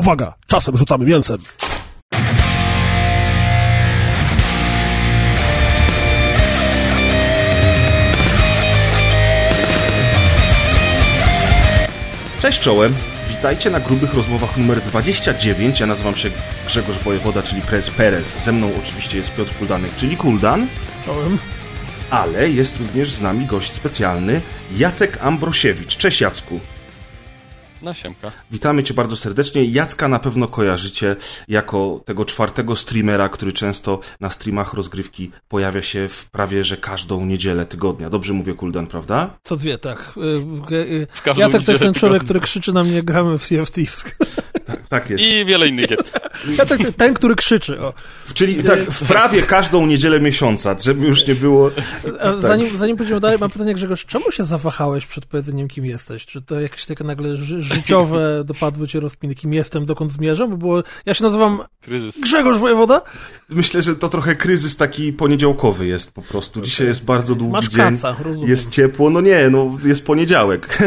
Uwaga, czasem rzucamy mięsem. Cześć czołem, witajcie na grubych rozmowach numer 29. Ja nazywam się Grzegorz Wojewoda, czyli Prez Perez. Ze mną oczywiście jest Piotr Kuldanek, czyli Kuldan. Czołem. Ale jest również z nami gość specjalny, Jacek Ambrosiewicz. Cześć Jacku. No siemka. Witamy Cię bardzo serdecznie. Jacka na pewno kojarzycie jako tego czwartego streamera, który często na streamach rozgrywki pojawia się w prawie że każdą niedzielę tygodnia. Dobrze mówię, Kuldan, prawda? Co dwie, tak. Y, y, y, W Jacek to jest ten człowiek, tygodnia. który krzyczy na mnie, gramy w Sea of Thieves. Tak, tak jest. I wiele innych gier. Jacek to ten, który krzyczy. O. Czyli tak, w prawie każdą niedzielę miesiąca, żeby już nie było... Tak. zanim, zanim pójdziemy dalej, mam pytanie, Grzegorz, czemu się zawahałeś przed powiedzeniem, kim jesteś? Czy to jakieś takie nagle ży życiowe dopadły cię rozkminy, kim jestem, dokąd zmierzam? Bo było, ja się nazywam Kryzys. Grzegorz Wojewoda. Myślę, że to trochę kryzys taki poniedziałkowy jest po prostu. Dzisiaj jest bardzo długi Masz dzień. kaca, rozumiem. Jest ciepło, no nie, no jest poniedziałek.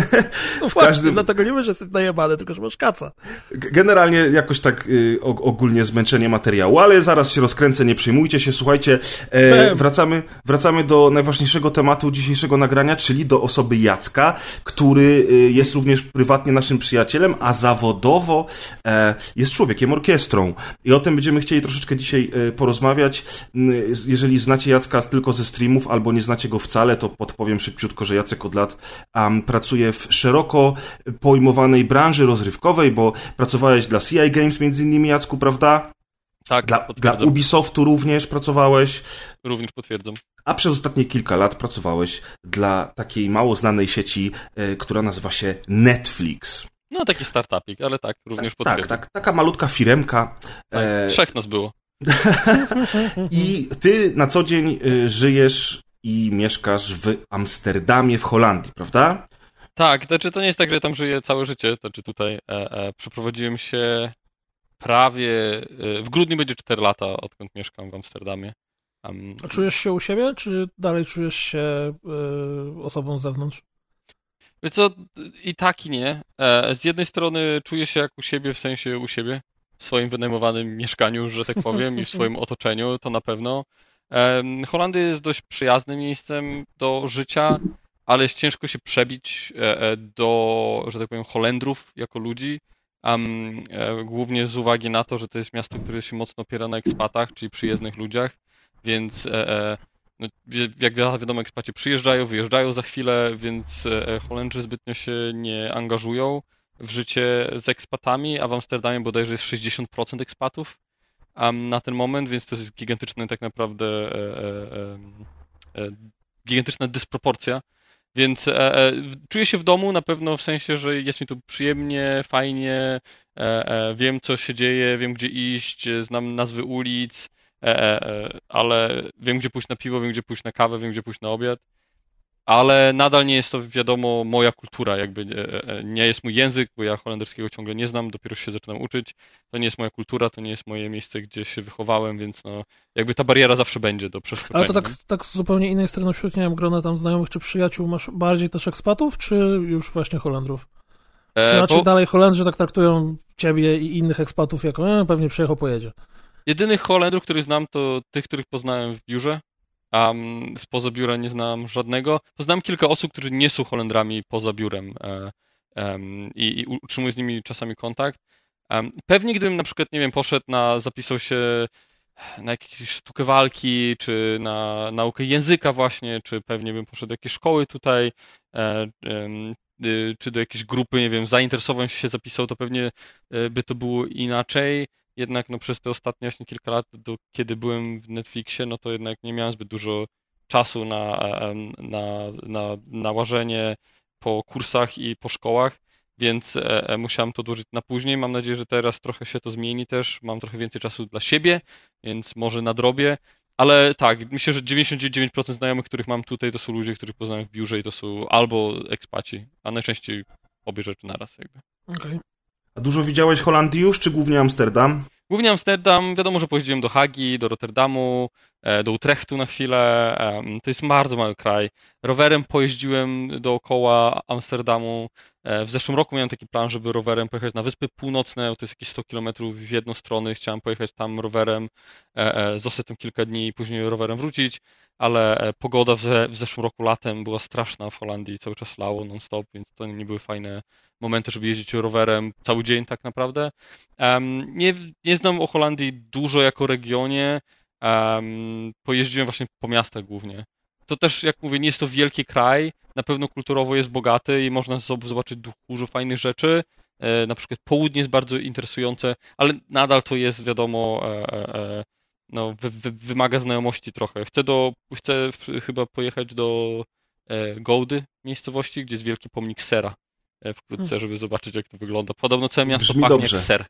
No właśnie, każdym- dlatego nie wiesz, że jesteś najebany, tylko że masz kaca. G- Generalnie jakoś tak y, og- ogólnie zmęczenie materiału, ale zaraz się rozkręcę, nie przejmujcie się. Słuchajcie, e, wracamy, wracamy do najważniejszego tematu dzisiejszego nagrania, czyli do osoby Jacka, który y, jest również prywatnie naszym przyjacielem, a zawodowo e, jest człowiekiem orkiestrą. I o tym będziemy chcieli troszeczkę dzisiaj e, porozmawiać. Jeżeli znacie Jacka tylko ze streamów, albo nie znacie go wcale, to podpowiem szybciutko, że Jacek od lat um, pracuje w szeroko pojmowanej branży rozrywkowej, bo pracowałeś dla CI Games między innymi, Jacku, prawda? Tak, Dla, dla. Ubisoftu również pracowałeś, Również potwierdzam. a przez ostatnie kilka lat pracowałeś dla takiej mało znanej sieci, e, która nazywa się Netflix. No taki startupik, ale tak, również Tak, potwierdzam. tak, taka malutka firemka. Tak, e, Trzech nas było. I ty na co dzień y, żyjesz i mieszkasz w Amsterdamie, w Holandii, prawda? Tak, znaczy to nie jest tak, że tam żyję całe życie. Znaczy tutaj e, e, przeprowadziłem się prawie. E, w grudniu będzie 4 lata, odkąd mieszkam w Amsterdamie. Am, A czujesz się u siebie, czy dalej czujesz się y, osobą z zewnątrz? Wiesz co, i tak i nie. E, Z jednej strony czuję się jak u siebie, w sensie u siebie, w swoim wynajmowanym mieszkaniu, że tak powiem, i w swoim otoczeniu, to na pewno. Holandia jest dość przyjaznym miejscem do życia, ale jest ciężko się przebić e, e, do, że tak powiem, Holendrów jako ludzi. E, Głównie z uwagi na to, że to jest miasto, które się mocno opiera na ekspatach, czyli przyjezdnych ludziach, więc no, jak wi- wiadomo, ekspaci przyjeżdżają, wyjeżdżają za chwilę, więc Holendrzy zbytnio się nie angażują w życie z ekspatami, a w Amsterdamie bodajże jest 60% ekspatów am, na ten moment, więc to jest gigantyczna tak naprawdę e, e, e, gigantyczna dysproporcja. Więc e, e, czuję się w domu na pewno w sensie, że jest mi tu przyjemnie, fajnie, e, e, wiem co się dzieje, wiem gdzie iść, e, znam nazwy ulic, e, ale wiem gdzie pójść na piwo, wiem gdzie pójść na kawę, wiem gdzie pójść na obiad. Ale nadal nie jest to, wiadomo, moja kultura, jakby e, e, nie jest mój język, bo ja holenderskiego ciągle nie znam, dopiero się zaczynam uczyć. To nie jest moja kultura, to nie jest moje miejsce, gdzie się wychowałem, więc no, jakby ta bariera zawsze będzie do przeskoczenia. Ale to tak, tak z zupełnie innej strony wśród, nie wiem, grona tam znajomych czy przyjaciół masz bardziej też ekspatów, czy już właśnie Holendrów? E, Czy raczej bo- dalej Holendrzy tak traktują ciebie i innych ekspatów jako, e, pewnie przyjechał, pojedzie. Jedynych Holendrów, których znam, to tych, których poznałem w biurze. Um, spoza biura nie znam żadnego. Poznałem kilka osób, którzy nie są Holendrami poza biurem e, i, i utrzymuję z nimi czasami kontakt. Pewnie gdybym na przykład, nie wiem, poszedł na, zapisał się na jakieś sztukę walki, czy na naukę języka właśnie, czy pewnie bym poszedł do jakiejś szkoły tutaj, e, y, czy do jakiejś grupy, nie wiem, zainteresowań się zapisał, to pewnie e, by to było inaczej jednak no, przez te ostatnie właśnie kilka lat, do kiedy byłem w Netflixie, no to jednak nie miałem zbyt dużo czasu na, em, na, na, na łażenie po kursach i po szkołach, więc e, e, musiałem to odłożyć na później. Mam nadzieję, że teraz trochę się to zmieni też. Mam trochę więcej czasu dla siebie, więc może nadrobię. Ale tak, myślę, że 99% znajomych, których mam tutaj, to są ludzie, których poznałem w biurze i to są albo ekspaci, a najczęściej obie rzeczy naraz jakby. Okej. A dużo widziałeś Holandii już, czy głównie Amsterdam? Głównie Amsterdam, wiadomo, że pojeździłem do Hagi, do Rotterdamu, e, do Utrechtu na chwilę. em, To jest bardzo mały kraj. Rowerem pojeździłem dookoła Amsterdamu w zeszłym roku miałem taki plan, żeby rowerem pojechać na Wyspy Północne, to jest jakieś 100 km w jedną stronę, chciałem pojechać tam rowerem, zostać tam kilka dni i później rowerem wrócić, ale pogoda w zeszłym roku latem była straszna w Holandii, cały czas lało non-stop, więc to nie były fajne momenty, żeby jeździć rowerem cały dzień tak naprawdę. Nie, nie znam o Holandii dużo jako regionie, pojeździłem właśnie po miastach głównie to też, jak mówię, nie jest to wielki kraj, na pewno kulturowo jest bogaty i można zobaczyć dużo fajnych rzeczy. E, na przykład południe jest bardzo interesujące, ale nadal to jest, wiadomo, e, e, no, wy, wy, wymaga znajomości trochę. Chcę, do, chcę chyba pojechać do Gołdy, miejscowości, gdzie jest wielki pomnik sera wkrótce, hmm. żeby zobaczyć, jak to wygląda. Podobno całe miasto Brzmi pachnie dobrze. jak ser.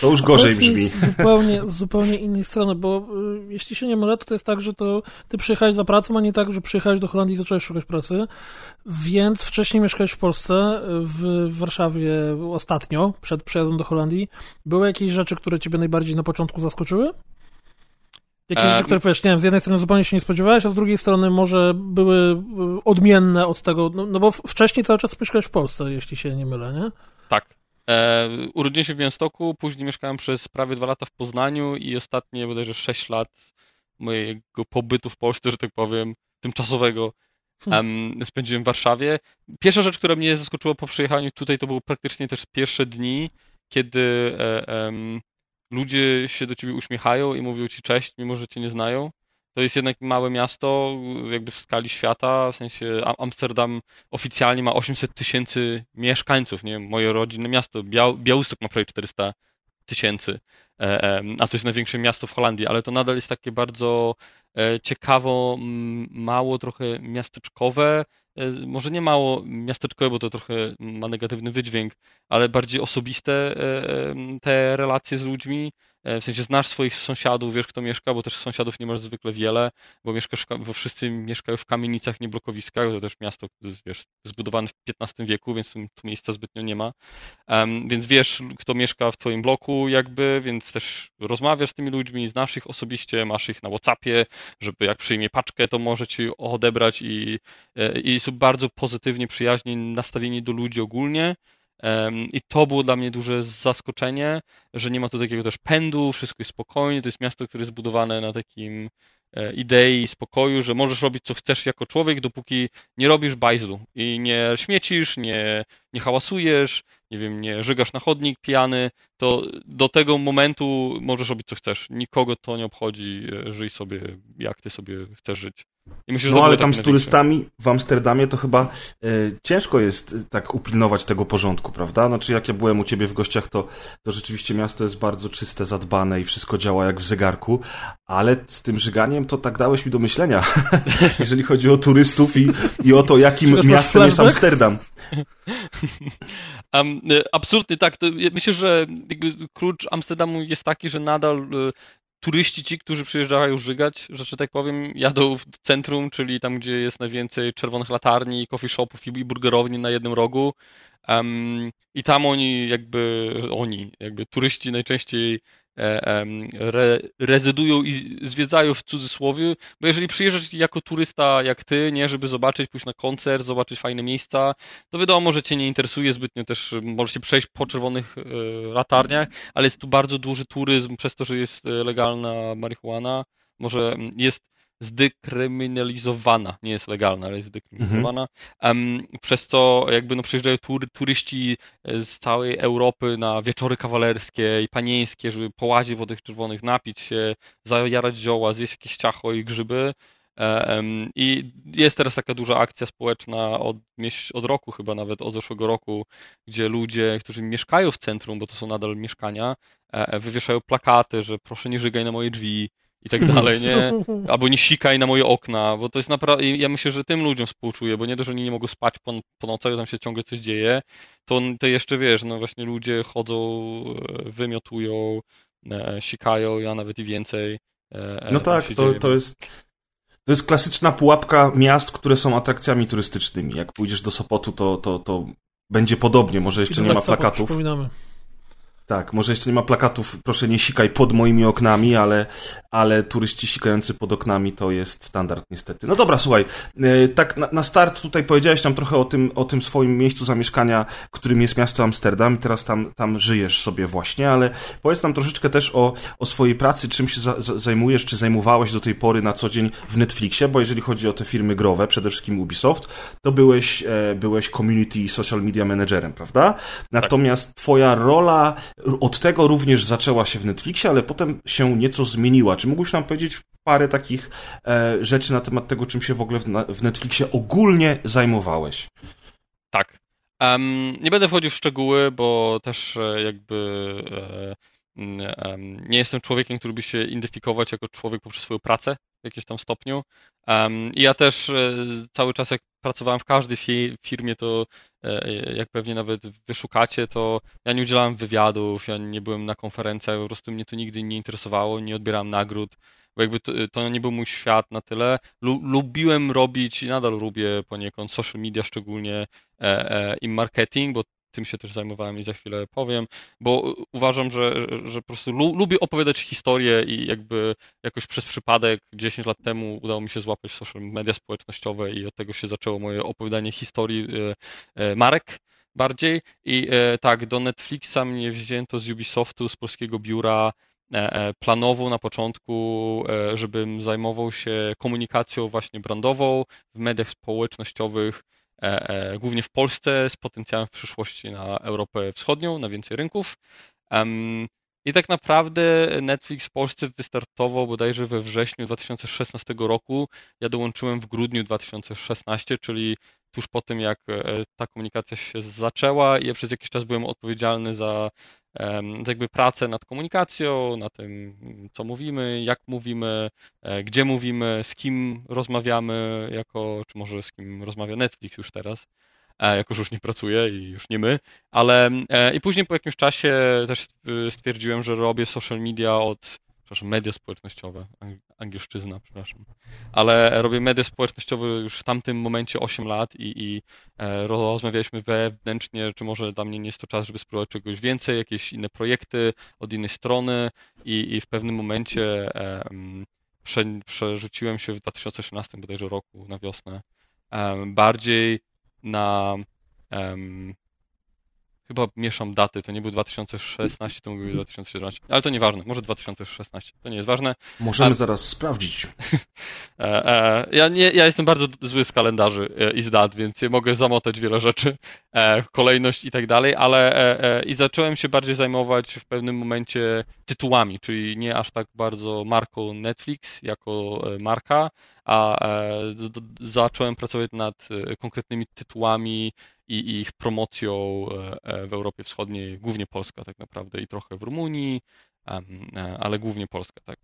To już gorzej brzmi. Z zupełnie, z zupełnie innej strony, bo y, jeśli się nie mylę, to, to jest tak, że to ty przyjechałeś za pracą, a nie tak, że przyjechałeś do Holandii i zacząłeś szukać pracy, więc wcześniej mieszkałeś w Polsce, w Warszawie ostatnio, przed przyjazdem do Holandii. Były jakieś rzeczy, które ciebie najbardziej na początku zaskoczyły? Jakieś rzeczy, które wiesz, nie wiem, z jednej strony zupełnie się nie spodziewałeś, a z drugiej strony może były y, odmienne od tego, no, no bo wcześniej cały czas mieszkałeś w Polsce, jeśli się nie mylę, nie? Tak, E, urodziłem się w Białymstoku, później mieszkałem przez prawie dwa lata w Poznaniu i ostatnie bodajże 6 lat mojego pobytu w Polsce, że tak powiem, tymczasowego hmm. spędziłem w Warszawie. Pierwsza rzecz, która mnie zaskoczyła po przyjechaniu tutaj, to były praktycznie też pierwsze dni, kiedy e, ludzie się do ciebie uśmiechają i mówią ci cześć, mimo że cię nie znają. To jest jednak małe miasto, jakby w skali świata, w sensie Amsterdam oficjalnie ma 800 tysięcy mieszkańców, nie moje rodzinne miasto, Biał, Białystok ma prawie 400 tysięcy, e, a to jest największe miasto w Holandii, ale to nadal jest takie bardzo e, ciekawo, mało trochę miasteczkowe, e, może nie mało miasteczkowe, bo to trochę ma negatywny wydźwięk, ale bardziej osobiste te relacje z ludźmi, E, w sensie znasz swoich sąsiadów, wiesz kto mieszka, bo też sąsiadów nie masz zwykle wiele, bo mieszkasz, bo wszyscy mieszkają w kamienicach, nie blokowiskach, to też miasto, wiesz, zbudowane w XV wieku, więc tu, tu miejsca zbytnio nie ma. Um, więc wiesz, kto mieszka w twoim bloku jakby, więc też rozmawiasz z tymi ludźmi, znasz ich osobiście, masz ich na Whatsappie, żeby jak przyjmie paczkę, to może ci odebrać i, e, i są bardzo pozytywnie, przyjaźnie nastawieni do ludzi ogólnie. I to było dla mnie duże zaskoczenie, że nie ma tu takiego też pędu, wszystko jest spokojnie. To jest miasto, które jest zbudowane na takim e, idei spokoju, że możesz robić co chcesz jako człowiek, dopóki nie robisz bajzlu i nie śmiecisz, nie, nie hałasujesz, nie wiem, nie żygasz na chodnik pijany, to do tego momentu możesz robić co chcesz. Nikogo to nie obchodzi, e, żyj sobie jak ty sobie chcesz żyć. Myślę, no ale tam z turystami w Amsterdamie to chyba e, ciężko jest e, tak upilnować tego porządku, prawda? Znaczy jak ja byłem u ciebie w gościach, to, to rzeczywiście miasto jest bardzo czyste, zadbane i wszystko działa jak w zegarku, ale z tym żyganiem to tak dałeś mi do myślenia, jeżeli chodzi o turystów i, i o to, jakim miastem jest Amsterdam. Um, absolutnie tak. Myślę, że klucz Amsterdamu jest taki, że nadal e, turyści ci, którzy przyjeżdżają żygać, że, tak powiem, jadą w centrum, czyli tam, gdzie jest najwięcej czerwonych latarni, coffee shopów i burgerowni na jednym rogu. Um, I tam oni jakby, oni, jakby turyści najczęściej re, rezydują i zwiedzają w cudzysłowie, bo jeżeli przyjeżdżasz jako turysta jak ty, nie, żeby zobaczyć, pójść na koncert, zobaczyć fajne miejsca, to wiadomo, że cię nie interesuje zbytnio też, możesz się przejść po czerwonych e, latarniach, ale jest tu bardzo duży turyzm przez to, że jest e, legalna marihuana, może jest zdekryminalizowana, nie jest legalna, ale jest zdekryminalizowana, mhm. przez co jakby no przyjeżdżają tury, turyści z całej Europy na wieczory kawalerskie i panieńskie, żeby połazić w tych czerwonych, napić się, zajarać zioła, zjeść jakieś ciacho i grzyby. E, I jest teraz taka duża akcja społeczna od, od roku, chyba nawet od zeszłego roku, gdzie ludzie, którzy mieszkają w centrum, bo to są nadal mieszkania, e, e, wywieszają plakaty, że proszę nie żygaj na moje drzwi, i tak dalej, nie? Albo nie sikaj na moje okna, bo to jest naprawdę, ja myślę, że tym ludziom współczuję, bo nie to, że oni nie mogą spać po, po nocach, tam się ciągle coś dzieje, to, to jeszcze, wiesz, no właśnie ludzie chodzą, e, wymiotują, e, sikają, ja nawet i więcej. E, no tak, to, to jest... To jest klasyczna pułapka miast, które są atrakcjami turystycznymi. Jak pójdziesz do Sopotu, to, to, to będzie podobnie, może jeszcze nie ma plakatów. Przypominamy. Tak, może jeszcze nie ma plakatów, proszę nie sikaj pod moimi oknami, ale, ale turyści sikający pod oknami to jest standard niestety. No dobra, słuchaj, e, tak na, na start tutaj powiedziałeś nam trochę o tym, o tym swoim miejscu zamieszkania, którym jest miasto Amsterdam i teraz tam, tam żyjesz sobie właśnie, ale powiedz nam troszeczkę też o, o swojej pracy, czym się za, zajmujesz, czy zajmowałeś do tej pory na co dzień w Netflixie, bo jeżeli chodzi o te firmy growe, przede wszystkim Ubisoft, to byłeś, e, byłeś community social media managerem, prawda? Tak. Natomiast tak. twoja rola od tego również zaczęła się w Netflixie, ale potem się nieco zmieniła. Czy mógłbyś nam powiedzieć parę takich e, rzeczy na temat tego, czym się w ogóle w, w Netflixie ogólnie zajmowałeś? Tak. Um, nie będę wchodził w szczegóły, bo też e, jakby e, nie jestem człowiekiem, który by się identyfikować jako człowiek poprzez swoją pracę w jakimś tam stopniu. I ja też e, cały czas, jak pracowałem w każdej firmie, to e, jak pewnie nawet wyszukacie, to ja nie udzielałem wywiadów, ja nie byłem na konferencjach, po prostu mnie to nigdy nie interesowało, nie odbierałem nagród, bo jakby to, to nie był mój świat na tyle. Lu, lubiłem robić i nadal lubię poniekąd social media szczególnie e, i marketing, bo tym się też zajmowałem i za chwilę powiem, bo uważam, że, że po prostu lubię opowiadać historię i jakby jakoś przez przypadek 10 lat temu udało mi się złapać social media społecznościowe i od tego się zaczęło moje opowiadanie historii e, e, marek bardziej. I e, tak, do Netflixa mnie wzięto z Ubisoftu, z polskiego biura planowo na początku, żebym zajmował się komunikacją właśnie brandową w mediach społecznościowych głównie w Polsce z potencjałem w przyszłości na Europę Wschodnią, na więcej rynków. I tak naprawdę Netflix w Polsce wystartował bodajże we wrześniu 2016 roku. Ja dołączyłem w grudniu 2016, czyli tuż po tym, jak e, ta komunikacja się zaczęła ja przez jakiś czas byłem odpowiedzialny za jakby pracę nad komunikacją, na tym, co mówimy, jak mówimy, e, gdzie mówimy, z kim rozmawiamy, jako, czy może z kim rozmawia Netflix już teraz, e, jako że już nie pracuje i już nie my, ale i później po jakimś czasie też stwierdziłem, że robię social media od przepraszam, media społecznościowe, angielszczyzna, przepraszam, ale robię media społecznościowe już w tamtym momencie 8 lat i, i e, rozmawialiśmy wewnętrznie, czy może dla mnie nie jest to czas, żeby spróbować czegoś więcej, jakieś inne projekty od innej strony i, i w pewnym momencie e, prze, przerzuciłem się w 2018 bodajże roku na wiosnę e, bardziej na Chyba mieszam daty, to nie był 2016, to był 2017, ale to nieważne, może 2016, to nie jest ważne. Możemy ale... zaraz sprawdzić. E, e, ja, nie, ja jestem bardzo zły z kalendarzy e, i z dat, więc mogę zamotać wiele rzeczy, kolejność i tak dalej, ale i zacząłem się bardziej zajmować w pewnym momencie tytułami, czyli nie aż tak bardzo marką Netflix jako marka, a zacząłem pracować nad konkretnymi tytułami i ich promocją w Europie Wschodniej, głównie Polska tak naprawdę i trochę w Rumunii, ale głównie Polska, tak.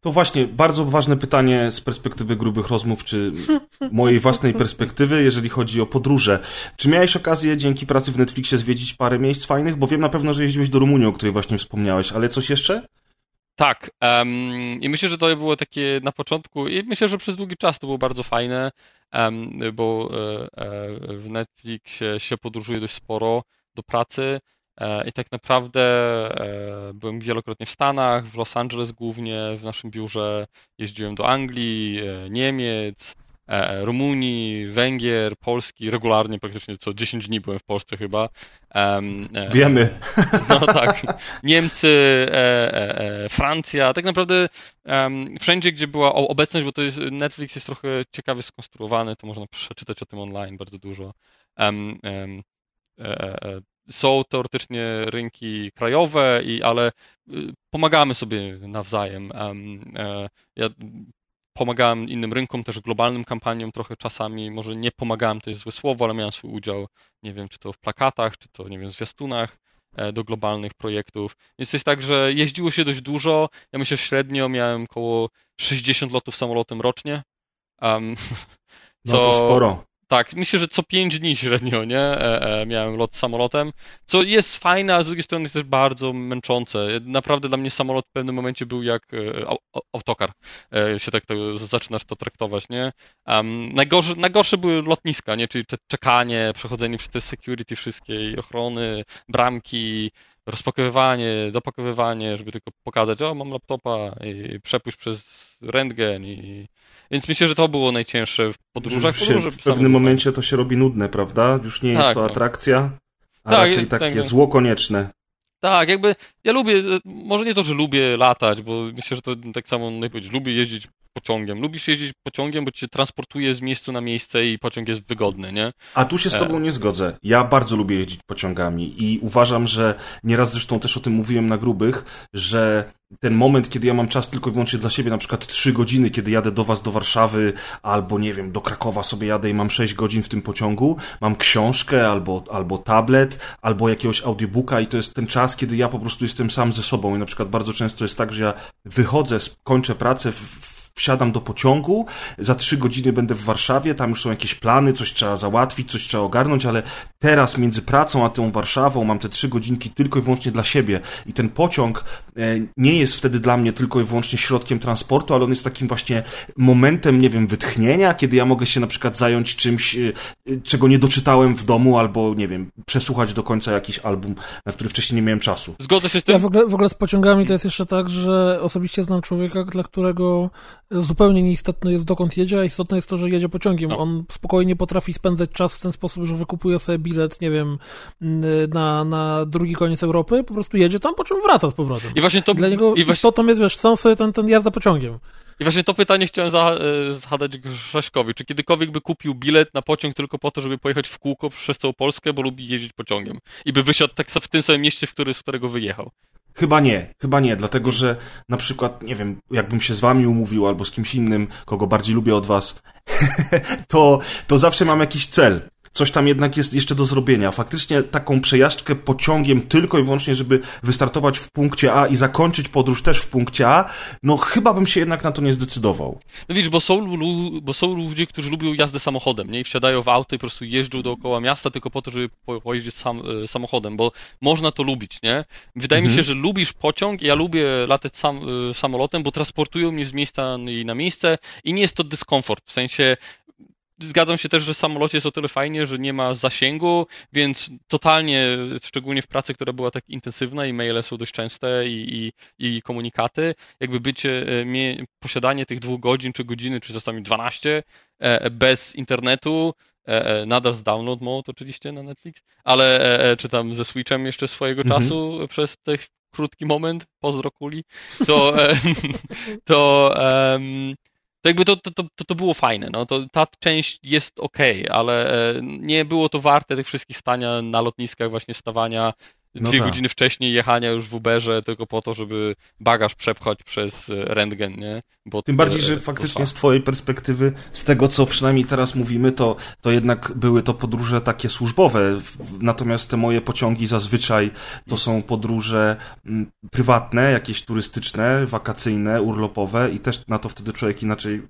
To właśnie bardzo ważne pytanie z perspektywy grubych rozmów, czy mojej własnej perspektywy, jeżeli chodzi o podróże. Czy miałeś okazję dzięki pracy w Netflixie zwiedzić parę miejsc fajnych? Bo wiem na pewno, że jeździłeś do Rumunii, o której właśnie wspomniałeś, ale coś jeszcze? Tak. Um, I myślę, że to było takie na początku, i myślę, że przez długi czas to było bardzo fajne, um, bo e, e, w Netflixie się podróżuje dość sporo do pracy. E, I tak naprawdę e, byłem wielokrotnie w Stanach, w Los Angeles głównie, w naszym biurze jeździłem do Anglii, e, Niemiec, Rumunii, Węgier, Polski, regularnie, praktycznie co 10 dni byłem w Polsce chyba. Wiemy. No tak. Niemcy, Francja, tak naprawdę wszędzie, gdzie była obecność, bo to jest, Netflix jest trochę ciekawie skonstruowany, to można przeczytać o tym online bardzo dużo są teoretycznie rynki krajowe, i, ale y, pomagamy sobie nawzajem. E, ja pomagałem innym rynkom, też globalnym kampaniom trochę czasami, może nie pomagałem, to jest złe słowo, ale miałem swój udział, nie wiem, czy to w plakatach, czy to, nie wiem, w zwiastunach e, do globalnych projektów. Więc jest tak, że jeździło się dość dużo. Ja myślę, średnio miałem około 60 lotów samolotem rocznie. Um, co, no to sporo. Tak, myślę, że co 5 dni średnio, nie? E, e, miałem lot samolotem, co jest fajne, a z drugiej strony jest też bardzo męczące. Naprawdę dla mnie samolot w pewnym momencie był jak e, autokar, e, się tak to, zaczynasz to traktować, nie? Um, najgorsze, najgorsze były lotniska, nie? Czyli czekanie, przechodzenie przez te security wszystkiej, ochrony, bramki, rozpakowywanie, dopakowywanie, żeby tylko pokazać, o mam laptopa i przepuść przez rentgen i... Więc myślę, że to było najcięższe w podróżach. W, w, w pewnym momencie to się robi nudne, prawda? Już nie jest tak, to tak. atrakcja, a tak, raczej takie tak, zło konieczne. Tak, jakby ja lubię, może nie to, że lubię latać, bo myślę, że to tak samo najpierw lubię jeździć pociągiem. Lubisz jeździć pociągiem, bo cię transportuje z miejsca na miejsce i pociąg jest wygodny, nie? A tu się z tobą e... nie zgodzę. Ja bardzo lubię jeździć pociągami i uważam, że nieraz zresztą też o tym mówiłem na grubych, że ten moment, kiedy ja mam czas tylko i wyłącznie dla siebie, na przykład trzy godziny, kiedy jadę do was do Warszawy, albo nie wiem, do Krakowa sobie jadę i mam sześć godzin w tym pociągu, mam książkę, albo, albo tablet, albo jakiegoś audiobooka i to jest ten czas, kiedy ja po prostu jestem sam ze sobą i na przykład bardzo często jest tak, że ja wychodzę, kończę pracę w wsiadam do pociągu, za trzy godziny będę w Warszawie, tam już są jakieś plany, coś trzeba załatwić, coś trzeba ogarnąć, ale teraz między pracą a tą Warszawą mam te trzy godzinki tylko i wyłącznie dla siebie i ten pociąg e, nie jest wtedy dla mnie tylko i wyłącznie środkiem transportu, ale on jest takim właśnie momentem, nie wiem, wytchnienia, kiedy ja mogę się na przykład zająć czymś, e, czego nie doczytałem w domu, albo, nie wiem, przesłuchać do końca jakiś album, na który wcześniej nie miałem czasu. Zgodzę się z tym. Ja w ogóle, w ogóle z pociągami to jest jeszcze tak, że osobiście znam człowieka, dla którego zupełnie nieistotne jest dokąd jedzie, a istotne jest to, że jedzie pociągiem. No. On spokojnie potrafi spędzać czas w ten sposób, że wykupuje sobie bilet, nie wiem, na, na drugi koniec Europy, po prostu jedzie tam, po czym wraca z powrotem. I właśnie to... Dla niego i właśnie... istotą jest, wiesz, sam sobie ten, ten jazda pociągiem. I właśnie to pytanie chciałem e, zadać Grześkowi. Czy kiedykolwiek by kupił bilet na pociąg tylko po to, żeby pojechać w kółko przez całą Polskę, bo lubi jeździć pociągiem? I by wysiadł tak w tym samym mieście, w który, z którego wyjechał? Chyba nie, chyba nie, dlatego że na przykład, nie wiem, jakbym się z wami umówił albo z kimś innym, kogo bardziej lubię od was, to, to zawsze mam jakiś cel coś tam jednak jest jeszcze do zrobienia. Faktycznie taką przejażdżkę pociągiem tylko i wyłącznie, żeby wystartować w punkcie A i zakończyć podróż też w punkcie A, no chyba bym się jednak na to nie zdecydował. No widzisz, bo są, bo są ludzie, którzy lubią jazdę samochodem, nie? I wsiadają w auto i po prostu jeżdżą dookoła miasta tylko po to, żeby pojeździć sam, e, samochodem, bo można to lubić, nie? Wydaje mhm. mi się, że lubisz pociąg, ja lubię latać sam, e, samolotem, bo transportują mnie z miejsca na miejsce i nie jest to dyskomfort, w sensie Zgadzam się też, że w samolocie jest o tyle fajnie, że nie ma zasięgu, więc totalnie, szczególnie w pracy, która była tak intensywna i maile są dość częste i, i, i komunikaty, jakby bycie, e, posiadanie tych dwóch godzin, czy godziny, czy czasami 12 e, bez internetu, e, nadal z download mode oczywiście na Netflix, ale czy tam ze Switchem jeszcze swojego mhm. czasu przez ten krótki moment, pozdro kuli, to, to um, to jakby to, to, to, to było fajne. No, to, ta część jest ok, ale e, nie było to warte tych wszystkich stania na lotniskach, właśnie stawania dwie tak. godziny wcześniej jechania już w Uberze tylko po to, żeby bagaż przepchać przez e, rentgen, nie? Bo Tym bardziej, że faktycznie z twojej perspektywy, z tego co przynajmniej teraz mówimy, to, to jednak były to podróże takie służbowe, natomiast te moje pociągi zazwyczaj to są podróże mm, prywatne, jakieś turystyczne, wakacyjne, urlopowe i też na to wtedy człowiek inaczej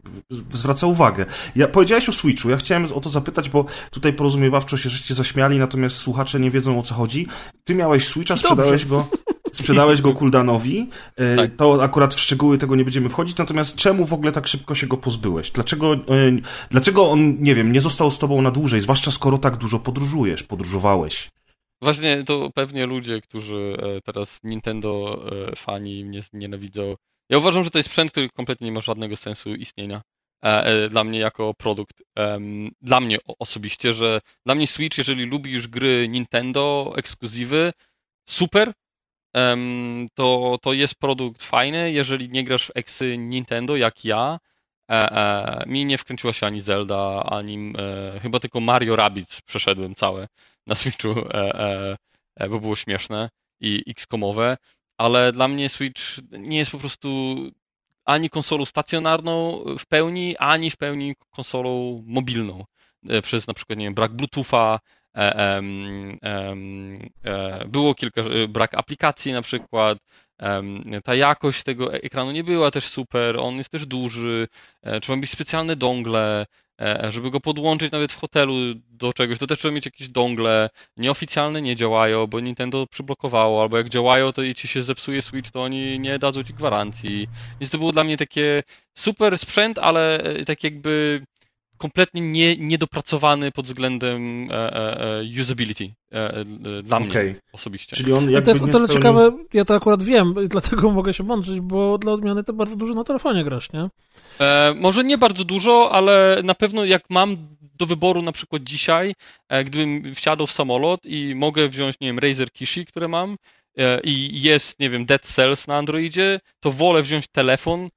zwraca uwagę. Ja powiedziałeś o Switchu, ja chciałem o to zapytać, bo tutaj porozumiewawczo się żeście zaśmiali, natomiast słuchacze nie wiedzą o co chodzi. Ty miałeś miałeś Switcha, sprzedałeś go, sprzedałeś go Kuldanowi. E, tak. To akurat w szczegóły tego nie będziemy wchodzić, natomiast czemu w ogóle tak szybko się go pozbyłeś? Dlaczego, e, dlaczego on, nie wiem, nie został z tobą na dłużej, zwłaszcza skoro tak dużo podróżujesz, podróżowałeś? Właśnie to pewnie ludzie, którzy e, teraz Nintendo fani mnie nienawidzą. Ja uważam, że to jest sprzęt, który kompletnie nie ma żadnego sensu istnienia. Dla mnie jako produkt. Dla mnie osobiście, że dla mnie Switch, jeżeli lubisz gry Nintendo, ekskluzywy, super, to, to jest produkt fajny. Jeżeli nie grasz w eksy Nintendo, jak ja, e, e, mi nie wkręciła się ani Zelda, ani e, chyba tylko Mario Rabbids przeszedłem całe na Switchu, bo było śmieszne i XCOMowe, ale dla mnie Switch nie jest po prostu ani konsolą stacjonarną w pełni, ani w pełni konsolą mobilną. Przez na przykład nie wiem, brak Bluetootha, E, e, było kilka, brak aplikacji na przykład, ta jakość tego ekranu nie była też super, on jest też duży, e, trzeba mieć specjalne dongle, żeby go podłączyć nawet w hotelu do czegoś, to też trzeba mieć jakieś dongle, nieoficjalne nie działają, bo Nintendo przyblokowało, albo jak działają, to i ci się zepsuje Switch, to oni nie dadzą ci gwarancji. Więc to było dla mnie takie super sprzęt, ale tak jakby kompletnie nie, niedopracowany pod względem usability dla okay. mnie osobiście. Czyli on jakby to jest o tyle spełnił... ciekawe, ja to akurat wiem, dlatego mogę się mądrzyć, bo dla odmiany to bardzo dużo na telefonie grasz, nie? E, może nie bardzo dużo, ale na pewno jak mam do wyboru na przykład dzisiaj, e, gdybym wsiadł w samolot i mogę wziąć, nie wiem, Razer Kishi, które mam e, i jest, nie wiem, Dead Cells na Androidzie, to wolę wziąć telefon e,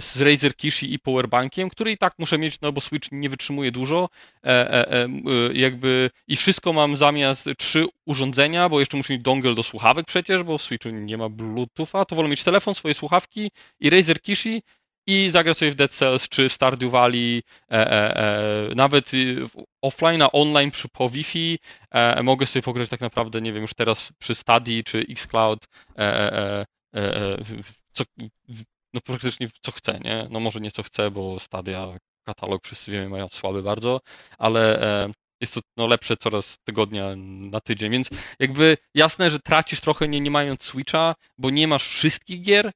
z Razer Kishi i powerbankiem, który i tak muszę mieć, no bo Switch nie wytrzymuje dużo, jakby i wszystko mam zamiast trzy urządzenia, bo jeszcze muszę mieć dongle do słuchawek przecież, bo w Switchu nie ma Bluetootha, to wolę mieć telefon, swoje słuchawki i Razer Kishi i zagrać sobie w Dead Cells czy Stardew Valley, e, e, e, nawet offline, a online przy, po Wi-Fi e, mogę sobie pograć tak naprawdę, nie wiem, już teraz przy Stadi czy Xcloud, e, e, co, no praktycznie co chcę, nie? No może nie co chcę, bo Stadia katalog wszyscy wiemy mają słaby bardzo, ale jest to no, lepsze coraz tygodnia na tydzień, więc jakby jasne, że tracisz trochę nie, nie mając Switcha, bo nie masz wszystkich gier,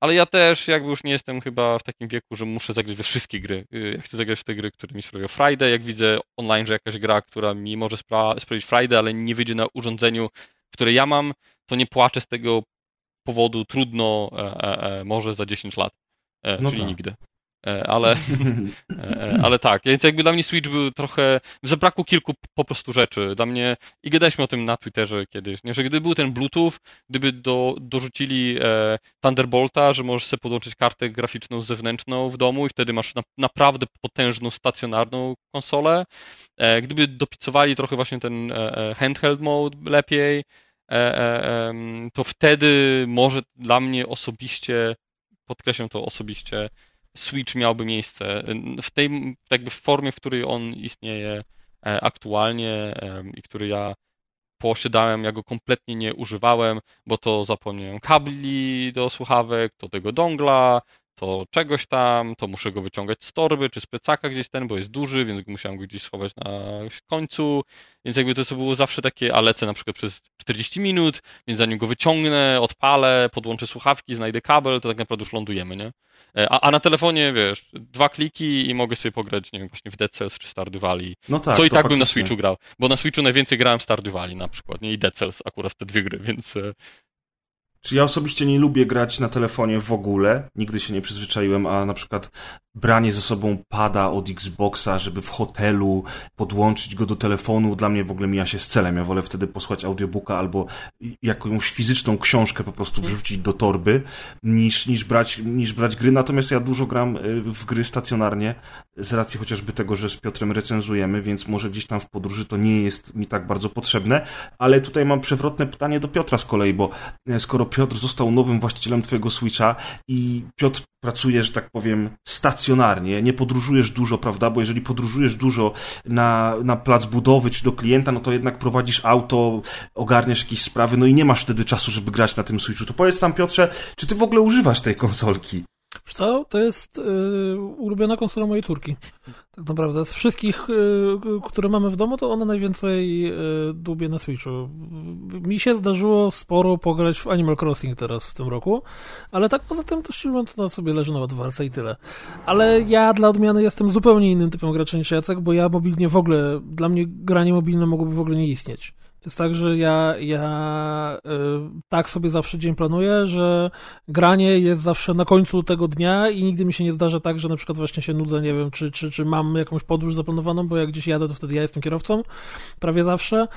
ale ja też jakby już nie jestem chyba w takim wieku, że muszę zagrać we wszystkie gry. Y, ja chcę zagrać w te gry, które mi sprawiają Friday. Jak widzę online, że jakaś gra, która mi może spra sprawić Friday, ale nie wyjdzie na urządzeniu, które ja mam, to nie płaczę z tego powodu trudno, e, e, e, może za 10 lat, no czyli tak. nigdy. Ale, ale tak, więc jakby dla mnie Switch był trochę, zabrakło kilku po prostu rzeczy. Dla mnie, i gadaliśmy o tym na Twitterze kiedyś, nie, że gdyby był ten Bluetooth, gdyby do, dorzucili e, Thunderbolta, że możesz sobie podłączyć kartę graficzną zewnętrzną w domu i wtedy masz na, naprawdę potężną, stacjonarną konsolę. E, gdyby dopicowali trochę właśnie ten e, handheld mode lepiej, to wtedy może dla mnie osobiście, podkreślam to osobiście, Switch miałby miejsce. W tej jakby w formie, w której on istnieje e, aktualnie i który ja posiadałem, ja go kompletnie nie używałem, bo to zapomniałem kabli do słuchawek, to tego dongla, to czegoś tam, to muszę go wyciągać z torby czy z plecaka gdzieś ten, bo jest duży, więc musiałem go gdzieś schować na końcu, więc jakby to było zawsze takie, a lecę na przykład przez 40 minut, więc zanim go wyciągnę, odpalę, podłączę słuchawki, znajdę kabel, to tak naprawdę już lądujemy, nie? E, a, a, na telefonie, wiesz, dwa kliki i mogę sobie pograć, nie wiem, właśnie w Cells czy Stardew Valley. No tak, co i tak faktycznie. bym na Switchu grał, bo na Switchu najwięcej grałem w Stardew Valley na przykład, nie? I Cells akurat te dwie gry, więc e, czy ja osobiście nie lubię grać na telefonie w ogóle, nigdy się nie przyzwyczaiłem, a na przykład branie ze sobą pada od Xboxa, żeby w hotelu podłączyć go do telefonu, dla mnie w ogóle mija się z celem. Ja wolę wtedy posłać audiobooka albo jakąś fizyczną książkę po prostu wrzucić do torby, niż, niż, brać, niż brać gry. Natomiast ja dużo gram y, w gry stacjonarnie, z racji chociażby tego, że z Piotrem recenzujemy, więc może gdzieś tam w podróży to nie jest mi tak bardzo potrzebne. Ale tutaj mam przewrotne pytanie do Piotra z kolei, bo e, skoro Piotr został nowym właścicielem twojego Switcha i Piotr pracuje, że tak powiem, stacjonarnie, nie podróżujesz dużo, prawda? Bo jeżeli podróżujesz dużo na, na plac budowy czy do klienta, no to jednak prowadzisz auto, ogarniasz jakieś sprawy, no i nie masz wtedy czasu, żeby grać na tym Switchu. To powiedz tam, Piotrze, czy ty w ogóle używasz tej konsolki? Co? To jest yy, ulubiona konsola mojej córki. Tak naprawdę. Z wszystkich, yy, które mamy w domu, to ona najwięcej dłubie na Switchu. Mi się zdarzyło sporo pograć w Animal Crossing teraz w tym roku, ale tak poza tym to szczerze to sobie leży na ładowalce i tyle. Ale ja dla odmiany jestem zupełnie innym typem gracza niż Jacek, bo ja mobilnie w ogóle, dla mnie granie mobilne mogłoby w ogóle nie istnieć jest tak, że ja, ja y, tak sobie zawsze dzień planuję, że granie jest zawsze na końcu tego dnia i nigdy mi się nie zdarza tak, że na przykład właśnie się nudzę, nie wiem, czy, czy, czy mam jakąś podróż zaplanowaną, bo jak gdzieś jadę, to wtedy ja jestem kierowcą, prawie zawsze,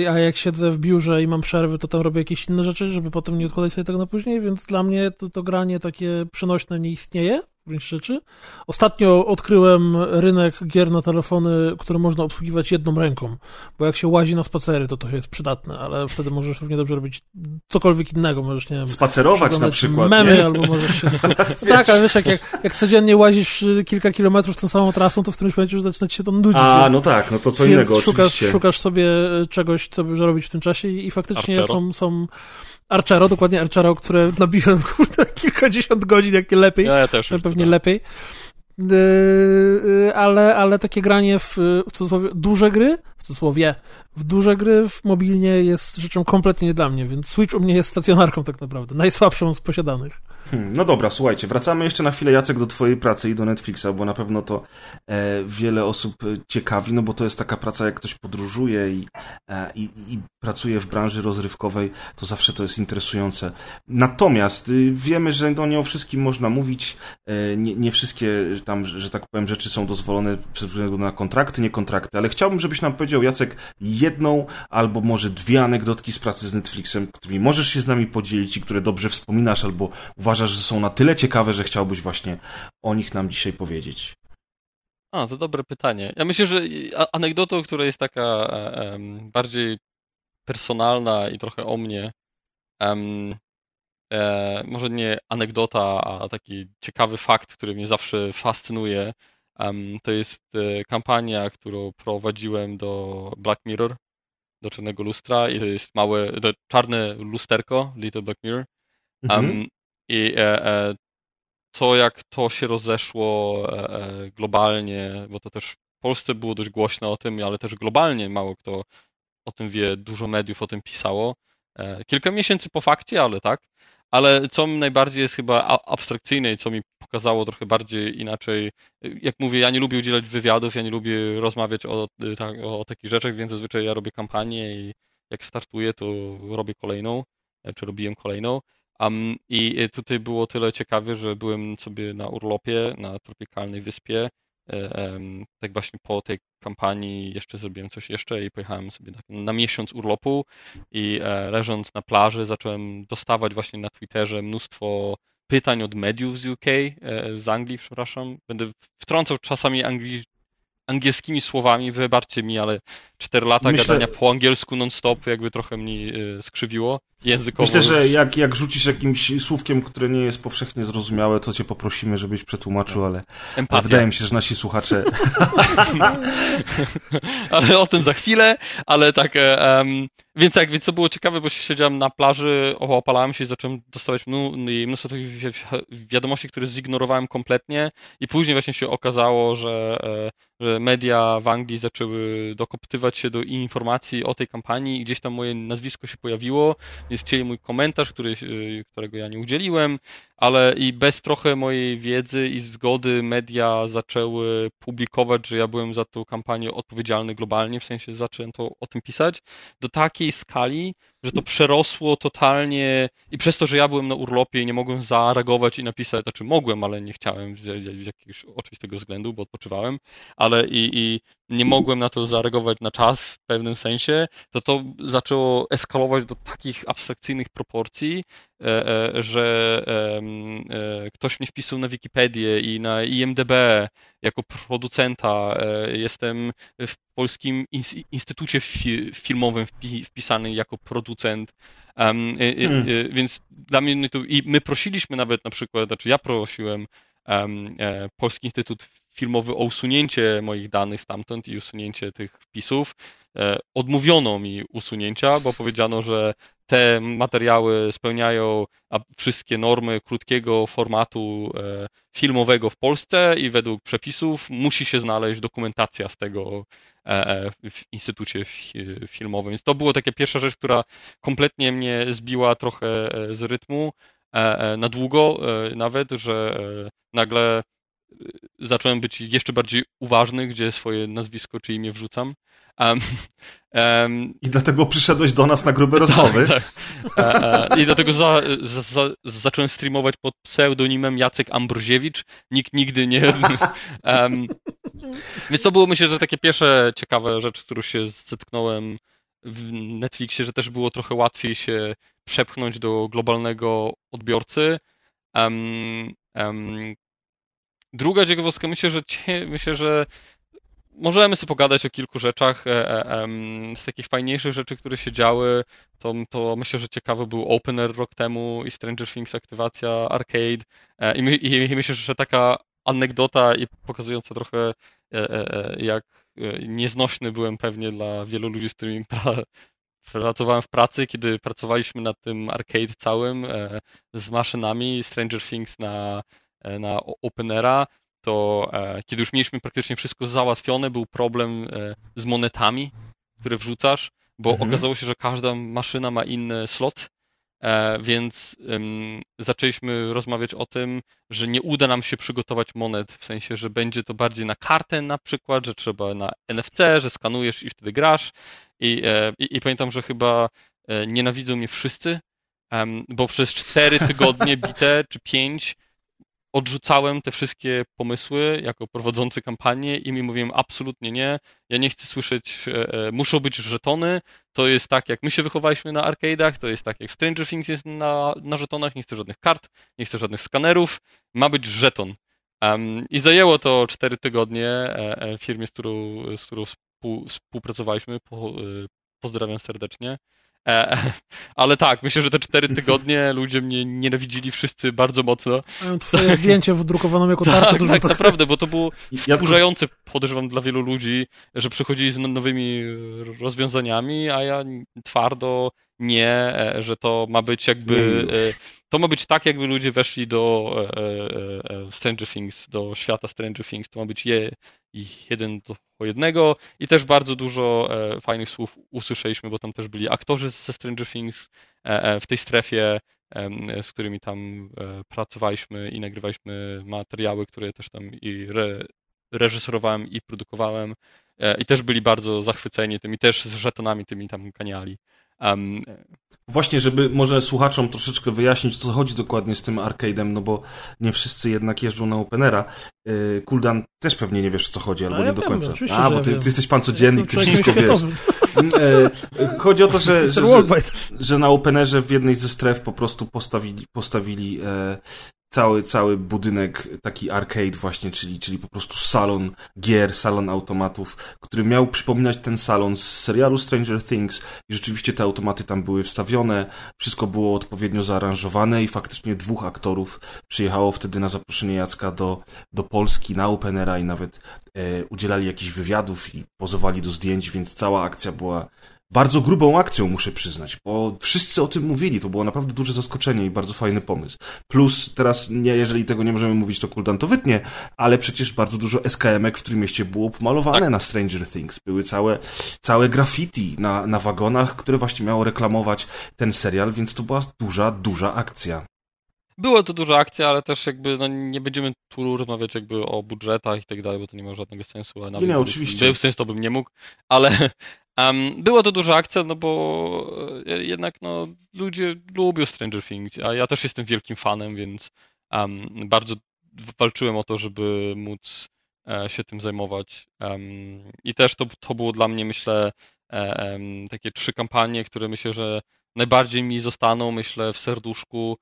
y, a jak siedzę w biurze i mam przerwy, to tam robię jakieś inne rzeczy, żeby potem nie odkładać sobie tego na później, więc dla mnie to, to granie takie przenośne nie istnieje, gruncie rzeczy. Ostatnio odkryłem rynek gier na telefony, które można obsługiwać jedną ręką, bo jak się łazi na spacery, to to jest przydatne, ale wtedy możesz równie dobrze robić cokolwiek innego, możesz, nie wiem... Spacerować na przykład, memy, nie? albo możesz się... tak, ale wiesz, jak, jak, jak codziennie łazisz kilka kilometrów tą samą trasą, to w którymś momencie już zaczyna ci się to nudzić. A, więc, no tak, no to co innego szukasz, oczywiście. szukasz sobie czegoś, co robić w tym czasie i, i faktycznie są, są Archero, dokładnie Archero, które nabiłem kurde, kilkadziesiąt godzin, jak nie lepiej. Ja, ja też. Pewnie tak. lepiej. Yy, ale, ale takie granie w, w cudzysłowie duże gry, cudzysłowie, w duże gry, w mobilnie jest rzeczą kompletnie nie dla mnie, więc Switch u mnie jest stacjonarką tak naprawdę, najsłabszą z posiadanych. Hmm, no dobra, słuchajcie, wracamy jeszcze na chwilę, Jacek, do twojej pracy i do Netflixa, bo na pewno to e, wiele osób ciekawi, no bo to jest taka praca, jak ktoś podróżuje i, e, i, i, pracuje w branży rozrywkowej, to zawsze to jest interesujące. Natomiast y, wiemy, że no, nie o wszystkim można mówić, e, nie, nie, wszystkie tam, że tak powiem, rzeczy są dozwolone ze względu na kontrakty, nie kontrakty, ale chciałbym, żebyś nam powiedział, Jacek, jedną albo może dwie anegdotki z pracy z Netflixem, którymi możesz się z nami podzielić i które dobrze wspominasz albo uważasz, że są na tyle ciekawe, że chciałbyś właśnie o nich nam dzisiaj powiedzieć? A, to dobre pytanie. Ja myślę, że anegdotą, która jest taka um, bardziej personalna i trochę o mnie, um, e, może nie anegdota, a taki ciekawy fakt, który mnie zawsze fascynuje, to jest e, kampania, którą prowadziłem do Black Mirror, do czarnego lustra i to jest małe, to czarne lusterko, Little Black Mirror. Mhm. I e, to, jak to się rozeszło e, globalnie, bo to też w Polsce było dość głośno o tym, ale też globalnie mało kto o tym wie, dużo mediów o tym pisało. E, kilka miesięcy po fakcie, ale tak. Ale co najbardziej jest chyba abstrakcyjne i co mi pokazało trochę bardziej inaczej, jak mówię, ja nie lubię udzielać wywiadów, ja nie lubię rozmawiać o, o takich rzeczach, więc zazwyczaj ja robię kampanię i jak startuję, to robię kolejną, czy robiłem kolejną. Um, I tutaj było tyle ciekawe, że byłem sobie na urlopie na tropikalnej wyspie. Um, tak właśnie po tej kampanii jeszcze zrobiłem coś jeszcze i pojechałem sobie tak na miesiąc urlopu i e, leżąc na plaży zacząłem dostawać właśnie na Twitterze mnóstwo pytań od mediów z UK, e, z Anglii, przepraszam. Będę wtrącał czasami Angli angielskimi słowami, wybaczcie mi, ale 4 lata Myślę... gadania po angielsku non-stop jakby trochę mnie y, skrzywiło językowo. Myślę, że jak, jak rzucisz jakimś słówkiem, które nie jest powszechnie zrozumiałe, to cię poprosimy, żebyś przetłumaczył, ale, ale wydaje mi się, że nasi słuchacze... ale o tym za chwilę, ale tak... Um, więc tak, więc co było ciekawe, bo siedziałem na plaży, opalałem się i zacząłem dostawać mnóstwo takich wiadomości, które zignorowałem kompletnie. I później właśnie się okazało, że, e, że media w Anglii zaczęły dokoptywać się do informacji o tej kampanii i gdzieś tam moje nazwisko się pojawiło, więc chcieli mój komentarz, który, e, którego ja nie udzieliłem, ale i bez trochę mojej wiedzy i zgody media zaczęły publikować, że ja byłem za tą kampanię odpowiedzialny globalnie, w sensie zaczęto o tym pisać, do takiej skali, że to przerosło totalnie i przez to, że ja byłem na urlopie i nie mogłem zareagować i napisać, znaczy mogłem, ale nie chciałem z, z jakiegoś oczywistego względu, bo odpoczywałem, ale i, i nie mogłem na to zareagować na czas w pewnym sensie, to to zaczęło eskalować do takich abstrakcyjnych proporcji, e, e, że ktoś mnie wpisał na Wikipedię i na IMDB jako producenta. Jestem w Polskim Instytucie Filmowym wpisany jako producent. Hmm. Więc dla mnie to, i my prosiliśmy nawet na przykład, znaczy ja prosiłem Polski Instytut Filmowy o usunięcie moich danych stamtąd i usunięcie tych wpisów. E, odmówiono mi usunięcia, bo powiedziano, że te materiały spełniają wszystkie normy krótkiego formatu e, filmowego w Polsce i według przepisów musi się znaleźć dokumentacja z tego e, w Instytucie Filmowym. Więc to było takie pierwsza rzecz, która kompletnie mnie zbiła trochę z rytmu na długo nawet, że nagle zacząłem być jeszcze bardziej uważny, gdzie swoje nazwisko czy imię wrzucam. Um, um, I dlatego przyszedłeś do nas na grube tak, rozmowy. Tak, tak. I dlatego za, za, zacząłem streamować pod pseudonimem Jacek Ambroziewicz. Nikt nigdy nie... Um, więc to było myślę, że takie pierwsze ciekawe rzeczy, którą się zetknąłem w Netflixie, że też było trochę łatwiej się przepchnąć do globalnego odbiorcy. Um, um, Druga ciekawostka, myślę, że myślę, że możemy sobie pogadać o kilku rzeczach. E, e, z takich fajniejszych rzeczy, które się działy, to, to myślę, że ciekawy był Opener rok temu i Stranger Things aktywacja Arcade. E, I, my, i myślę, że taka anegdota i pokazująca trochę, jak nieznośny byłem pewnie dla wielu ludzi, z którymi pracowałem w pracy, kiedy pracowaliśmy nad tym arcade całym z maszynami Stranger Things na na Openera, to e, kiedy już mieliśmy praktycznie wszystko załatwione, był problem e, z monetami, które wrzucasz, bo mhm. okazało się, że każda maszyna ma inny slot, e, więc zaczęliśmy rozmawiać o tym, że nie uda nam się przygotować monet, w sensie, że będzie to bardziej na kartę na przykład, że trzeba na NFC, że skanujesz i wtedy grasz. I, e, i, i pamiętam, że chyba e, nienawidzą mnie wszyscy, bo przez cztery tygodnie bite czy pięć odrzucałem te wszystkie pomysły jako prowadzący kampanię i mi mówiłem absolutnie nie, ja nie chcę słyszeć, e, e, muszą być żetony, to jest tak jak my się wychowaliśmy na arcade'ach, to jest tak jak Stranger Things jest na, na żetonach, nie chcę żadnych kart, nie chcę żadnych skanerów, ma być żeton. Um, I zajęło to 4 tygodnie e, firmie, z którą, z którą współpracowaliśmy, po, pozdrawiam serdecznie. E, ale tak, myślę, że te cztery tygodnie ludzie mnie nienawidzili wszyscy bardzo mocno. Mają twoje zdjęcie wydrukowane jako tarczę. tak, tak, naprawdę, bo to było wkurzające, podejrzewam, dla wielu ludzi, że przychodzili z nowymi rozwiązaniami, a ja twardo nie, e, że to ma być jakby. E, to ma być tak, jakby ludzie weszli do Stranger Things, do świata Stranger Things. To ma być je, jeden do jednego i też bardzo dużo e, fajnych słów usłyszeliśmy, bo tam też byli aktorzy ze Stranger Things e, e, w tej strefie, z którymi tam pracowaliśmy i nagrywaliśmy materiały, które też tam i re, reżyserowałem i produkowałem i też byli bardzo zachwyceni tymi, też z żetonami tymi tam ganiali. Um, Właśnie, żeby może słuchaczom troszeczkę wyjaśnić, co chodzi dokładnie z tym arcade'em, no bo nie wszyscy jednak jeżdżą na Openera. Yy, Kuldan też pewnie nie wiesz, co chodzi, albo no, ja nie do końca. Wiem, A, bo ty, ty, jesteś pan codziennik, ty wszystko wiesz. Yy, chodzi o to, że, że, że, że, na Openerze w jednej ze stref po prostu postawili, postawili e, cały, cały budynek taki arcade właśnie, czyli, czyli po prostu salon gier, salon automatów, który miał przypominać ten salon z serialu Stranger Things i rzeczywiście te automaty tam były wstawione, wszystko było odpowiednio zaaranżowane i faktycznie dwóch aktorów przyjechało wtedy na zaproszenie Jacka do, do Polski na Openera i nawet e, udzielali jakichś wywiadów i pozowali do zdjęć, więc cała akcja była bardzo grubą akcją, muszę przyznać, bo wszyscy o tym mówili, to było naprawdę duże zaskoczenie i bardzo fajny pomysł. Plus teraz, nie, jeżeli tego nie możemy mówić, to Kuldan to wytnie, ale przecież bardzo dużo SKM-ek w którym mieście było pomalowane tak. na Stranger Things. Były całe, całe graffiti na, na wagonach, które właśnie miało reklamować ten serial, więc to była duża, duża akcja. Była to duża akcja, ale też jakby no, nie będziemy tu rozmawiać jakby o budżetach i tak dalej, bo to nie ma żadnego sensu. A nawet nie, nie, oczywiście. Był sens, to bym nie mógł, ale Um, była to duża akcja, no bo e, jednak no, ludzie lubią Stranger Things, a ja też jestem wielkim fanem, więc um, bardzo walczyłem o to, żeby móc e, się tym zajmować. Um, I też to, to było dla mnie, myślę, e, takie trzy kampanie, które myślę, że najbardziej mi zostaną, myślę, w serduszku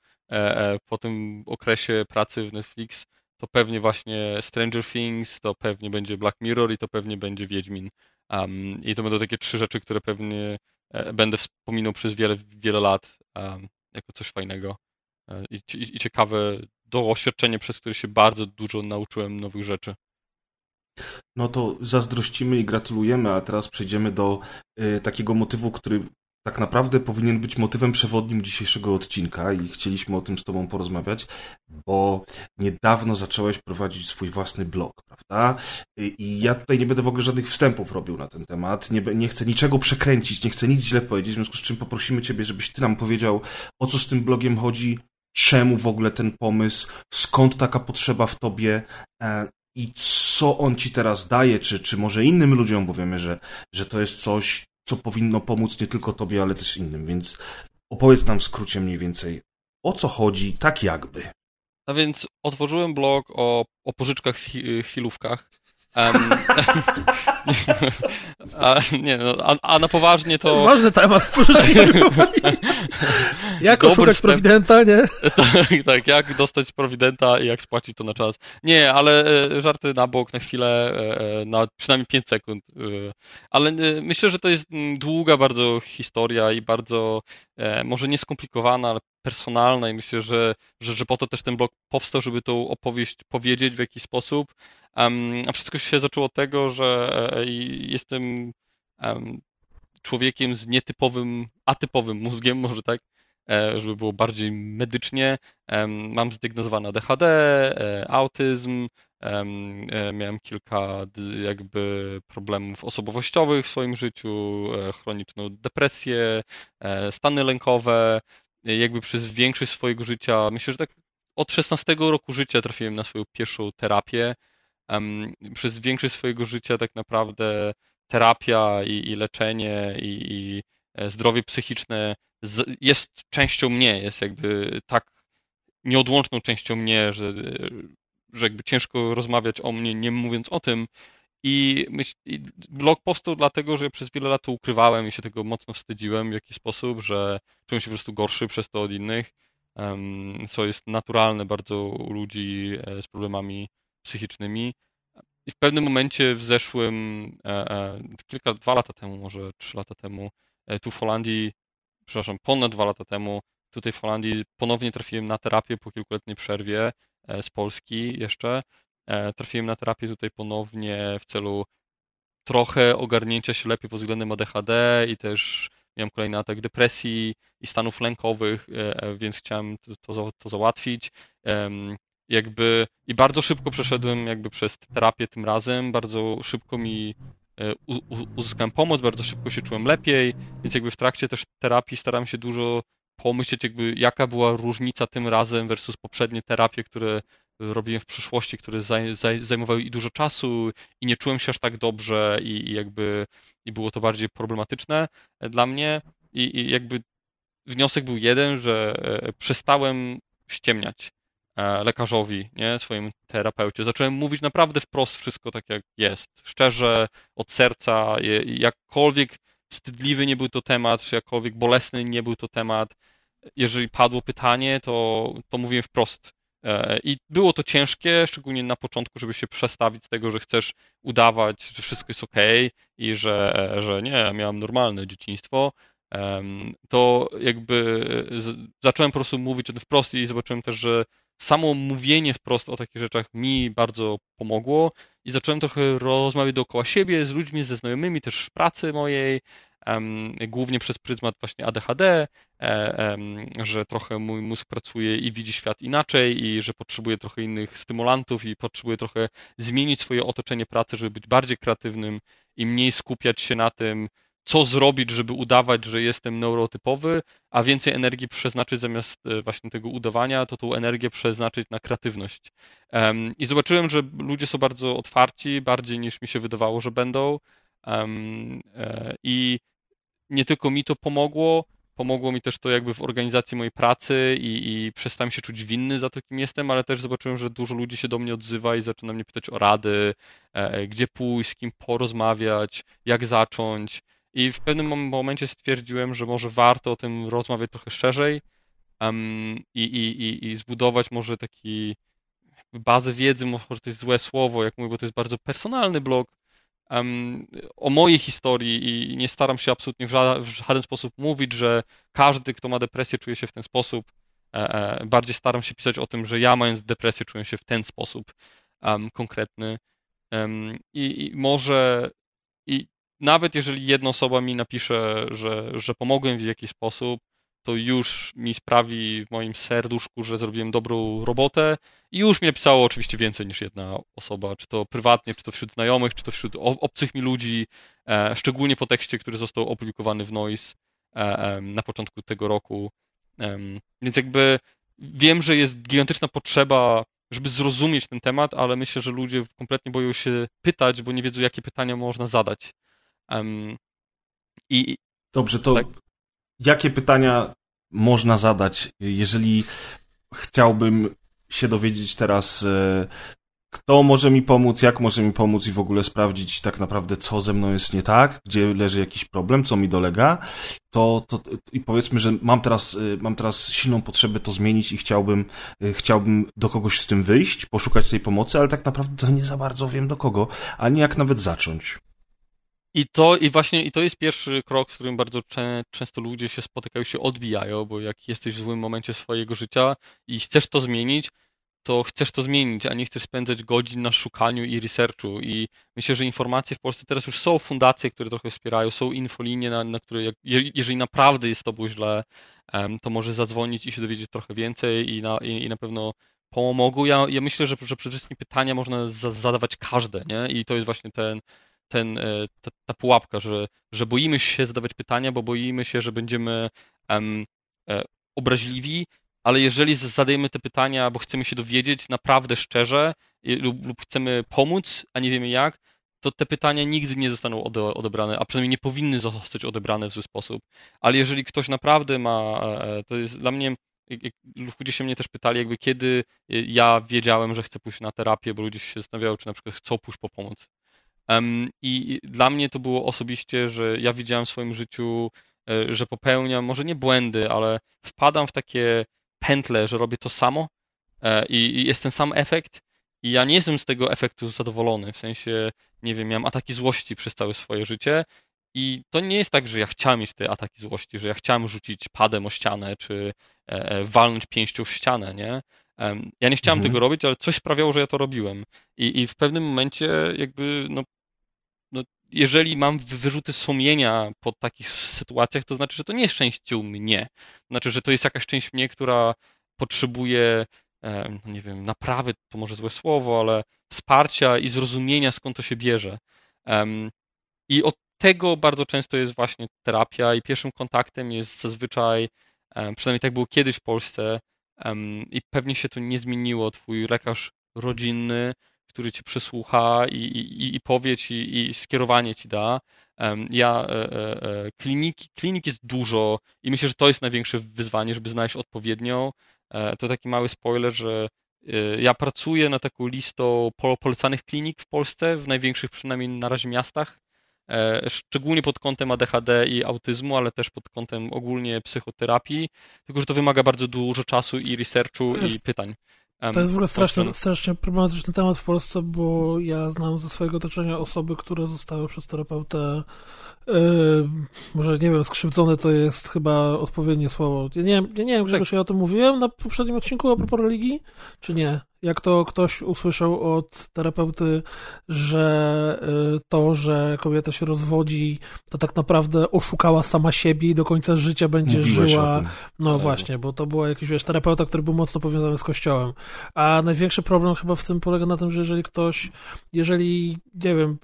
po tym okresie pracy w Netflix. To pewnie właśnie Stranger Things, to pewnie będzie Black Mirror i to pewnie będzie Wiedźmin. Um, I to będą takie trzy rzeczy, które pewnie e, będę wspominał przez wiele, wiele lat um, jako coś fajnego e, i, i, i ciekawe doświadczenie, przez które się bardzo dużo nauczyłem nowych rzeczy. No to zazdrościmy i gratulujemy, a teraz przejdziemy do y, takiego motywu, który tak naprawdę powinien być motywem przewodnim dzisiejszego odcinka i chcieliśmy o tym z Tobą porozmawiać, bo niedawno zacząłeś prowadzić swój własny blog, prawda? I ja tutaj nie będę w ogóle żadnych wstępów robił na ten temat, nie, nie chcę niczego przekręcić, nie chcę nic źle powiedzieć, w związku z czym poprosimy Ciebie, żebyś Ty nam powiedział, o co z tym blogiem chodzi, czemu w ogóle ten pomysł, skąd taka potrzeba w Tobie e, i co on Ci teraz daje, czy, czy może innym ludziom, bo wiemy, że, że to jest coś, co powinno pomóc nie tylko tobie, ale też innym, więc opowiedz nam w skrócie mniej więcej, o co chodzi, tak jakby. A więc otworzyłem blog o, o pożyczkach w chwilówkach. Um, a, nie, no, a, a, na poważnie to... Ważny temat, pożyczki Jak Dobry oszukać wstęp. Prowidenta, nie? tak, tak, jak dostać z Prowidenta i jak spłacić to na czas. Nie, ale e, żarty na bok na chwilę, e, e, na przynajmniej 5 sekund. Ale myślę, że to jest długa bardzo historia i bardzo, może nie skomplikowana, ale personalna i myślę, że, że, że po to też ten blog powstał, żeby tą opowieść powiedzieć w jakiś sposób. A wszystko się zaczęło od tego, że jestem człowiekiem z nietypowym, atypowym mózgiem, może tak, e, żeby było bardziej medycznie. Mam zdiagnozowane ADHD, e, autyzm, miałem kilka jakby problemów osobowościowych w swoim życiu, chroniczną depresję, stany lękowe, jakby przez większość swojego życia, myślę, że tak od 16 roku życia trafiłem na swoją pierwszą terapię. Przez większość swojego życia tak naprawdę terapia i, i leczenie i, i, e, zdrowie psychiczne jest częścią mnie, jest jakby tak nieodłączną częścią mnie, że, że jakby ciężko rozmawiać o mnie, nie mówiąc o tym. I, myśl, I blog powstał dlatego, że przez wiele lat to ukrywałem i się tego mocno wstydziłem w jakiś sposób, że czułem się po prostu gorszy przez to od innych, co jest naturalne bardzo u ludzi e, z problemami psychicznymi. I w pewnym momencie w zeszłym, e, e, kilka, dwa lata temu, może trzy lata temu, tu w Holandii, przepraszam, ponad dwa lata temu, tutaj w Holandii ponownie trafiłem na terapię po kilkuletniej przerwie z Polski jeszcze E, trafiłem na terapię tutaj ponownie w celu trochę ogarnięcia się lepiej pod względem ADHD i też miałem kolejny atak depresji i stanów lękowych, e, e, więc chciałem to, to, to załatwić. Jakby i bardzo szybko przeszedłem jakby przez terapię tym razem, bardzo szybko mi uzyskałem pomoc, bardzo szybko się czułem lepiej, więc jakby w trakcie też terapii staram się dużo pomyśleć jakby jaka była różnica tym razem versus poprzednie terapie, które robiłem w przyszłości, które zajmowały i dużo czasu i nie czułem się aż tak dobrze i, i jakby i było to bardziej problematyczne dla mnie. I, i jakby wniosek był jeden, że e, przestałem ściemniać. e, lekarzowi, nie, swoim terapeucie. Zacząłem mówić naprawdę wprost wszystko tak jak jest, szczerze, od serca, jakkolwiek wstydliwy nie był to temat, czy jakkolwiek bolesny nie był to temat, jeżeli padło pytanie, to, to mówiłem wprost E, I było to ciężkie, szczególnie na początku, żeby się przestawić z tego, że chcesz udawać, że wszystko jest ok i że, że nie, miałem normalne dzieciństwo. To jakby zacząłem po prostu mówić wprost i zobaczyłem też, że samo mówienie wprost o takich rzeczach mi bardzo pomogło i zacząłem trochę rozmawiać dookoła siebie z ludźmi, ze znajomymi, też w pracy mojej, głównie przez pryzmat właśnie ADHD, e, że trochę mój mózg pracuje i widzi świat inaczej i że potrzebuje trochę innych stymulantów i potrzebuje trochę zmienić swoje otoczenie pracy, żeby być bardziej kreatywnym i mniej skupiać się na tym, co zrobić, żeby udawać, że jestem neurotypowy, a więcej energii przeznaczyć zamiast e, właśnie tego udawania, to tą energię przeznaczyć na kreatywność. I zobaczyłem, że ludzie są bardzo otwarci, bardziej niż mi się wydawało, że będą. E, I nie tylko mi to pomogło, pomogło mi też to jakby w organizacji mojej pracy i, i przestałem się czuć winny za to, kim jestem, ale też zobaczyłem, że dużo ludzi się do mnie odzywa i zaczyna mnie pytać o rady, e, gdzie pójść, z kim porozmawiać, jak zacząć. I w pewnym momencie stwierdziłem, że może warto o tym rozmawiać trochę szerzej um, i, i, i zbudować może taki bazę wiedzy, może to jest złe słowo, jak mówię, bo to jest bardzo personalny blog, um, o mojej historii i nie staram się absolutnie w, ża w żaden sposób mówić, że każdy, kto ma depresję, czuje się w ten sposób. E, e, bardziej staram się pisać o tym, że ja mając depresję czuję się w ten sposób um, konkretny. I, I może i nawet jeżeli jedna osoba mi napisze, że, że pomogłem w jakiś sposób, to już mi sprawi w moim serduszku, że zrobiłem dobrą robotę i już mi napisało oczywiście więcej niż jedna osoba, czy to prywatnie, czy to wśród znajomych, czy to wśród obcych mi ludzi, e, szczególnie po tekście, który został opublikowany w Noise e, na początku tego roku. Więc jakby wiem, że jest gigantyczna potrzeba, żeby zrozumieć ten temat, ale myślę, że ludzie kompletnie boją się pytać, bo nie wiedzą, jakie pytania można zadać. I, Dobrze, to tak? jakie pytania można zadać, jeżeli chciałbym się dowiedzieć teraz, e, kto może mi pomóc, jak może mi pomóc i w ogóle sprawdzić tak naprawdę, co ze mną jest nie tak, gdzie leży jakiś problem, co mi dolega, to, to i powiedzmy, że mam teraz, e, mam teraz silną potrzebę to zmienić i chciałbym, e, chciałbym do kogoś z tym wyjść, poszukać tej pomocy, ale tak naprawdę to nie za bardzo wiem do kogo, ani jak nawet zacząć. I to, i właśnie, i to jest pierwszy krok, z którym bardzo cze, często ludzie się spotykają, się odbijają, bo jak jesteś w złym momencie swojego życia i chcesz to zmienić, to chcesz to zmienić, a nie chcesz spędzać godzin na szukaniu i researchu. I myślę, że informacje w Polsce teraz już są fundacje, które trochę wspierają, są infolinie, na, na które jak, jeżeli naprawdę jest to było źle, to może zadzwonić i się dowiedzieć trochę więcej i na, i, i na pewno pomogą. Ja, ja myślę, że, że przede wszystkim pytania można za, zadawać każde, nie? I to jest właśnie ten, ten, e, ta, ta, pułapka, że, że boimy się zadawać pytania, bo boimy się, że będziemy um, obraźliwi, ale jeżeli zadajemy te pytania, bo chcemy się dowiedzieć naprawdę szczerze lub, lub chcemy pomóc, a nie wiemy jak, to te pytania nigdy nie zostaną odebrane, a przynajmniej nie powinny zostać odebrane w zły sposób. Ale jeżeli ktoś naprawdę ma, e, to jest dla mnie, ludzie się mnie też pytali, jakby kiedy ja wiedziałem, że chcę pójść na terapię, bo ludzie się zastanawiają, czy na przykład chcą pójść po pomoc. I dla mnie to było osobiście, że ja widziałem w swoim życiu, e, że popełniam może nie błędy, ale wpadam w takie pętle, że robię to samo e, i jest ten sam efekt i ja nie jestem z tego efektu zadowolony, w sensie, nie wiem, miałem ataki złości przez całe swoje życie i to nie jest tak, że ja chciałem mieć te ataki złości, że ja chciałem rzucić padem o ścianę, czy e, walnąć pięścią w ścianę, nie? Ja nie chciałem mhm. tego robić, ale coś sprawiało, że ja to robiłem. I, i w pewnym momencie jakby, no, jeżeli mam wyrzuty sumienia po takich sytuacjach, to znaczy, że to nie jest część mnie. Znaczy, że to jest jakaś część mnie, która potrzebuje no nie wiem, naprawy to może złe słowo, ale wsparcia i zrozumienia, skąd to się bierze. I od tego bardzo często jest właśnie terapia i pierwszym kontaktem jest zazwyczaj, przynajmniej tak było kiedyś w Polsce i pewnie się to nie zmieniło, twój lekarz rodzinny, który cię przesłucha i, i, i powie ci i skierowanie ci da. Ja, e, e, e, kliniki, klinik jest dużo i myślę, że to jest największe wyzwanie, żeby znaleźć odpowiednią. To taki mały spoiler, że ja pracuję na taką listą polecanych klinik w Polsce, w największych przynajmniej na razie miastach, szczególnie pod kątem ADHD i autyzmu, ale też pod kątem ogólnie psychoterapii, tylko że to wymaga bardzo dużo czasu i researchu i pytań. To jest w ogóle strasznie, strasznie problematyczny temat w Polsce, bo ja znam ze swojego otoczenia osoby, które zostały przez terapeutę yy, może nie wiem, skrzywdzone to jest chyba odpowiednie słowo. Ja nie, ja nie wiem, Grzegorz, tak. ja o tym mówiłem na poprzednim odcinku a propos religii, czy nie? Jak to ktoś usłyszał od terapeuty, że y, to, że kobieta się rozwodzi, to tak naprawdę oszukała sama siebie i do końca życia będzie Mówiłeś żyła. No Ale... właśnie, bo to była jakiś, wiesz, terapeuta, który był mocno powiązany z kościołem. A największy problem chyba w tym polega na tym, że jeżeli ktoś, jeżeli, nie wiem,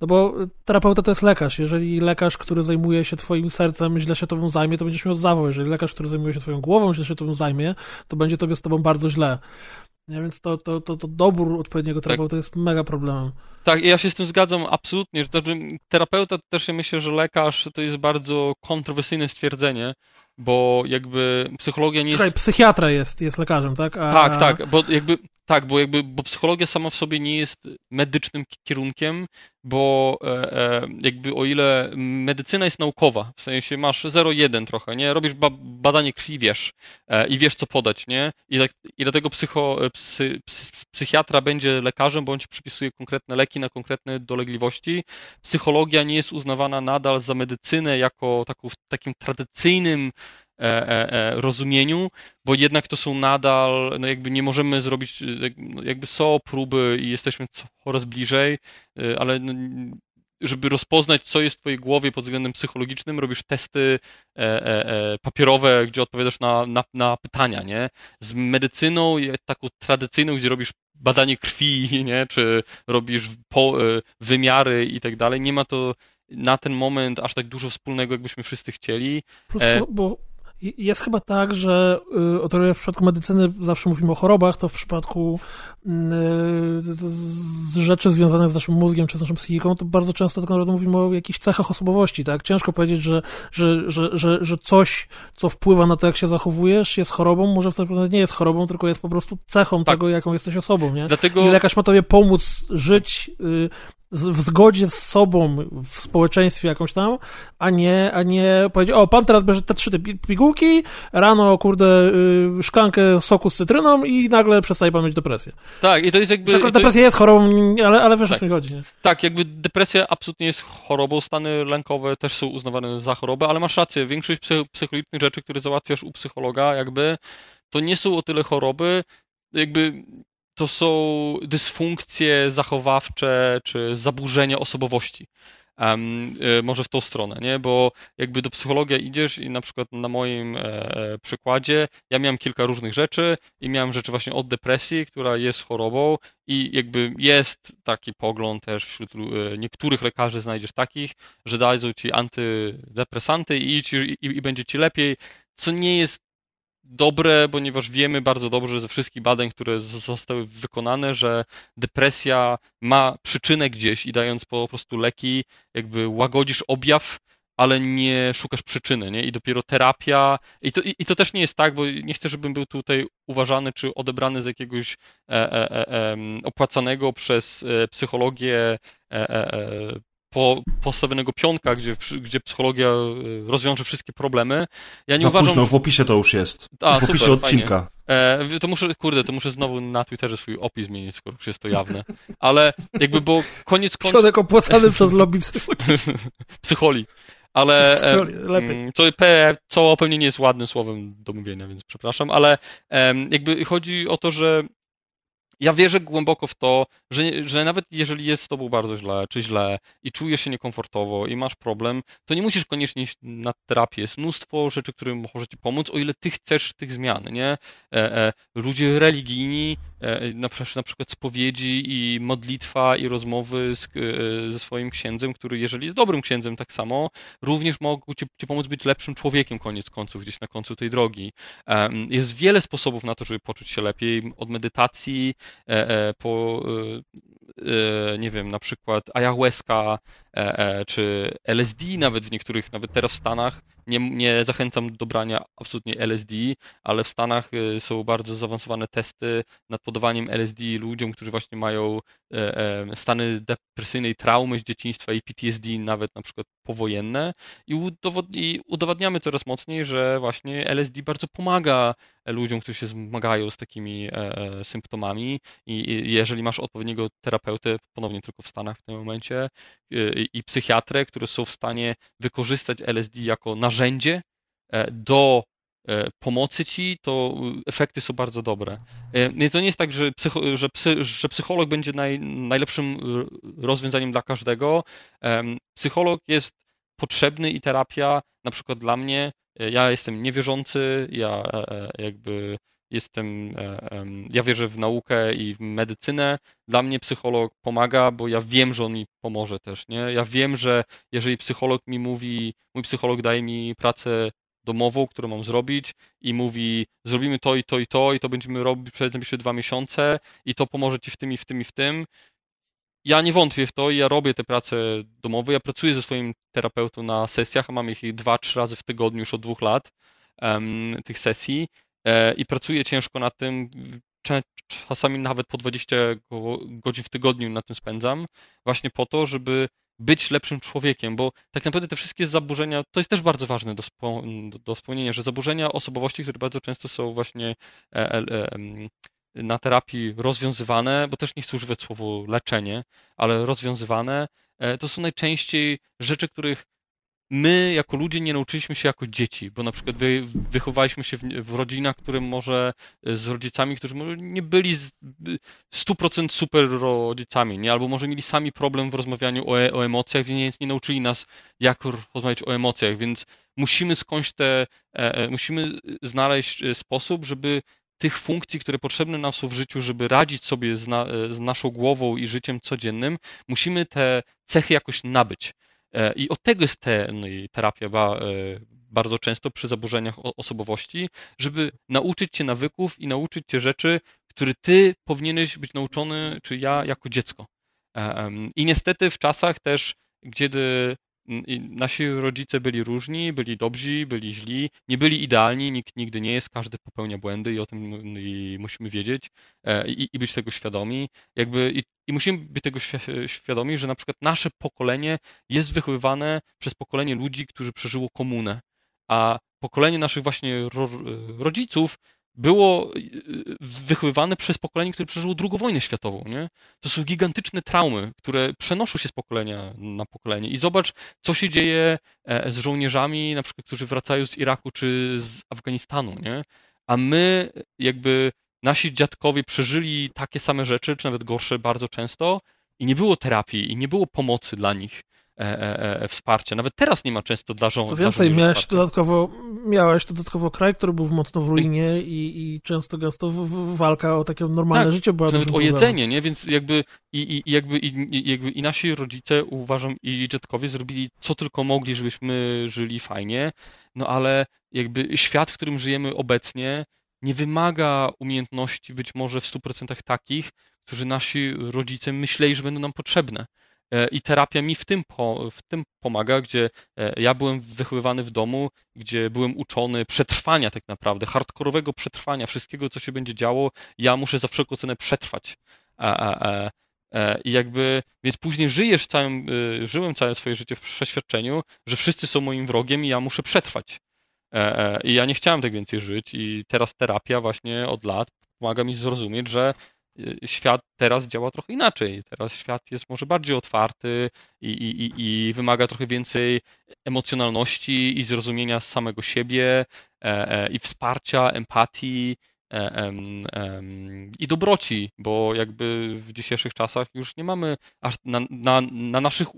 no bo terapeuta to jest lekarz. Jeżeli lekarz, który zajmuje się twoim sercem, źle się tobą zajmie, to będziesz miał zawał. Jeżeli lekarz, który zajmuje się twoją głową, źle się tobą zajmie, to będzie tobie z tobą bardzo źle. Nie, więc to, to, to, to dobór odpowiedniego tak. terapeuty tak. jest mega problemem. Tak, ja się z tym zgadzam absolutnie. Że terapeuta też ja myślę, że lekarz to jest bardzo kontrowersyjne stwierdzenie, bo jakby psychologia nie Czekaj, jest... psychiatra jest, jest lekarzem, tak? A... Tak, tak, bo jakby tak, bo jakby, bo psychologia sama w sobie nie jest medycznym kierunkiem, bo e, e, jakby o ile medycyna jest naukowa, w sensie masz 0,1 trochę, nie? Robisz ba badanie krwi, wiesz e, i wiesz co podać, nie? I, tak, i dlatego psycho, psy, psy, psychiatra będzie lekarzem, bo on ci przypisuje konkretne leki na konkretne dolegliwości. Psychologia nie jest uznawana nadal za medycynę jako taką, takim tradycyjnym rozumieniu, bo jednak to są nadal, no jakby nie możemy zrobić, no jakby są próby i jesteśmy coraz bliżej, ale no, żeby rozpoznać, co jest w twojej głowie pod względem psychologicznym, robisz testy papierowe, gdzie odpowiadasz na, na, na pytania, nie? Z medycyną taką tradycyjną, gdzie robisz badanie krwi, nie? Czy robisz po, wymiary i tak dalej, nie ma to na ten moment aż tak dużo wspólnego, jakbyśmy wszyscy chcieli. Plus, bo, bo jest chyba tak, że y, o tyle w przypadku medycyny zawsze mówimy o chorobach, to w przypadku y, rzeczy związanych z naszym mózgiem czy z naszą psychiką, to bardzo często tak naprawdę mówimy o jakichś cechach osobowości, tak? Ciężko powiedzieć, że, że, że, że, że coś, co wpływa na to, jak się zachowujesz, jest chorobą, może wcale nie jest chorobą, tylko jest po prostu cechą tak. tego, jaką jesteś osobą, nie? Dlatego... I lekarz ma tobie pomóc żyć y, w zgodzie z sobą w społeczeństwie jakąś tam, a nie, a nie powiedzieć, o, pan teraz bierze te trzy te pigułki, rano, kurde, y, szklankę soku z cytryną i nagle przestaje pan mieć depresję. Tak, i to jest jakby... Że depresja jest chorobą, ale, ale wiesz, tak. o co mi chodzi, nie? Tak, jakby depresja absolutnie jest chorobą, stany lękowe też są uznawane za chorobę, ale masz rację, większość psychologicznych rzeczy, które załatwiasz u psychologa, jakby, to nie są o tyle choroby, jakby to są dysfunkcje zachowawcze czy zaburzenia osobowości. um, może w tą stronę, nie? Bo jakby do psychologia idziesz i na przykład na moim e, przykładzie ja miałem kilka różnych rzeczy i miałem rzeczy właśnie od depresji, która jest chorobą i jakby jest taki pogląd też wśród e, niektórych lekarzy znajdziesz takich, że dadzą ci antydepresanty i, i, i będzie ci lepiej, co nie jest dobre, ponieważ wiemy bardzo dobrze ze wszystkich badań, które zostały wykonane, że depresja ma przyczynę gdzieś i dając po prostu leki, jakby łagodzisz objaw, ale nie szukasz przyczyny, nie? I dopiero terapia. I to, i, i to też nie jest tak, bo nie chcę, żebym był tutaj uważany czy odebrany z jakiegoś e, e, e, opłacanego przez e, psychologię e, e, po, postawionego pionka, gdzie, gdzie psychologia e, rozwiąże wszystkie problemy. Ja nie Za uważam. Późno, w opisie to już jest. A, w super, opisie odcinka. E, to muszę, kurde, to muszę znowu na Twitterze swój opis zmienić, skoro już jest to jawne. Ale jakby, bo koniec końców... Środek opłacany przez lobby psycholi. psycholi. Ale e, lepiej. Mm, co, co pewnie nie jest ładnym słowem do mówienia, więc przepraszam, ale jakby chodzi o to, że ja wierzę głęboko w to, że, że nawet jeżeli jest z tobą bardzo źle, czy źle i czujesz się niekomfortowo i masz problem, to nie musisz koniecznie iść na terapię. Jest mnóstwo rzeczy, które może ci pomóc, o ile ty chcesz tych zmian, nie? E, e, ludzie religijni, e, na, na przykład spowiedzi i modlitwa i rozmowy z, e, ze swoim księdzem, który jeżeli jest dobrym księdzem tak samo, również mogą ci, ci pomóc być lepszym człowiekiem koniec końców, gdzieś na końcu tej drogi. E, jest wiele sposobów na to, żeby poczuć się lepiej, od medytacji, po, e, nie wiem, na przykład ayahuasca czy LSD nawet w niektórych, nawet teraz w Stanach, nie, nie zachęcam do brania absolutnie LSD, ale w Stanach są bardzo zaawansowane testy nad podawaniem LSD ludziom, którzy właśnie mają stany depresyjnej traumy z dzieciństwa i PTSD nawet na przykład powojenne i udowadniamy coraz mocniej, że właśnie LSD bardzo pomaga ludziom, którzy się zmagają z takimi symptomami i jeżeli masz odpowiedniego terapeutę, ponownie tylko w Stanach w tym momencie, y, i psychiatrę, które są w stanie wykorzystać LSD jako narzędzie e, do e, pomocy ci, to efekty są bardzo dobre. E, więc to nie jest tak, że, psycho, że, psy, że psycholog będzie naj, najlepszym rozwiązaniem dla każdego. Psycholog jest potrzebny i terapia, na przykład dla mnie, ja jestem niewierzący, ja jakby jestem, e, ja wierzę w naukę i w medycynę. Dla mnie psycholog pomaga, bo ja wiem, że on mi pomoże też, nie? Ja wiem, że jeżeli psycholog mi mówi, mój psycholog daje mi pracę domową, którą mam zrobić i mówi, zrobimy to i to i to i to będziemy robić przez najbliższe dwa miesiące i to pomoże ci w tym i w tym i w tym. Ja nie wątpię w to i ja robię te prace domowe. Ja pracuję ze swoim terapeutą na sesjach, a mam ich dwa, trzy razy w tygodniu już od dwóch lat um, tych sesji i pracuję ciężko nad tym. Czasami nawet po 20 godzin w tygodniu na tym spędzam, właśnie po to, żeby być lepszym człowiekiem, bo tak naprawdę te wszystkie zaburzenia, to jest też bardzo ważne do, spo, do wspomnienia, że zaburzenia osobowości, które bardzo często są właśnie e, e, na terapii rozwiązywane, bo też nie chcę używać słowa leczenie, ale rozwiązywane, to są najczęściej rzeczy, których my jako ludzie nie nauczyliśmy się jako dzieci, bo na przykład wy, wychowaliśmy się w, rodzinach, które może e, z rodzicami, którzy może nie byli 100% super rodzicami, nie? albo może mieli sami problem w rozmawianiu o, o emocjach, więc nie nauczyli nas, jak rozmawiać o emocjach, więc musimy skądś te, e, e, musimy znaleźć sposób, żeby tych funkcji, które potrzebne nam są w życiu, żeby radzić sobie z, na, z naszą głową i życiem codziennym, musimy te cechy jakoś nabyć. E, I od tego jest ten, no terapia e, bardzo często przy zaburzeniach osobowości, żeby nauczyć cię nawyków i nauczyć cię rzeczy, które ty powinieneś być nauczony, czy ja jako dziecko. E, I niestety w czasach też, kiedy nasi rodzice byli różni, byli dobrzy, byli źli, nie byli idealni, nikt nigdy nie jest, każdy popełnia błędy i o tym i musimy wiedzieć i, i być tego świadomi. Jakby i, i, musimy być tego świadomi, że na przykład nasze pokolenie jest wychowywane przez pokolenie ludzi, którzy przeżyło komunę, a pokolenie naszych właśnie ro, rodziców było y, y, wychowywane przez pokolenie, które przeżyło II wojnę światową. Nie? To są gigantyczne traumy, które przenoszą się z pokolenia na pokolenie. I zobacz, co się dzieje e, z żołnierzami, na przykład, którzy wracają z Iraku czy z Afganistanu. Nie? A my, jakby nasi dziadkowie przeżyli takie same rzeczy, czy nawet gorsze bardzo często, i nie było terapii, i nie było pomocy dla nich. E, e, wsparcia. Nawet teraz nie ma często dla żołnierzy. Co więcej, miałeś dodatkowo, miałeś dodatkowo kraj, który był mocno w ruinie i, i często gęsto walka o takie normalne tak, życie była nawet o jedzenie, nie? Więc jakby i, i, jakby, i, jakby i nasi rodzice, uważam, i dziadkowie zrobili co tylko mogli, żebyśmy żyli fajnie, no ale jakby świat, w którym żyjemy obecnie, nie wymaga umiejętności być może w 100% takich, którzy nasi rodzice myśleli, że będą nam potrzebne. E, I terapia mi w tym, w tym pomaga, gdzie e, ja byłem wychowywany w domu, gdzie byłem uczony przetrwania tak naprawdę, hardkorowego przetrwania, wszystkiego, co się będzie działo, ja muszę za wszelką cenę przetrwać. I jakby, więc później żyjesz całym, żyłem całe swoje życie w przeświadczeniu, że wszyscy są moim wrogiem i ja muszę przetrwać. E, I ja nie chciałem tak więcej żyć i teraz terapia właśnie od lat pomaga mi zrozumieć, że świat teraz działa trochę inaczej. Teraz świat jest może bardziej otwarty i, i, i wymaga trochę więcej emocjonalności i zrozumienia samego siebie e, e, i wsparcia, empatii i dobroci, bo jakby w dzisiejszych czasach już nie mamy aż na, na, na naszych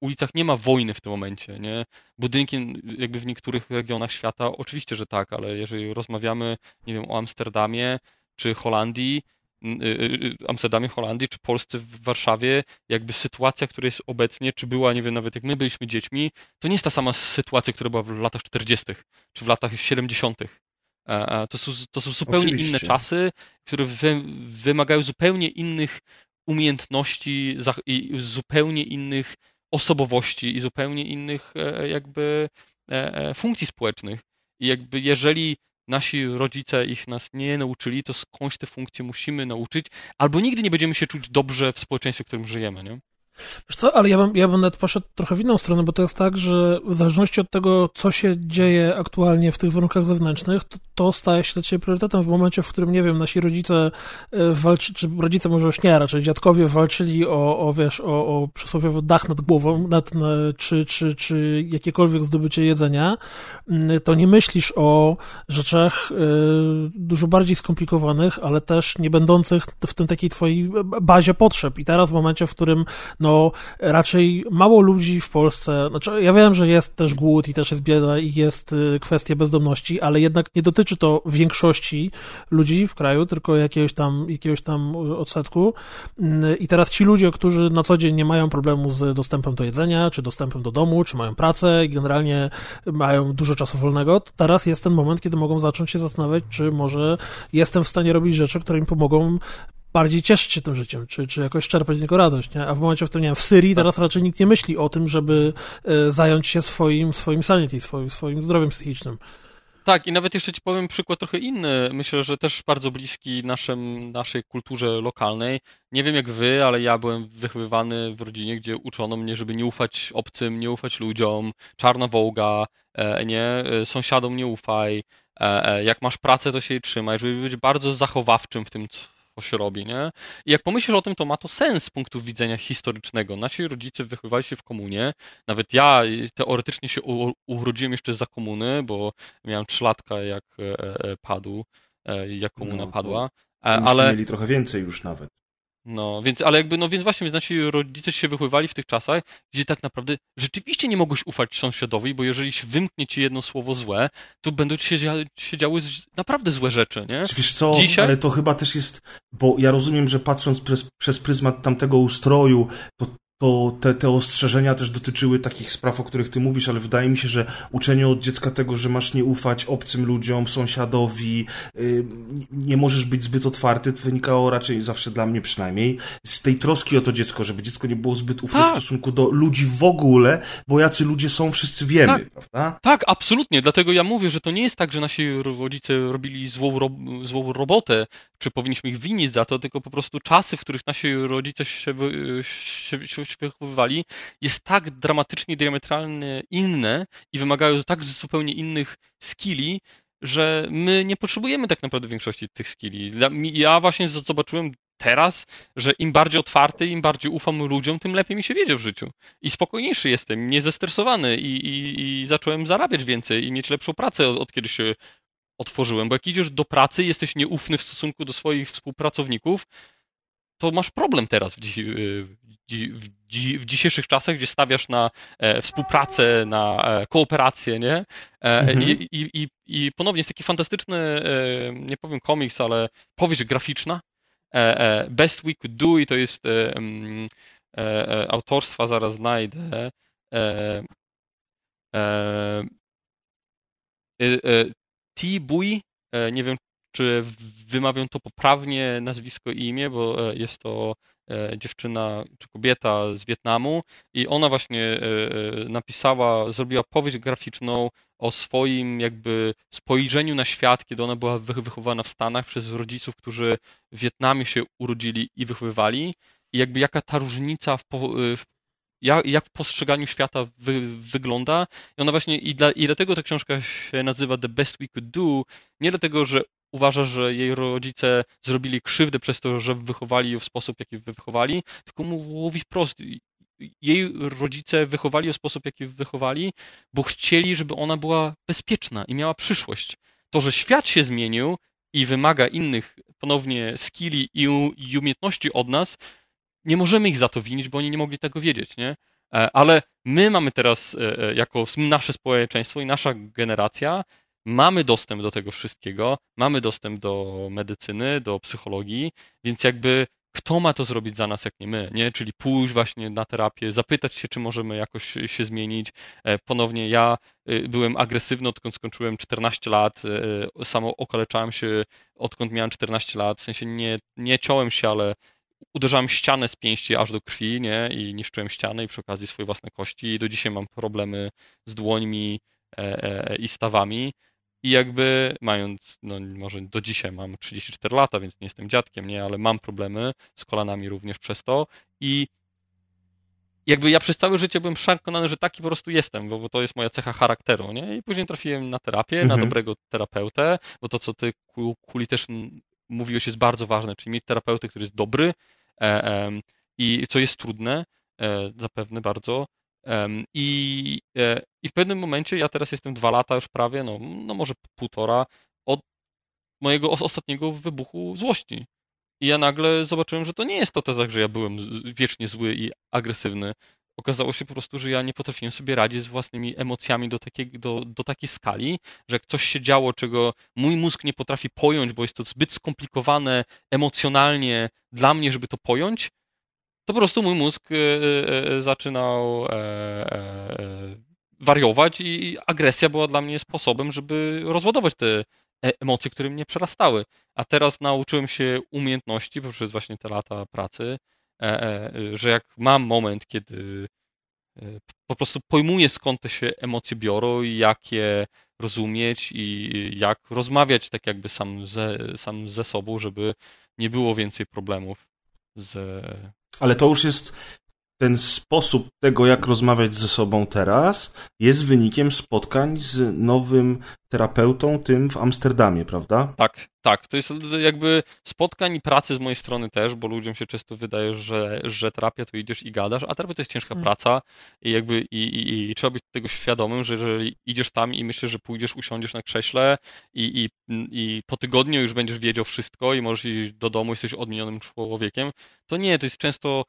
ulicach nie ma wojny w tym momencie, nie? Budynki jakby w niektórych regionach świata oczywiście, że tak, ale jeżeli rozmawiamy, nie wiem, o Amsterdamie czy Holandii, y, y, y, Amsterdamie, Holandii, czy Polsce w Warszawie, jakby sytuacja, która jest obecnie, czy była, nie wiem, nawet jak my byliśmy dziećmi, to nie jest ta sama sytuacja, która była w latach 40., czy w latach 70. To są, to są zupełnie Oczywiście. inne czasy, które wy, wymagają zupełnie innych umiejętności i zupełnie innych osobowości i zupełnie innych e, jakby e, e, funkcji społecznych. I jakby jeżeli nasi rodzice ich nas nie nauczyli, to skądś te funkcje musimy nauczyć, albo nigdy nie będziemy się czuć dobrze w społeczeństwie, w którym żyjemy, nie? Wiesz co, ale ja bym, ja bym nawet poszedł trochę w inną stronę, bo to jest tak, że w zależności od tego, co się dzieje aktualnie w tych warunkach zewnętrznych, to, to staje się dla ciebie priorytetem w momencie, w którym, nie wiem, nasi rodzice e, walczy, czy rodzice może już nie, raczej dziadkowie walczyli o, o wiesz, o, o przysłowiowy dach nad głową, nad, czy, czy, czy jakiekolwiek zdobycie jedzenia, to nie myślisz o rzeczach y, dużo bardziej skomplikowanych, ale też nie będących w tym takiej twojej bazie potrzeb. I teraz w momencie, w którym no raczej mało ludzi w Polsce, znaczy ja wiem, że jest też głód i też jest bieda i jest y, kwestia bezdomności, ale jednak nie dotyczy to większości ludzi w kraju, tylko jakiegoś tam, jakiegoś tam odsetku. Mm, i teraz ci ludzie, którzy na co dzień nie mają problemu z dostępem do jedzenia, czy dostępem do domu, czy mają pracę i generalnie mają dużo czasu wolnego, teraz jest ten moment, kiedy mogą zacząć się zastanawiać, czy może jestem w stanie robić rzeczy, które im pomogą bardziej cieszyć się tym życiem, czy, czy jakoś czerpać z niego radość, nie? A w momencie, w którym, nie wiem, w Syrii tak. teraz raczej nikt nie myśli o tym, żeby e, zająć się swoim, swoim sanity, swoim, swoim zdrowiem psychicznym. Tak, i nawet jeszcze ci powiem przykład trochę inny, myślę, że też bardzo bliski naszym, naszej kulturze lokalnej. Nie wiem jak wy, ale ja byłem wychowywany w rodzinie, gdzie uczono mnie, żeby nie ufać obcym, nie ufać ludziom, czarna wołga, e, nie, e, sąsiadom nie ufaj, jak masz pracę, to się jej trzymaj, żeby być bardzo zachowawczym w tym, co się robi, nie? I jak pomyślisz o tym, to ma to sens z punktu widzenia historycznego. Nasi rodzice wychowywali się w komunie, nawet ja teoretycznie się urodziłem jeszcze za komuny, bo miałem trzylatka jak e, e, padł, e, jak komuna no, padła, ale... mieli trochę więcej już nawet. No, więc, ale jakby, no więc właśnie, nasi rodzice się wychowywali w tych czasach, gdzie tak naprawdę rzeczywiście nie mogłeś ufać sąsiadowi, bo jeżeli się wymknie ci jedno słowo złe, to będą ci się, się działy naprawdę złe rzeczy, nie? Wiesz co, Dzisiaj... ale to chyba też jest, bo ja rozumiem, że patrząc przez, przez pryzmat tamtego ustroju, to to te, te ostrzeżenia też dotyczyły takich spraw, o których ty mówisz, ale wydaje mi się, że uczenie od dziecka tego, że masz nie ufać obcym ludziom, sąsiadowi, yy, nie możesz być zbyt otwarty, to wynikało raczej zawsze dla mnie przynajmniej z tej troski o to dziecko, żeby dziecko nie było zbyt ufne tak. w stosunku do ludzi w ogóle, bo jacy ludzie są, wszyscy wiemy, tak. prawda? Tak, absolutnie. Dlatego ja mówię, że to nie jest tak, że nasi rodzice robili złą, ro złą robotę, czy powinniśmy ich winić za to, tylko po prostu czasy, w których nasi rodzice się, się, się wychowywali, jest tak dramatycznie, diametralnie inne i wymagają tak zupełnie innych skilli, że my nie potrzebujemy tak naprawdę większości tych skilli. Ja właśnie zobaczyłem teraz, że im bardziej otwarty, im bardziej ufam ludziom, tym lepiej mi się wiedzie w życiu. I spokojniejszy jestem, mniej zestresowany i, i, i zacząłem zarabiać więcej i mieć lepszą pracę od, od kiedy się otworzyłem. Bo jak idziesz do pracy jesteś nieufny w stosunku do swoich współpracowników, to masz problem teraz w, dziś, w, w dzisiejszych czasach, gdzie stawiasz na e, współpracę, na e, kooperację, nie? E, mhm. I, i, I ponownie jest taki fantastyczny, e, nie powiem komiks, ale powieść graficzna. E, e, Best We Could Do i to jest autorstwa, zaraz znajdę. T-Bui, nie wiem, czy wymawiam to poprawnie nazwisko i imię, bo jest to E, dziewczyna czy kobieta z Wietnamu i ona właśnie e, e, napisała, zrobiła powieść graficzną o swoim jakby spojrzeniu na świat, kiedy ona była wychowana w Stanach przez rodziców, którzy w Wietnamie się urodzili i wychowywali. I jakby jaka ta różnica w, w jak w postrzeganiu świata wy, wygląda. I ona właśnie, i, dla, i dlatego ta książka się nazywa The Best We Could Do, nie dlatego, że uważa, że jej rodzice zrobili krzywdę przez to, że wychowali ją w sposób, jaki wychowali, tylko mówi wprost, jej rodzice wychowali ją w sposób, jaki wychowali, bo chcieli, żeby ona była bezpieczna i miała przyszłość. To, że świat się zmienił i wymaga innych ponownie skilli i, i umiejętności od nas, nie możemy ich za to winić, bo oni nie mogli tego wiedzieć, nie? E, ale my mamy teraz, e, e, jako nasze społeczeństwo i nasza generacja, mamy dostęp do tego wszystkiego, mamy dostęp do medycyny, do psychologii, więc jakby kto ma to zrobić za nas, jak nie my, nie? Czyli pójść właśnie na terapię, zapytać się, czy możemy jakoś się zmienić. Ponownie ja byłem agresywny, odkąd skończyłem 14 lat, samo okaleczałem się, odkąd miałem 14 lat, w sensie nie, nie ciąłem się, ale uderzałem ścianę z pięści aż do krwi, nie? I niszczyłem ścianę i przy okazji swoje własne kości. I do dzisiaj mam problemy z dłońmi e, e, i stawami. I jakby mając, no może do dzisiaj mam 34 lata, więc nie jestem dziadkiem, nie, ale mam problemy z kolanami również przez to. I jakby ja przez całe życie byłem przekonany, że taki po prostu jestem, bo, bo to jest moja cecha charakteru, nie? I później trafiłem na terapię, mhm. na dobrego terapeutę, bo to, co ty, Kuli, też mówiłeś, jest bardzo ważne, czyli mieć terapeutę, który jest dobry e, i co jest trudne, e, zapewne bardzo. I, e, I w pewnym momencie, ja teraz jestem dwa lata już prawie, no, no może półtora, od mojego ostatniego wybuchu złości. I ja nagle zobaczyłem, że to nie jest to tak, że ja byłem wiecznie zły i agresywny, okazało się po prostu, że ja nie potrafiłem sobie radzić z własnymi emocjami do do, do takiej skali, że jak coś się działo, czego mój mózg nie potrafi pojąć, bo jest to zbyt skomplikowane emocjonalnie dla mnie, żeby to pojąć, to po prostu mój mózg e, e, e, zaczynał wariować i agresja była dla mnie sposobem, żeby rozładować te emocje, które mnie przerastały. A teraz nauczyłem się umiejętności poprzez właśnie te lata pracy, E, e, że jak mam moment, kiedy e, po prostu pojmuję skąd te się emocje biorą i jak je rozumieć i jak rozmawiać tak jakby sam ze, sam ze sobą, żeby nie było więcej problemów z... Ale to już jest ten sposób tego, jak rozmawiać ze sobą teraz, jest wynikiem spotkań z nowym terapeutą, tym w Amsterdamie, prawda? Tak, tak. To jest jakby spotkań i pracy z mojej strony też, bo ludziom się często wydaje, że, że terapia to idziesz i gadasz, a terapia to jest ciężka hmm. praca i jakby i, i, i, trzeba być tego świadomym, że jeżeli idziesz tam i myślisz, że pójdziesz, usiądziesz na krześle i, i, i po tygodniu już będziesz wiedział wszystko i możesz iść do domu, jesteś odmienionym człowiekiem, to nie, to jest często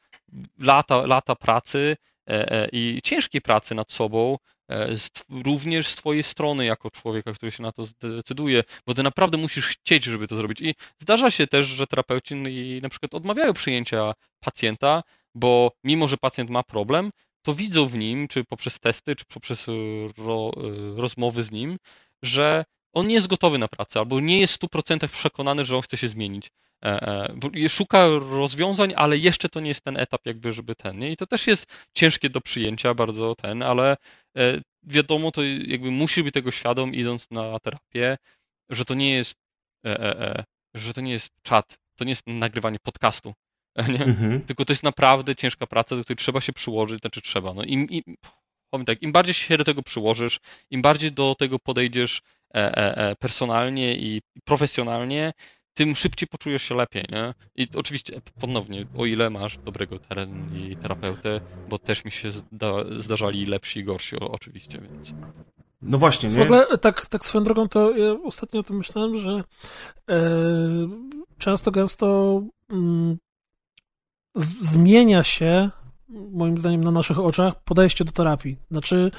lata, lata pracy e, e, i ciężkiej pracy nad sobą, e, również z twojej strony jako człowieka, który się na to zdecyduje, bo ty naprawdę musisz chcieć, żeby to zrobić. I zdarza się też, że terapeuci na przykład odmawiają przyjęcia pacjenta, bo mimo, że pacjent ma problem, to widzą w nim, czy poprzez testy, czy poprzez ro, rozmowy z nim, że on nie jest gotowy na pracę, albo nie jest w 100% przekonany, że on chce się zmienić. E, e, szuka rozwiązań, ale jeszcze to nie jest ten etap, jakby, żeby ten. Nie? I to też jest ciężkie do przyjęcia, bardzo ten, ale e, wiadomo, to jakby musi być tego świadom, idąc na terapię, że to nie jest, że to nie jest czat, to nie jest nagrywanie podcastu. Mhm. Tylko to jest naprawdę ciężka praca, do której trzeba się przyłożyć, znaczy trzeba. No, im, im, powiem tak, im bardziej się do tego przyłożysz, im bardziej do tego podejdziesz personalnie i profesjonalnie, tym szybciej poczujesz się lepiej, nie? I oczywiście, ponownie, o ile masz dobrego teren i terapeutę, bo też mi się zda, zdarzali lepsi i gorsi oczywiście, więc... No właśnie, nie? W ogóle tak, tak swoją drogą to ja ostatnio o tym myślałem, że e, często, gęsto mm, zmienia się moim zdaniem na naszych oczach podejście do terapii. Znaczy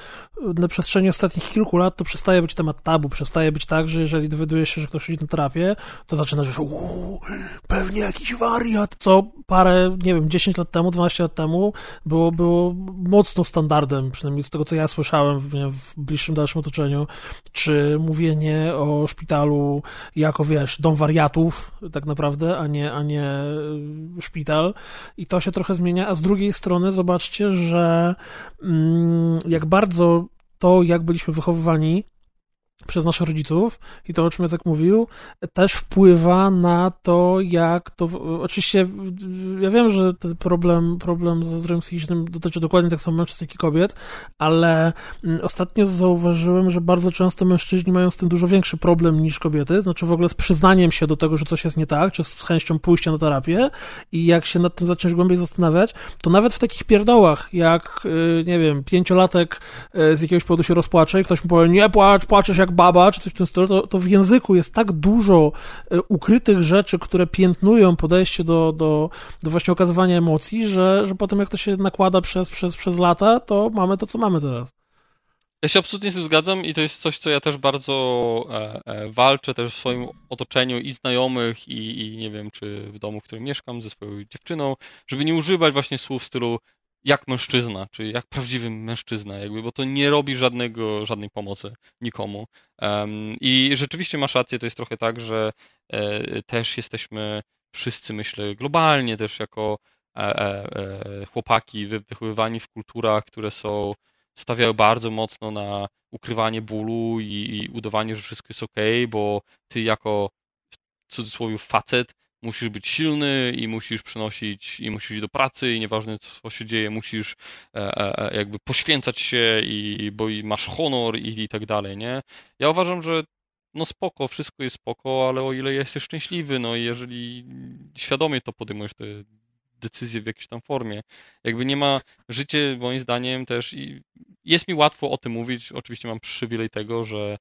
na przestrzeni ostatnich kilku lat to przestaje być temat tabu, przestaje być tak, że jeżeli dowiaduje się, że ktoś idzie na terapię, to zaczyna, że uuu, pewnie jakiś wariat, co parę, nie wiem, 10 lat temu, 12 lat temu było, było mocno standardem, przynajmniej z tego, co ja słyszałem w, w bliższym, dalszym otoczeniu, czy mówienie o szpitalu jako, wiesz, dom wariatów tak naprawdę, a nie, a nie szpital i to się trochę zmienia, a z drugiej strony strony zobaczcie, że mm, jak bardzo to, jak byliśmy wychowywani, przez naszych rodziców i to, o czym Jacek mówił, też wpływa na to, jak to... Oczywiście ja wiem, że ten problem, problem ze zdrowiem psychicznym dotyczy dokładnie tak samo mężczyzn, jak i kobiet, ale mm, ostatnio zauważyłem, że bardzo często mężczyźni mają z tym dużo większy problem niż kobiety, znaczy w ogóle z przyznaniem się do tego, że coś jest nie tak, czy z chęcią pójścia na terapię i jak się nad tym zaczniesz głębiej zastanawiać, to nawet w takich pierdołach, jak, y, nie wiem, pięciolatek y, z jakiegoś powodu się rozpłacze i ktoś mu powie, nie płacz, płaczesz jak baba, czy coś w tym stylu, to, to w języku jest tak dużo e, ukrytych rzeczy, które piętnują podejście do, do, do właśnie okazywania emocji, że, że potem jak to się nakłada przez, przez, przez lata, to mamy to, co mamy teraz. Ja się absolutnie z tym zgadzam i to jest coś, co ja też bardzo e, e, walczę też w swoim otoczeniu i znajomych i, i nie wiem, czy w domu, w którym mieszkam ze swoją dziewczyną, żeby nie używać właśnie słów w stylu jak mężczyzna, czyli jak prawdziwy mężczyzna, jakby, bo to nie robi żadnego, żadnej pomocy nikomu. I rzeczywiście masz rację, to jest trochę tak, że e, też jesteśmy wszyscy, myślę, globalnie też jako e, e, chłopaki wychowywani w kulturach, które są stawiają bardzo mocno na ukrywanie bólu i, i udawanie, że wszystko jest ok, bo ty jako w cudzysłowie facet musisz być silny i musisz przynosić, i musisz iść do pracy i nieważne co się dzieje, musisz e, e, e, jakby poświęcać się i, bo i masz honor i, i tak dalej, nie? Ja uważam, że no spoko, wszystko jest spoko, ale o ile jesteś szczęśliwy, no i jeżeli świadomie to podejmujesz te decyzje w jakiejś tam formie. Jakby nie ma, życie moim zdaniem też i jest mi łatwo o tym mówić, oczywiście mam przywilej tego, że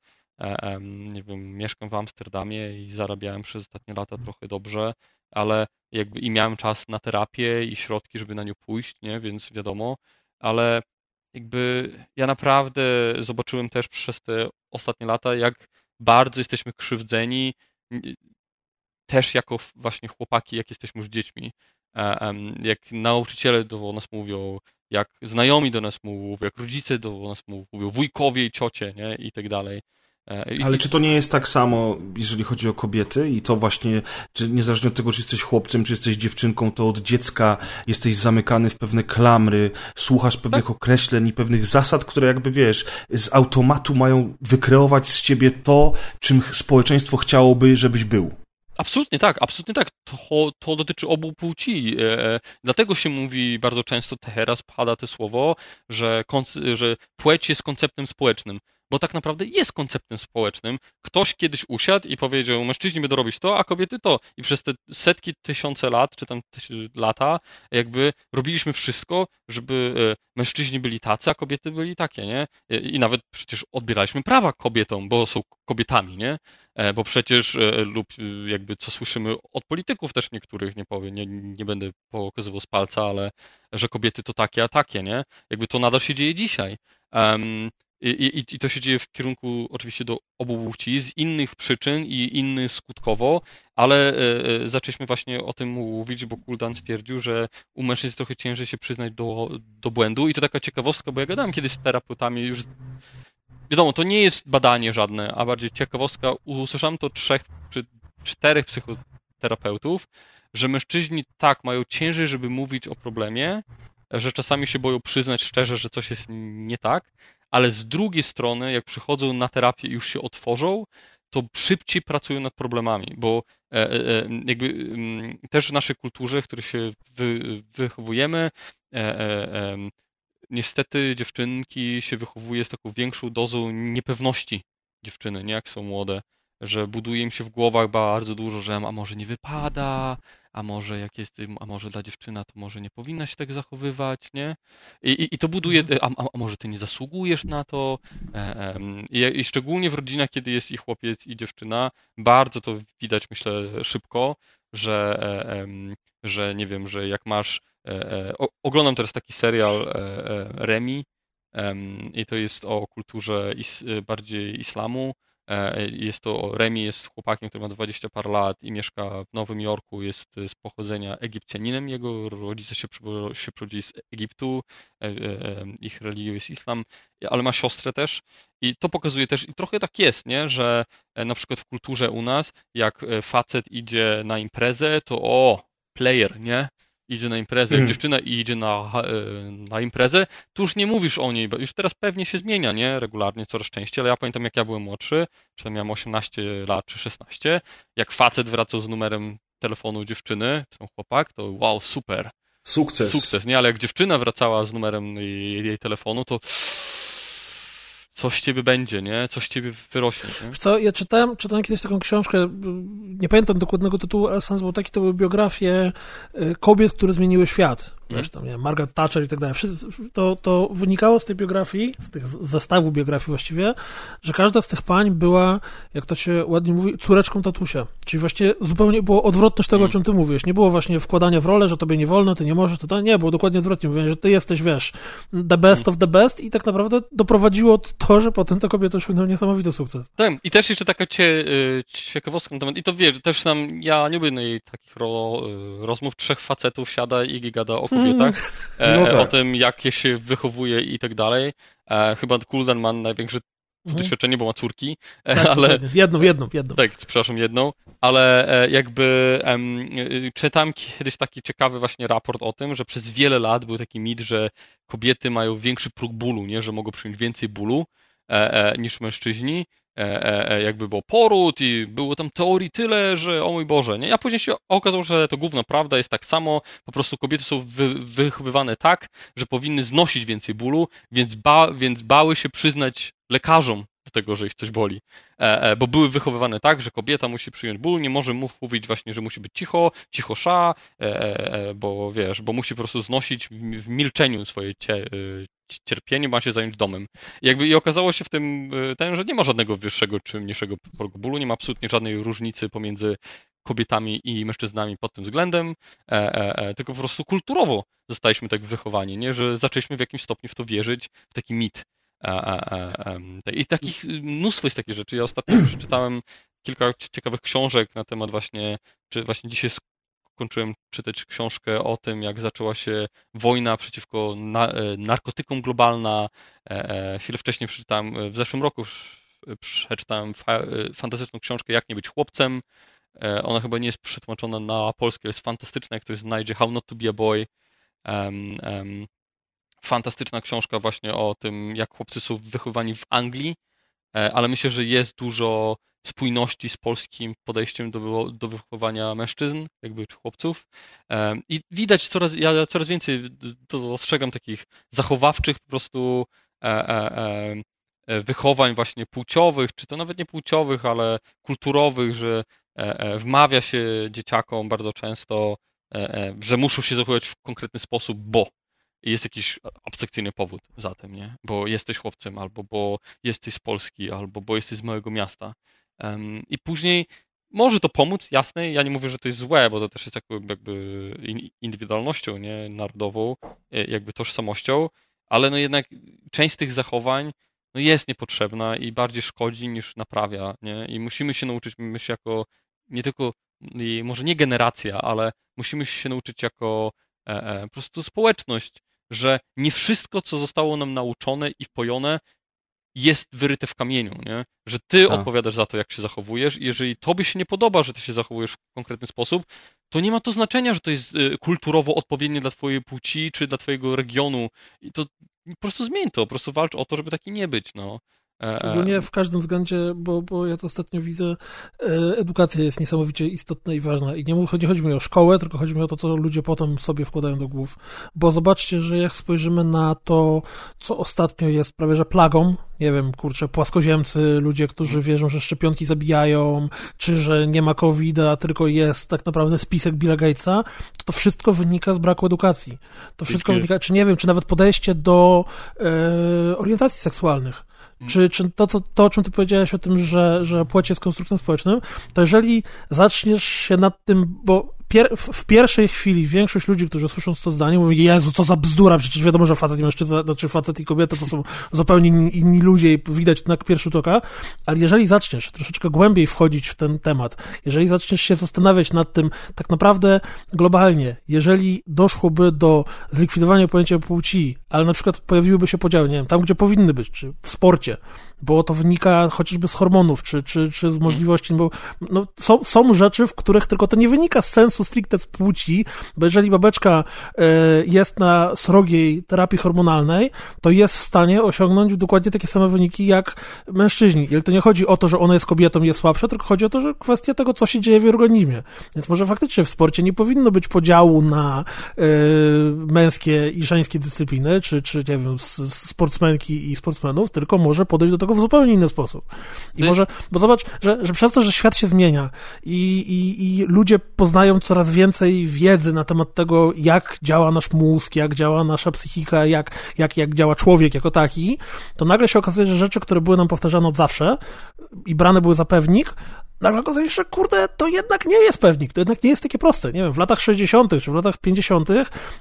nie wiem, mieszkam w Amsterdamie i zarabiałem przez ostatnie lata trochę dobrze, ale jakby i miałem czas na terapię i środki, żeby na nią pójść, nie, więc wiadomo, ale jakby ja naprawdę zobaczyłem też przez te ostatnie lata, jak bardzo jesteśmy krzywdzeni, też jako właśnie chłopaki, jak jesteśmy już dziećmi. E, jak nauczyciele do nas mówią, jak znajomi do nas mówią, jak rodzice do nas mówią, wujkowie i ciocie, nie, i tak dalej. E, Ale czy to nie jest tak samo, jeżeli chodzi o kobiety i to właśnie, czy niezależnie od tego, czy jesteś chłopcem, czy jesteś dziewczynką, to od dziecka jesteś zamykany w pewne klamry, słuchasz pewnych tak? określeń i pewnych zasad, które jakby, wiesz, z automatu mają wykreować z ciebie to, czym społeczeństwo chciałoby, żebyś był. Absolutnie tak, absolutnie tak. To, to dotyczy obu płci. E, e, dlatego się mówi bardzo często teraz, pada to słowo, że, że płeć jest konceptem społecznym bo tak naprawdę jest konceptem społecznym. Ktoś kiedyś usiadł i powiedział, mężczyźni będą robić to, a kobiety to. I przez te setki, tysiące lat, czy tam lata, jakby robiliśmy wszystko, żeby e, mężczyźni byli tacy, a kobiety byli takie, nie? I nawet przecież odbieraliśmy prawa kobietom, bo są kobietami, nie? E, bo przecież e, lub jakby co słyszymy od polityków też niektórych, nie powiem, nie, nie będę pokazywał z palca, ale że kobiety to takie, a takie, nie? Jakby to nadal się dzieje dzisiaj. I, i, I, to się dzieje w kierunku oczywiście do obu płci z innych przyczyn i innych skutkowo, ale e, e, zaczęliśmy właśnie o tym mówić, bo Kuldan stwierdził, że u mężczyzn trochę ciężej się przyznać do, do błędu i to taka ciekawostka, bo ja gadałem kiedyś z terapeutami już wiadomo, to nie jest badanie żadne, a bardziej ciekawostka. Usłyszałem to trzech czy czterech psychoterapeutów, że mężczyźni tak mają ciężej, żeby mówić o problemie, że czasami się boją przyznać szczerze, że coś jest nie tak, ale z drugiej strony, jak przychodzą na terapię i już się otworzą, to szybciej pracują nad problemami, bo e, e, e, jakby mm, też w naszej kulturze, w której się wychowujemy, niestety dziewczynki się wychowuje z taką większą dozą niepewności dziewczyny, nie? Jak są młode że buduje im się w głowach bardzo dużo, że a może nie wypada, a może jak jest, a może dla dziewczyna to może nie powinna się tak zachowywać, nie? I, i, i to buduje, mhm. a, a, może ty nie zasługujesz na to. E, I, I, szczególnie w rodzinach, kiedy jest i chłopiec, i dziewczyna, bardzo to widać, myślę, szybko, że, że nie wiem, że jak masz. Oglądam teraz taki serial Remi i to jest o kulturze bardziej islamu E, jest to, Remi jest chłopakiem, który ma 20 par lat i mieszka w Nowym Jorku, jest z pochodzenia Egipcjaninem, jego rodzice się, się z Egiptu, e, e, ich religią jest islam, ale ma siostrę też i to pokazuje też, i trochę tak jest, nie, że na przykład w kulturze u nas, jak facet idzie na imprezę, to o, player, nie? Idzie na imprezę, jak mm. dziewczyna idzie na, e, na imprezę, to już nie mówisz o niej, bo już teraz pewnie się zmienia, nie? Regularnie, coraz częściej, ale ja pamiętam jak ja byłem młodszy, czy tam miałem 18 lat, czy 16, jak facet wracał z numerem telefonu dziewczyny, czy tam chłopak, to wow, super. Sukces. Sukces, nie? Ale jak dziewczyna wracała z numerem jej, jej telefonu, to coś ciebie będzie, nie? Coś ciebie wyrośnie. Nie? Co, ja czytałem, czytałem kiedyś taką książkę, nie pamiętam dokładnego tytułu, ale sens był taki, to były biografie y, kobiet, które zmieniły świat. Wiesz, tam, nie, Margaret Thatcher i tak dalej. To, to wynikało z tej biografii, z tych zestawu biografii właściwie, że każda z tych pań była, jak to się ładnie mówi, córeczką tatusia. Czyli właściwie zupełnie było odwrotność tego, o czym ty mówisz. Nie było właśnie wkładania w rolę, że tobie nie wolno, ty nie możesz, to, to nie, było dokładnie odwrotnie. Mówię, że ty jesteś, wiesz, the best of the best i tak naprawdę doprowadziło to, że potem ta kobieta osiągnęła niesamowity sukces. Tak, i też jeszcze taka cie, y, ciekawostka na temat, i to wiesz, też nam, ja nie lubię takich ro, y, rozmów trzech facetów siada i gada o kobietach, mm. no tak. o tym, jak je się wychowuje i tak dalej. E, chyba Kuldan ma największe mhm. doświadczenie, bo ma córki, e, tak, ale... Jedną, jedną, jedną. Tak, przepraszam, jedną, ale e, jakby um, czytałem kiedyś taki ciekawy właśnie raport o tym, że przez wiele lat był taki mit, że kobiety mają większy próg bólu, nie, że mogą przyjąć więcej bólu niż mężczyźni, E, e, e, jakby było poród i było tam teorii tyle, że o mój Boże, nie? A później się okazało, że to główna prawda jest tak samo, po prostu kobiety są wy, wychowywane tak, że powinny znosić więcej bólu, więc, ba, więc bały się przyznać lekarzom do tego, że ich coś boli. bo były wychowywane tak, że kobieta musi przyjąć ból, nie może mówić właśnie, że musi być cicho, cichosza, bo wiesz, bo musi po prostu znosić w milczeniu swoje cierpienie ma się zająć domem. I jakby i okazało się w tym, y, ten, że nie ma żadnego wyższego czy mniejszego progu bólu, nie ma absolutnie żadnej różnicy pomiędzy kobietami i mężczyznami pod tym względem, e, e, e, tylko po prostu kulturowo zostaliśmy tak wychowani, nie? że zaczęliśmy w jakimś stopniu w to wierzyć, w taki mit. E, e, I takich mnóstwo jest takich rzeczy. Ja ostatnio przeczytałem kilka ciekawych książek na temat właśnie, czy właśnie dzisiaj kończyłem czytać książkę o tym, jak zaczęła się wojna przeciwko na, e, narkotykom globalna. E, e, chwilę wcześniej przeczytałem, w zeszłym roku przeczytałem fa, fantastyczną książkę Jak nie być chłopcem. Ona chyba nie jest przetłumaczona na polskie, jest fantastyczna, ktoś znajdzie How Not to Be a Boy. Um, um, fantastyczna książka właśnie o tym, jak chłopcy są wychowani w Anglii, ale myślę, że jest dużo spójności z polskim podejściem do, do wychowania mężczyzn, jakby czy chłopców. I widać coraz, ja coraz więcej dostrzegam takich zachowawczych po prostu e, e, e, wychowań właśnie płciowych, czy to nawet nie płciowych, ale kulturowych, że wmawia się dzieciakom bardzo często, że muszą się zachować w konkretny sposób, bo jest jakiś abstrakcyjny powód za tym, nie? Bo jesteś chłopcem, albo bo jesteś z Polski, albo bo jesteś z małego miasta. I później może to pomóc, jasne, ja nie mówię, że to jest złe, bo to też jest jakby indywidualnością, nie, narodową, e, jakby tożsamością, ale no jednak część z tych zachowań no jest niepotrzebna i bardziej szkodzi niż naprawia, nie, i musimy się nauczyć, myślę, jako nie tylko, może nie generacja, ale musimy się nauczyć jako e, e, po prostu społeczność, że nie wszystko, co zostało nam nauczone i wpojone, jest wyryte w kamieniu, nie? że ty A. odpowiadasz za to, jak się zachowujesz i jeżeli tobie się nie podoba, że ty się zachowujesz w konkretny sposób, to nie ma to znaczenia, że to jest y, kulturowo odpowiednie dla twojej płci czy dla twojego regionu i to po prostu zmień to, po prostu walcz o to, żeby taki nie być, no. Szczególnie e, e. w każdym względzie, bo, bo ja to ostatnio widzę, e, edukacja jest niesamowicie istotna i ważna. I nie chodzi, chodzi mi o szkołę, tylko chodzi mi o to, co ludzie potem sobie wkładają do głów. Bo zobaczcie, że jak spojrzymy na to, co ostatnio jest prawie że plagą, nie wiem, kurczę, płaskoziemcy, ludzie, którzy wierzą, że szczepionki zabijają, czy że nie ma covid a tylko jest tak naprawdę spisek Billa Gatesa, to to wszystko wynika z braku edukacji. To wszystko wynika, czy nie wiem, czy nawet podejście do e, orientacji seksualnych. Czy, czy to, to, to, o czym ty powiedziałeś o tym, że, że płeć jest konstruktem społecznym, to jeżeli zaczniesz się nad tym, bo pier w pierwszej chwili większość ludzi, którzy słyszą to zdanie, mówią, Jezu, co za bzdura, przecież wiadomo, że facet i mężczyzna, znaczy facet i kobieta to są zupełnie inni, ludzie i widać na pierwszy rzut oka, ale jeżeli zaczniesz troszeczkę głębiej wchodzić w ten temat, jeżeli zaczniesz się zastanawiać nad tym tak naprawdę globalnie, jeżeli doszłoby do zlikwidowania pojęcia płci, ale na przykład pojawiłyby się podziały, nie wiem, tam gdzie powinny być, czy w sporcie, bo to wynika chociażby z hormonów, czy, czy, czy z możliwości, bo no, są, są rzeczy, w których tylko to nie wynika z sensu stricte z płci, bo jeżeli babeczka e, jest na srogiej terapii hormonalnej, to jest w stanie osiągnąć dokładnie takie same wyniki jak mężczyźni. I to nie chodzi o to, że ona jest kobietą i jest słabsza, tylko chodzi o to, że kwestia tego, co się dzieje w organizmie. Więc może faktycznie w sporcie nie powinno być podziału na y, męskie i żeńskie dyscypliny, czy, czy nie wiem, sportsmenki i sportsmenów, tylko może podejść do tego w zupełnie inny sposób. I może, bo zobacz, że, że przez to, że świat się zmienia i, i, i ludzie poznają coraz więcej wiedzy na temat tego, jak działa nasz mózg, jak działa nasza psychika, jak, jak, jak działa człowiek jako taki, to nagle się okazuje, że rzeczy, które były nam powtarzane od zawsze i brane były za pewnik, nagle okazuje się, że kurde, to jednak nie jest pewnik, to jednak nie jest takie proste. Nie wiem, w latach 60. czy w latach 50.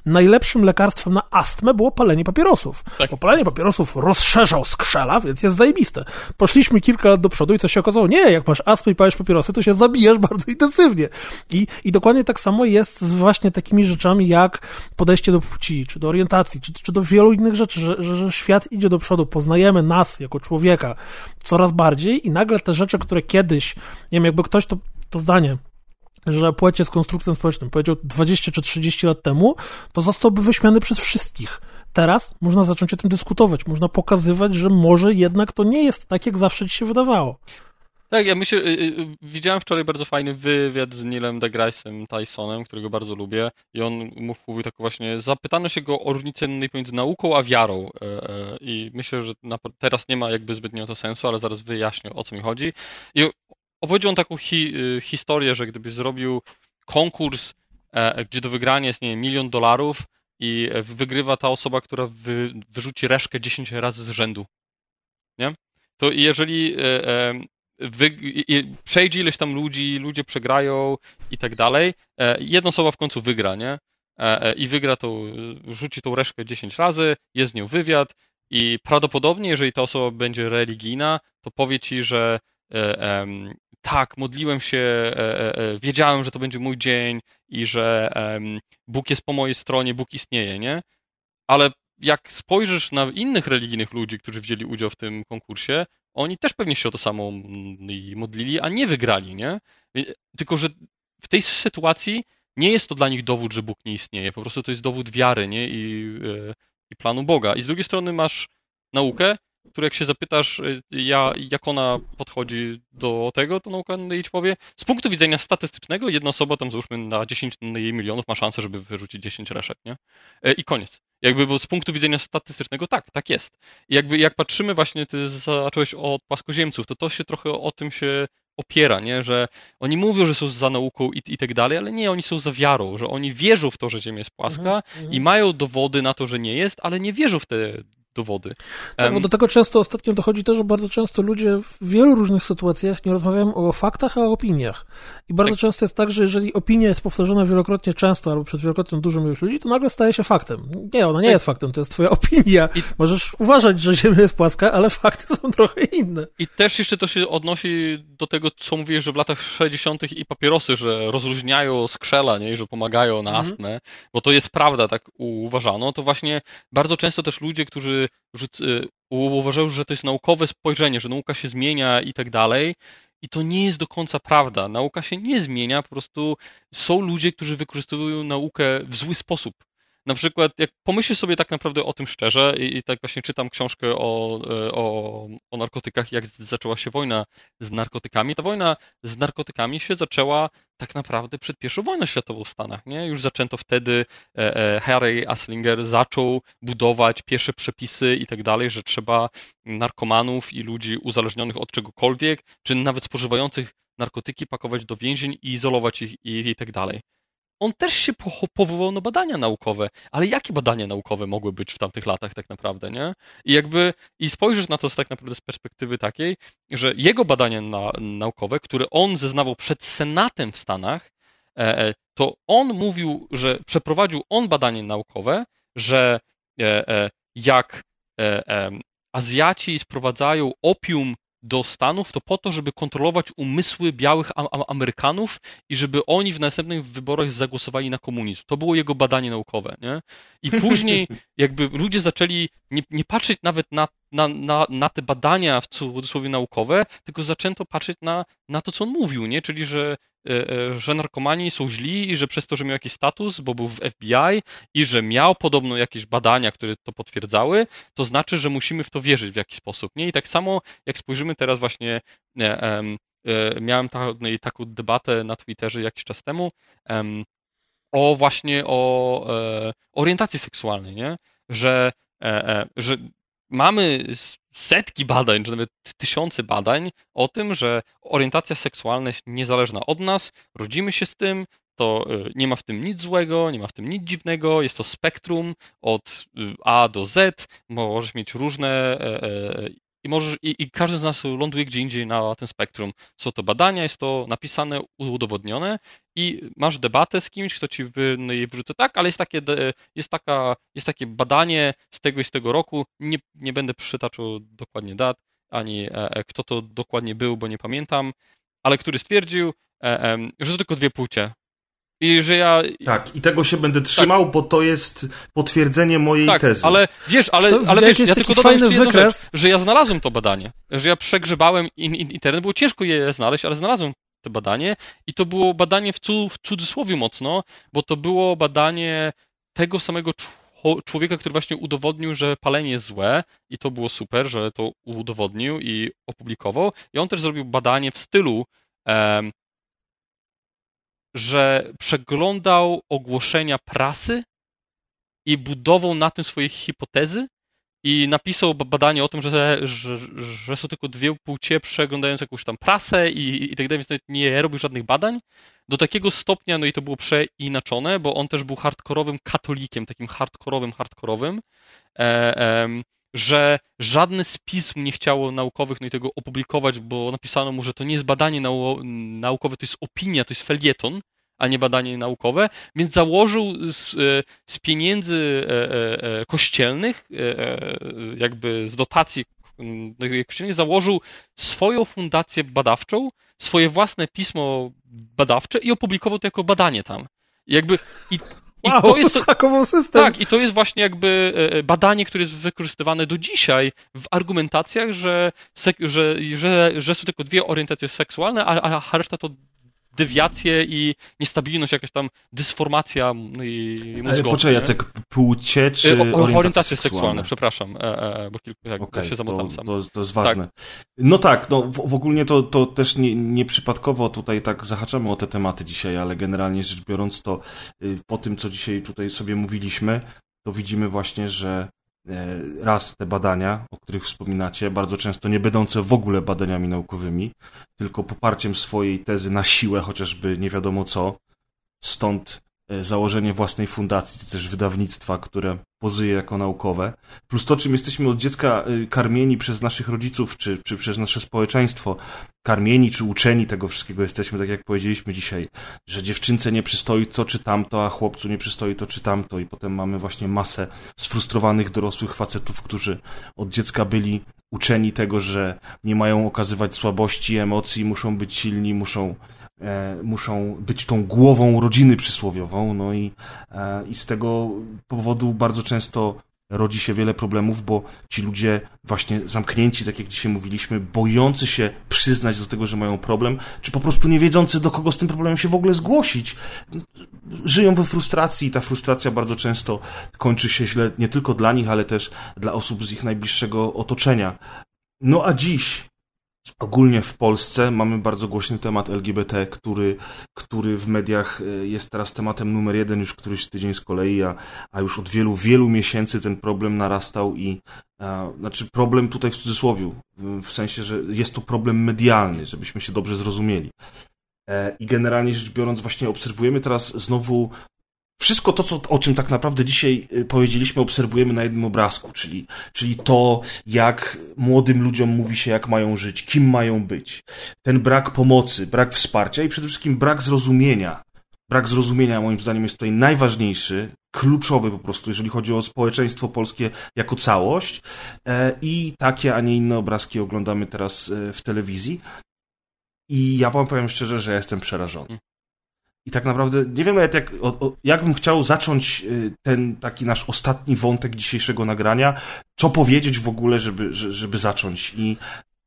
najlepszym lekarstwem na astmę było palenie papierosów. Tak. Bo palenie papierosów rozszerzał skrzela, więc jest zajebiste. Poszliśmy kilka lat do przodu i co się okazało? Nie, jak masz astmę i palisz papierosy, to się zabijasz bardzo intensywnie. I, i dokładnie tak samo jest z właśnie takimi rzeczami jak podejście do płci, czy do orientacji, czy, czy do wielu innych rzeczy, że, że, że świat idzie do przodu, poznajemy nas jako człowieka coraz bardziej i nagle te rzeczy, które kiedyś nie wiem, jakby ktoś to, to zdanie że płeć jest konstruktem społecznym, powiedział 20 czy 30 lat temu, to zostałby wyśmiany przez wszystkich. Teraz można zacząć o tym dyskutować, można pokazywać, że może jednak to nie jest tak, jak zawsze ci się wydawało. Tak, ja myślę, y, y, widziałem wczoraj bardzo fajny wywiad z Neilem deGrasse Tysonem, którego bardzo lubię i on mówił tak właśnie, zapytano się go o różnicę pomiędzy nauką a wiarą e, e, i myślę, że teraz nie ma jakby zbytnio to sensu, ale zaraz wyjaśnię o co mi chodzi. I opowiedział on taką hi, y, historię, że gdybyś zrobił konkurs, e, gdzie do wygrania jest, nie wiem, milion dolarów i wygrywa ta osoba, która wy, wyrzuci reszkę 10 razy z rzędu, nie? To jeżeli e, e, wy, przejdzie ileś tam ludzi, ludzie przegrają i tak dalej, jedna osoba w końcu wygra, nie? I wygra tą, rzuci tą reszkę 10 razy, jest z nią wywiad i prawdopodobnie, jeżeli ta osoba będzie religijna, to powie ci, że tak, modliłem się, e, e, e, wiedziałem, że to będzie mój dzień i że Bóg jest po mojej stronie, Bóg istnieje, nie? Ale jak spojrzysz na innych religijnych ludzi, którzy wzięli udział w tym konkursie, oni też pewnie się o to samo modlili, a nie wygrali, nie? Tylko, że w tej sytuacji nie jest to dla nich dowód, że Bóg nie istnieje. Po prostu to jest dowód wiary, nie? I, i planu Boga. I z drugiej strony masz naukę, które jak się zapytasz, y, ja, jak ona podchodzi do tego, to nauka ci powie, z punktu widzenia statystycznego, jedna osoba tam załóżmy na 10 milionów ma szansę, żeby wyrzucić 10 reszek, nie? E, I koniec. Jakby, bo z punktu widzenia statystycznego tak, tak jest. I jakby jak patrzymy właśnie, ty zacząłeś od płaskoziemców, to to się trochę o tym się opiera, nie? że oni mówią, że są za nauką i, i tak dalej, ale nie, oni są za wiarą, że oni wierzą w to, że Ziemia jest płaska mhm, i mhm. mają dowody na to, że nie jest, ale nie wierzą w te dowody. Tak, bo do tego często ostatnio dochodzi też, że bardzo często ludzie w wielu różnych sytuacjach nie rozmawiają o faktach, a o opiniach. I bardzo tak. często jest tak, że jeżeli opinia jest powtarzana wielokrotnie często albo przez wielokrotnie dużą ilość ludzi, to nagle staje się faktem. Nie, ona nie tak. jest faktem, to jest twoja opinia. I... Możesz uważać, że Ziemia jest płaska, ale fakty są trochę inne. I też jeszcze to się odnosi do tego, co mówiłeś, że w latach 60. i papierosy, że rozróżniają skrzela, nie? I że pomagają na mhm. astmę, bo to jest prawda, tak uważano, to właśnie bardzo często też ludzie, którzy Y, uważają, że to jest naukowe spojrzenie, że nauka się zmienia i tak dalej. I to nie jest do końca prawda. Nauka się nie zmienia, po prostu są ludzie, którzy wykorzystują naukę w zły sposób. Na przykład, jak pomyślisz sobie tak naprawdę o tym szczerze, i, i tak właśnie czytam książkę o, e, o, o narkotykach, jak zaczęła się wojna z narkotykami. Ta wojna z narkotykami się zaczęła tak naprawdę przed pierwszą wojną światową w Stanach. Nie? Już zaczęto wtedy, e, e, Harry Aslinger zaczął budować pierwsze przepisy i tak dalej, że trzeba narkomanów i ludzi uzależnionych od czegokolwiek, czy nawet spożywających narkotyki pakować do więzień i izolować ich i, i tak dalej on też się powoływał na badania naukowe, ale jakie badania naukowe mogły być w tamtych latach tak naprawdę, nie? I jakby, i spojrzysz na to z tak naprawdę z perspektywy takiej, że jego badania na, naukowe, które on zeznawał przed Senatem w Stanach, e, e, to on mówił, że przeprowadził on badanie naukowe, że e, jak Azjaci sprowadzają opium do Stanów, to po to, żeby kontrolować umysły białych Amerykanów i żeby oni w następnych wyborach zagłosowali na komunizm. To było jego badanie naukowe. Nie? I później jakby ludzie zaczęli nie, nie patrzeć nawet na, na, na, na, te badania w cudzysłowie naukowe, tylko zaczęto patrzeć na, na to, co on mówił, nie? czyli że E, e, że narkomani są źli i że przez to, że miał jakiś status, bo był w FBI i że miał podobno jakieś badania, które to potwierdzały, to znaczy, że musimy w to wierzyć w jakiś sposób. Nie? I tak samo jak spojrzymy teraz właśnie, e, miałem no taką debatę na Twitterze jakiś czas temu o właśnie o orientacji seksualnej, nie? Że, że mamy setki badań, czy nawet tysiące badań o tym, że orientacja seksualna jest niezależna od nas, rodzimy się z tym, to y, nie ma w tym nic złego, nie ma w tym nic dziwnego, jest to spektrum od y, A do Z, możesz mieć różne e, e, i, możesz, i, i, każdy z nas ląduje gdzie indziej na tym spektrum. Są to badania, jest to napisane, udowodnione i masz debatę z kimś, kto ci wy, no wrzuca tak, ale jest takie, jest, taka, jest takie badanie z tego i z tego roku, nie, nie będę przytaczał dokładnie dat, ani e, e, kto to dokładnie był, bo nie pamiętam, ale który stwierdził, e, że to tylko dwie płcie. I że ja. Tak, i tego się będę trzymał, tak. bo to jest potwierdzenie mojej tak, tezy. Ale wiesz, ale, ale wiesz, ja tylko dodam jeszcze jedną rzecz, że ja znalazłem to badanie, że ja przegrzebałem in, in, internet, było ciężko je znaleźć, ale znalazłem to badanie i to było badanie w, w cudzysłowie mocno, bo to było badanie tego samego człowieka, który właśnie udowodnił, że palenie jest złe i to było super, że to udowodnił i opublikował. I on też zrobił badanie w stylu że przeglądał ogłoszenia prasy i budował na tym swoje hipotezy i napisał badanie o tym, że, że, że są tylko dwie płcie przeglądając jakąś tam prasę i, i tak dalej, więc nie robił żadnych badań. Do takiego stopnia, no i to było przeinaczone, bo on też był hardkorowym katolikiem, takim hardkorowym, hardkorowym, e, e, że żadne z pism nie chciało naukowych no i tego opublikować, bo napisano mu, że to nie jest badanie nau naukowe, to jest opinia, to jest felieton, a nie badanie naukowe, więc założył z, e, z pieniędzy e, e, kościelnych, jakby z dotacji kościelnych, założył swoją fundację badawczą, swoje własne pismo badawcze i opublikował to jako badanie tam. Jakby i wow, to jest system. Tak, i to jest właśnie jakby badanie, które jest wykorzystywane do dzisiaj w argumentacjach, że, że, że, że są tylko dwie orientacje seksualne, a, a reszta to dewiacje i niestabilność, jakaś tam dysformacja mózgowa. Poczekaj, Jacek, płcie czy o, orientacje seksualne? przepraszam, e, e, bo kilku, jak, okay, się zamotam to, sam. To, to jest ważne. Tak. No tak, no w, w ogóle to, to też nie, nieprzypadkowo tutaj tak zahaczamy o te tematy dzisiaj, ale generalnie rzecz biorąc to y, po tym, co dzisiaj tutaj sobie mówiliśmy, to widzimy właśnie, że raz te badania, o których wspominacie, bardzo często nie będące w ogóle badaniami naukowymi, tylko poparciem swojej tezy na siłę, chociażby nie wiadomo co. Stąd e, założenie własnej fundacji, czy też wydawnictwa, które pozuje jako naukowe, plus to, czym jesteśmy od dziecka y, karmieni przez naszych rodziców, czy, czy przez nasze społeczeństwo, karmieni czy uczeni tego wszystkiego jesteśmy, tak jak powiedzieliśmy dzisiaj, że dziewczynce nie przystoi to czy tamto, a chłopcu nie przystoi to czy tamto. I potem mamy właśnie masę sfrustrowanych dorosłych facetów, którzy od dziecka byli uczeni tego, że nie mają okazywać słabości, emocji, muszą być silni, muszą e, muszą być tą głową rodziny przysłowiową, no i, e, i z tego powodu bardzo często rodzi się wiele problemów, bo ci ludzie właśnie zamknięci, tak jak dzisiaj mówiliśmy, bojący się przyznać do tego, że mają problem, czy po prostu nie wiedzący, do kogo z tym problemem się w ogóle zgłosić, żyją we frustracji i ta frustracja bardzo często kończy się źle nie tylko dla nich, ale też dla osób z ich najbliższego otoczenia. No a dziś Ogólnie w Polsce mamy bardzo głośny temat LGBT, który, który w mediach e, jest teraz tematem numer jeden już któryś tydzień z kolei, a, a już od wielu, wielu miesięcy ten problem narastał i a, znaczy problem tutaj w cudzysłowie, w sensie, że jest to problem medialny, żebyśmy się dobrze zrozumieli. I generalnie rzecz biorąc, właśnie obserwujemy teraz znowu wszystko to, co, o czym tak naprawdę dzisiaj y, powiedzieliśmy, obserwujemy na jednym obrazku, czyli, czyli to, jak młodym ludziom mówi się, jak mają żyć, kim mają być. Ten brak pomocy, brak wsparcia i przede wszystkim brak zrozumienia. Brak zrozumienia, moim zdaniem, jest tutaj najważniejszy, kluczowy po prostu, jeżeli chodzi o społeczeństwo polskie jako całość. E, I takie, a nie inne obrazki oglądamy teraz e, w telewizji. I ja wam powiem szczerze, że jestem przerażony. I tak naprawdę nie wiem nawet jak, o, o, jak bym chciał zacząć y, ten taki nasz ostatni wątek dzisiejszego nagrania, co powiedzieć w ogóle, żeby, żeby zacząć. I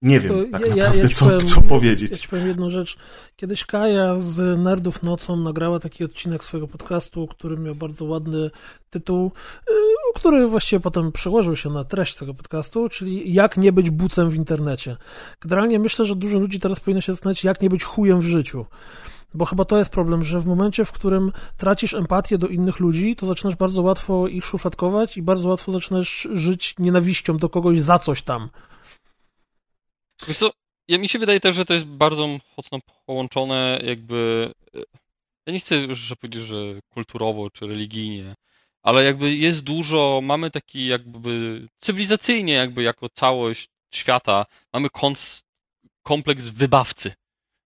nie wiem to tak ja, naprawdę, ja co, powiem, co powiedzieć. Ja ci powiem jedną rzecz. Kiedyś Kaja z Nerdów Nocą nagrała taki odcinek swojego podcastu, który miał bardzo ładny tytuł, y, który właściwie potem przełożył się na treść tego podcastu, czyli jak nie być bucem w internecie. Generalnie myślę, że dużo ludzi teraz powinno się zastanawiać, jak nie być chujem w życiu. Bo chyba to jest problem, że w momencie, w którym tracisz empatię do innych ludzi, to zaczynasz bardzo łatwo ich szufladkować i bardzo łatwo zaczynasz żyć nienawiścią do kogoś za coś tam. Wiesz co, ja mi się wydaje też, że to jest bardzo mocno połączone jakby... Ja nie chcę już powiedzieć, że kulturowo czy religijnie, ale jakby jest dużo, mamy taki jakby cywilizacyjnie jakby jako całość świata, mamy kompleks wybawcy,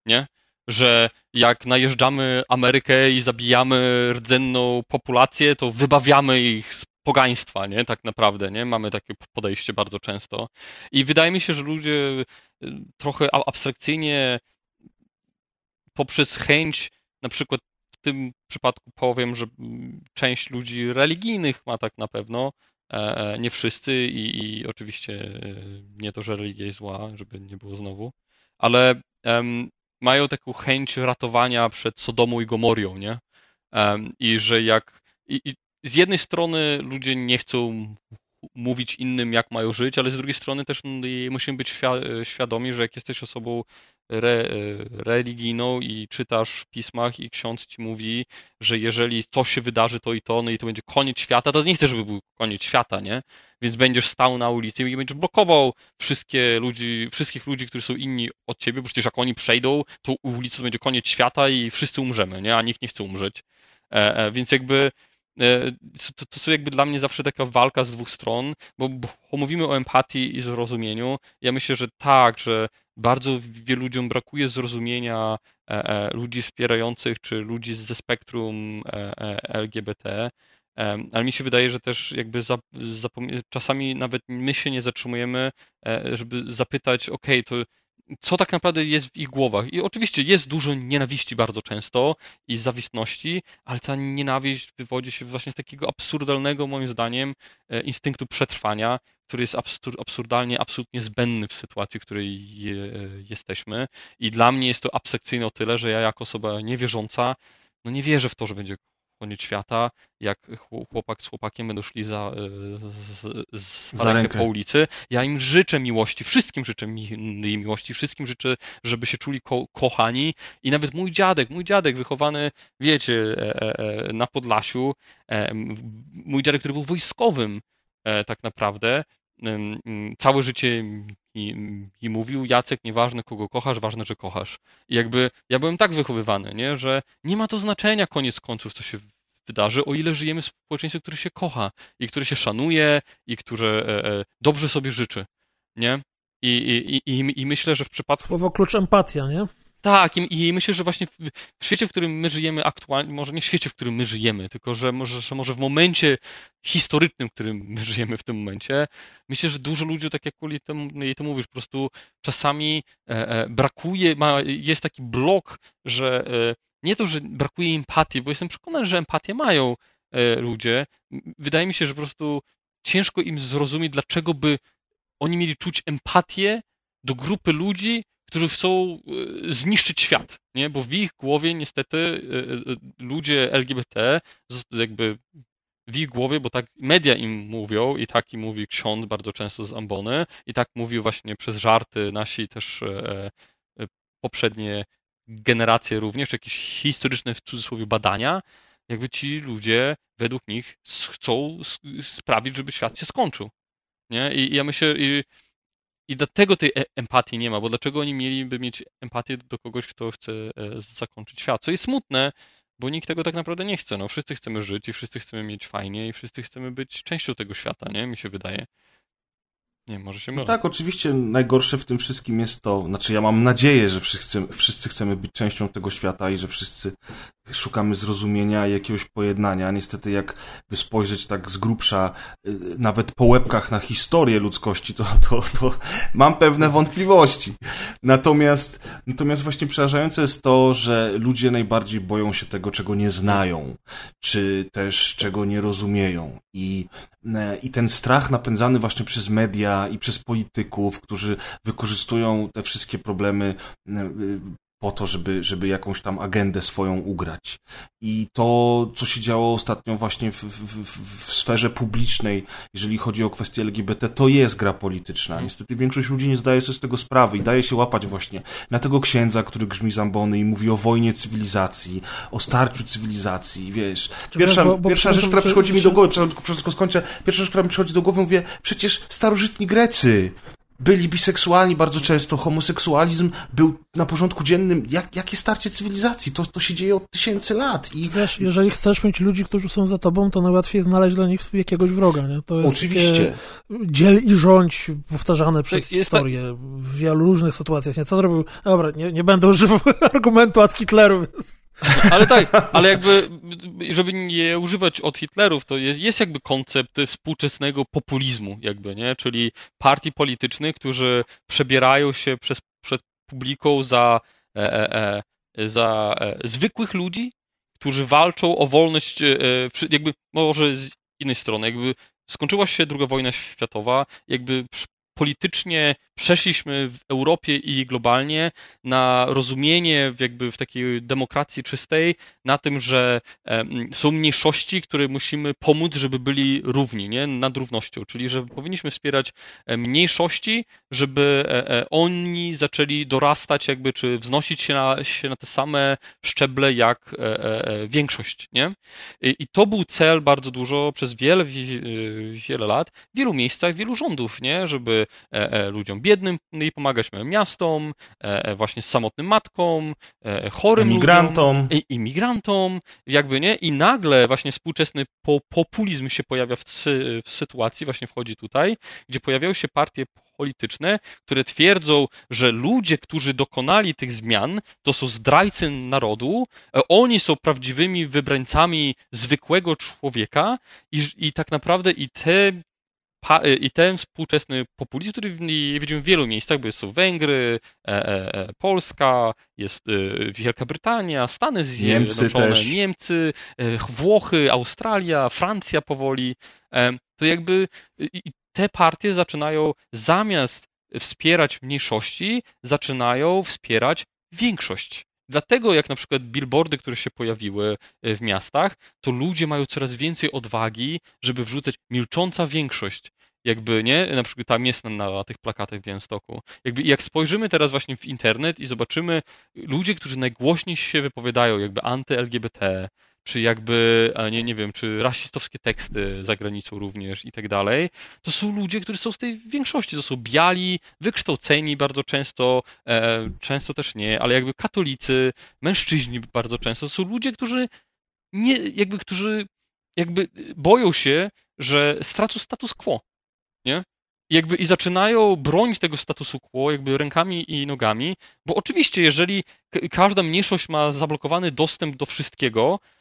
nie? Że jak najeżdżamy Amerykę i zabijamy rdzenną populację, to wybawiamy ich z pogaństwa, nie? Tak naprawdę, nie? Mamy takie podejście bardzo często. I wydaje mi się, że ludzie y, trochę abstrakcyjnie poprzez chęć, na przykład w tym przypadku powiem, że część ludzi religijnych ma tak na pewno, e, e, nie wszyscy i, i oczywiście e, nie to, że religia jest zła, żeby nie było znowu, ale mają taką chęć ratowania przed Sodomą i Gomorią, nie? I że jak. I, i z jednej strony ludzie nie chcą mówić innym, jak mają żyć, ale z drugiej strony też musimy być świadomi, że jak jesteś osobą re, religijną i czytasz w pismach i ksiądz ci mówi, że jeżeli to się wydarzy, to i to, no i to będzie koniec świata, to nie chcesz, żeby był koniec świata, nie? Więc będziesz stał na ulicy i będziesz blokował wszystkie ludzi, wszystkich ludzi, którzy są inni od ciebie, bo przecież jak oni przejdą, to ulicy to będzie koniec świata i wszyscy umrzemy, nie? A nikt nie chce umrzeć. E, e, więc jakby E, to, to są jakby dla mnie zawsze taka walka z dwóch stron, bo, bo mówimy o empatii i zrozumieniu. Ja myślę, że tak, że bardzo wielu ludziom brakuje zrozumienia e, e, ludzi wspierających czy ludzi ze spektrum LGBT. Ale mi się wydaje, że też jakby za, czasami nawet my się nie zatrzymujemy, żeby zapytać, ok, to co tak naprawdę jest w ich głowach. I oczywiście jest dużo nienawiści bardzo często i zawistności, ale ta nienawiść wywodzi się właśnie z takiego absurdalnego, moim zdaniem, e, instynktu przetrwania, który jest absurdalnie, absolutnie zbędny w sytuacji, w której jesteśmy. I dla mnie jest to abstrakcyjne o tyle, że ja jako osoba niewierząca, no nie wierzę w to, że będzie koniec świata, jak chłopak z chłopakiem będą szli za, e, z, z za rękę po ulicy. Ja im życzę miłości, wszystkim życzę mi, miłości, wszystkim życzę, żeby się czuli ko kochani i nawet mój dziadek, mój dziadek wychowany, wiecie, e, e, na Podlasiu, mój dziadek, który był wojskowym tak naprawdę, całe życie i, i mówił Jacek, nieważne kogo kochasz, ważne, że kochasz. I jakby ja byłem tak wychowywany, nie, że nie ma to znaczenia koniec końców, co się wydarzy, o ile żyjemy w społeczeństwie, które się kocha i które się szanuje i które e, e, dobrze sobie życzy, nie? I, i, i, I myślę, że w przypadku... Słowo klucz empatia, nie? Tak, i, i myślę, że właśnie w, w, świecie, w którym my żyjemy aktualnie, może nie w świecie, w którym my żyjemy, tylko że może, że może w momencie historycznym, w którym my żyjemy w tym momencie, myślę, że dużo ludzi, tak jak Uli to, to mówisz, po prostu czasami e, e, brakuje, ma, jest taki blok, że e, nie to, że brakuje empatii, bo jestem przekonany, że empatię mają e, ludzie. Wydaje mi się, że po prostu ciężko im zrozumieć, dlaczego by oni mieli czuć empatię do grupy ludzi, którzy chcą e, zniszczyć świat, nie? Bo w ich głowie niestety e, e, ludzie LGBT jakby w ich głowie, bo tak media im mówią i tak im mówi ksiądz bardzo często z ambony i tak mówił właśnie przez żarty nasi też poprzednie generacje również, jakieś historyczne w cudzysłowie badania, jakby ci ludzie według nich chcą sprawić, żeby świat się skończył. Nie? I ja myślę, i I dlatego tej e, empatii nie ma, bo dlaczego oni mieliby mieć empatię do kogoś, kto chce zakończyć świat? Co jest smutne, bo nikt tego tak naprawdę nie chce. No, wszyscy chcemy żyć i wszyscy chcemy mieć fajnie i wszyscy chcemy być częścią tego świata, nie? Mi się wydaje. Nie, może się mylę. No tak, oczywiście najgorsze w tym wszystkim jest to, znaczy ja mam nadzieję, że wszyscy, wszyscy chcemy być częścią tego świata i że wszyscy szukamy zrozumienia i jakiegoś pojednania. Niestety jak by spojrzeć tak z grubsza, y, nawet po łebkach na historię ludzkości, to, to, to mam pewne wątpliwości. Natomiast, natomiast właśnie przerażające jest to, że ludzie najbardziej boją się tego, czego nie znają, czy też czego nie rozumieją. I, e, i ten strach napędzany właśnie przez media i przez polityków, którzy wykorzystują te wszystkie problemy e, po to, żeby, żeby jakąś tam agendę swoją ugrać. I to, co się działo ostatnio właśnie w, w, w, sferze publicznej, jeżeli chodzi o kwestie LGBT, to jest gra polityczna. Mhm. Niestety większość ludzi nie zdaje sobie z tego sprawy i daje się łapać właśnie na tego księdza, który grzmi zambony i mówi o wojnie cywilizacji, o starciu cywilizacji, wiesz. Pierwsza, bo, bo pierwsza rzecz, która przychodzi mi do głowy, przepraszam, skończę, pierwsza rzecz, która mi przychodzi do głowy, mówię, przecież starożytni Grecy byli biseksualni bardzo często, homoseksualizm był na porządku dziennym. Jak, jakie starcie cywilizacji? To, to się dzieje od tysięcy lat. I wiesz, jeżeli chcesz mieć ludzi, którzy są za tobą, to najłatwiej znaleźć dla nich jakiegoś wroga. Nie? To jest Oczywiście. Dziel i rządź powtarzane przez historię tak... w wielu różnych sytuacjach. Nie? Co zrobił? Dobra, nie, nie będę używał argumentu od Hitleru. Więc... Ale tak, ale jakby, żeby nie używać od Hitlerów, to jest, jest jakby koncept współczesnego populizmu, jakby, nie? Czyli partii politycznych, którzy przebierają się przez, przed publiką za, e, e, e za e, zwykłych ludzi, którzy walczą o wolność, e, jakby może z innej strony, jakby skończyła się II wojna światowa, jakby politycznie przeszliśmy w Europie i globalnie na rozumienie jakby w takiej demokracji czystej na tym, że są mniejszości, które musimy pomóc, żeby byli równi, nie? nad równością, czyli że powinniśmy wspierać e, mniejszości, żeby e, e, oni zaczęli dorastać jakby, czy wznosić się na, się na te same szczeble jak większość, nie? I to był cel bardzo dużo przez wiele, wiele lat, w wielu miejscach, wielu rządów, nie? Żeby ludziom biednym i pomagać miastom, właśnie samotnym matkom, chorym imigrantom. ludziom, imigrantom, jakby nie, i nagle właśnie współczesny populizm się pojawia w, w sytuacji, właśnie wchodzi tutaj, gdzie pojawiają się partie polityczne, które twierdzą, że ludzie, którzy dokonali tych zmian, to są zdrajcy narodu, oni są prawdziwymi wybrańcami zwykłego człowieka i, i tak naprawdę i te i ten współczesny populizm, który widzimy w wielu miejscach, bo są Węgry, e, e, e, Polska, jest y, Wielka Brytania, Stany Zjednoczone, Niemcy, Niemcy Włochy, Australia, Francja powoli, to jakby te partie zaczynają zamiast wspierać mniejszości, zaczynają wspierać większość. Dlatego jak na przykład billboardy, które się pojawiły e, w miastach, to ludzie mają coraz więcej odwagi, żeby wrzucać milcząca większość. Jakby, nie? Na przykład tam jest na, na tych plakatach w Białymstoku. Jakby jak spojrzymy teraz właśnie w internet i zobaczymy ludzie, którzy najgłośniej się wypowiadają, jakby anty-LGBT, czy jakby, nie, nie wiem, czy rasistowskie teksty za granicą również i tak dalej, to są ludzie, którzy są z tej większości, to są biali, wykształceni bardzo często, e, często też nie, ale jakby katolicy, mężczyźni bardzo często, to są ludzie, którzy nie, jakby, którzy jakby boją się, że stracą status quo, nie? Jakby i zaczynają bronić tego statusu quo jakby rękami i nogami, bo oczywiście jeżeli każda mniejszość ma zablokowany dostęp do wszystkiego, E, e,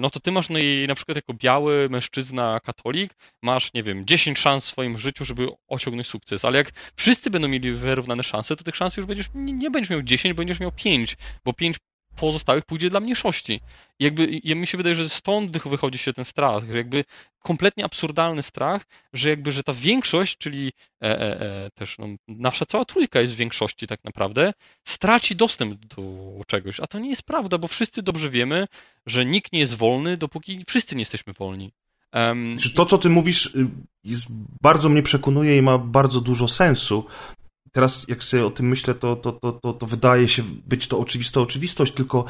no to ty masz no i na przykład jako biały mężczyzna katolik, masz, nie wiem, 10 szans w swoim życiu, żeby osiągnąć sukces, ale jak wszyscy będą mieli wyrównane szanse, to tych szans już będziesz, nie będziesz miał 10, będziesz miał 5, bo 5 pozostałych pójdzie dla mniejszości. I jakby ja mi się wydaje, że stąd wychodzi się ten strach, że jakby kompletnie absurdalny strach, że jakby, że ta większość, czyli e, e, e, też no, nasza cała trójka jest w większości tak naprawdę, straci dostęp do czegoś, a to nie jest prawda, bo wszyscy dobrze wiemy, że nikt nie jest wolny, dopóki wszyscy nie jesteśmy wolni. Um, to, co ty mówisz, y, jest, bardzo mnie przekonuje i ma bardzo dużo sensu, teraz jak sobie o tym myślę, to, to, to, to, to wydaje się być to oczywista oczywistość, tylko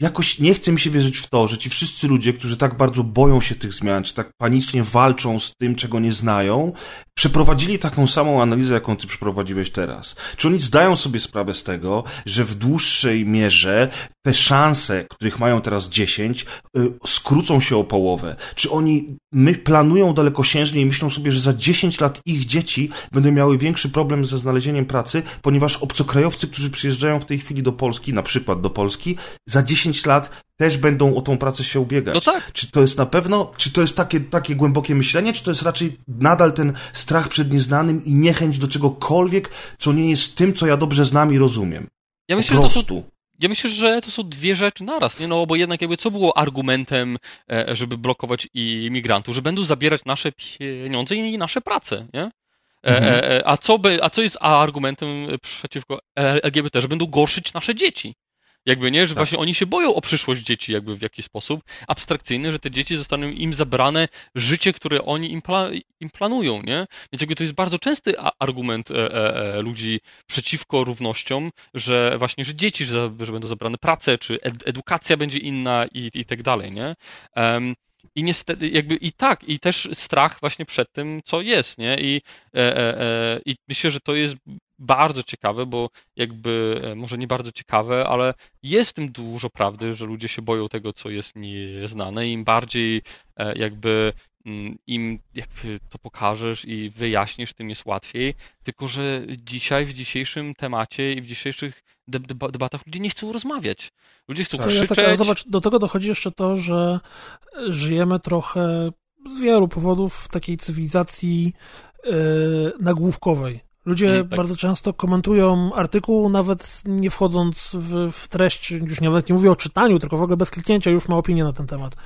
jakoś nie chce mi się wierzyć w to, że ci wszyscy ludzie, którzy tak bardzo boją się tych zmian, czy tak panicznie walczą z tym, czego nie znają, przeprowadzili taką samą analizę, jaką ty przeprowadziłeś teraz. Czy oni zdają sobie sprawę z tego, że w dłuższej mierze te szanse, których mają teraz 10, y, skrócą się o połowę? Czy oni my planują dalekosiężnie i myślą sobie, że za 10 lat ich dzieci będą miały większy problem ze znalezieniem pracy, ponieważ obcokrajowcy, którzy przyjeżdżają w tej chwili do Polski, na przykład do Polski, za 10 lat też będą o tą pracę się ubiegać. No tak. Czy to jest na pewno, czy to jest takie, takie głębokie myślenie, czy to jest raczej nadal ten strach przed nieznanym i niechęć do czegokolwiek, co nie jest tym, co ja dobrze znam i rozumiem? Ja myślę, po prostu. że to są ja myślę, że to są dwie rzeczy naraz, nie? No bo jednak jakby co było argumentem, e, żeby blokować imigrantów, że będą zabierać nasze pieniądze i nasze prace, nie? E, mhm. E, a, co by, a co jest argumentem przeciwko LGBT, że będą gorszyć nasze dzieci? Jakby nie, że tak. właśnie oni się boją o przyszłość dzieci jakby w jakiś sposób abstrakcyjny, że te dzieci zostaną im zabrane życie, które oni im, pla im planują, nie? Więc jakby to jest bardzo częsty argument e, e, e, ludzi przeciwko równościom, że właśnie, że dzieci, że, że będą zabrane pracę, czy ed edukacja będzie inna i, i tak dalej, nie? Um, i niestety, jakby i tak, i też strach właśnie przed tym, co jest, nie? I, e, e, e, i myślę, że to jest bardzo ciekawe, bo jakby, e, może nie bardzo ciekawe, ale jest w tym dużo prawdy, że ludzie się boją tego, co jest nieznane. Im bardziej e, jakby mm, im jakby to pokażesz i wyjaśnisz, tym jest łatwiej. Tylko, że dzisiaj, w dzisiejszym temacie i w dzisiejszych debatach ludzie nie chcą rozmawiać. Ludzie chcą tak. krzyczeć. Ja tak, zobacz, do tego dochodzi jeszcze to, że żyjemy trochę z wielu powodów w takiej cywilizacji yy, nagłówkowej. Ludzie mm, tak. bardzo często komentują artykuł, nawet nie wchodząc w, w, treść, już nawet nie mówię o czytaniu, tylko w ogóle bez kliknięcia już ma opinię na ten temat.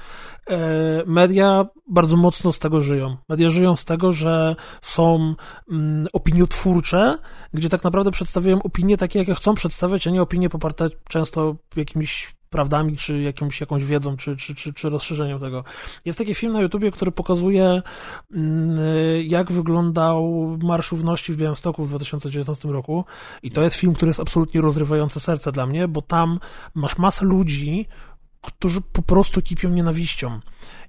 E, media bardzo mocno z tego żyją. Media żyją z tego, że są mm, opiniotwórcze, gdzie tak naprawdę przedstawiają opinie takie, jakie chcą przedstawiać, a nie opinie poparte często jakimiś prawdami, czy jakimś, jakąś wiedzą, czy, czy, czy, czy rozszerzeniem tego. Jest taki film na YouTubie, który pokazuje, mm, jak wyglądał Marsz Równości w Białymstoku w 2019 roku i to jest film, który jest absolutnie rozrywający serce dla mnie, bo tam masz masę ludzi, którzy po prostu kipią nienawiścią.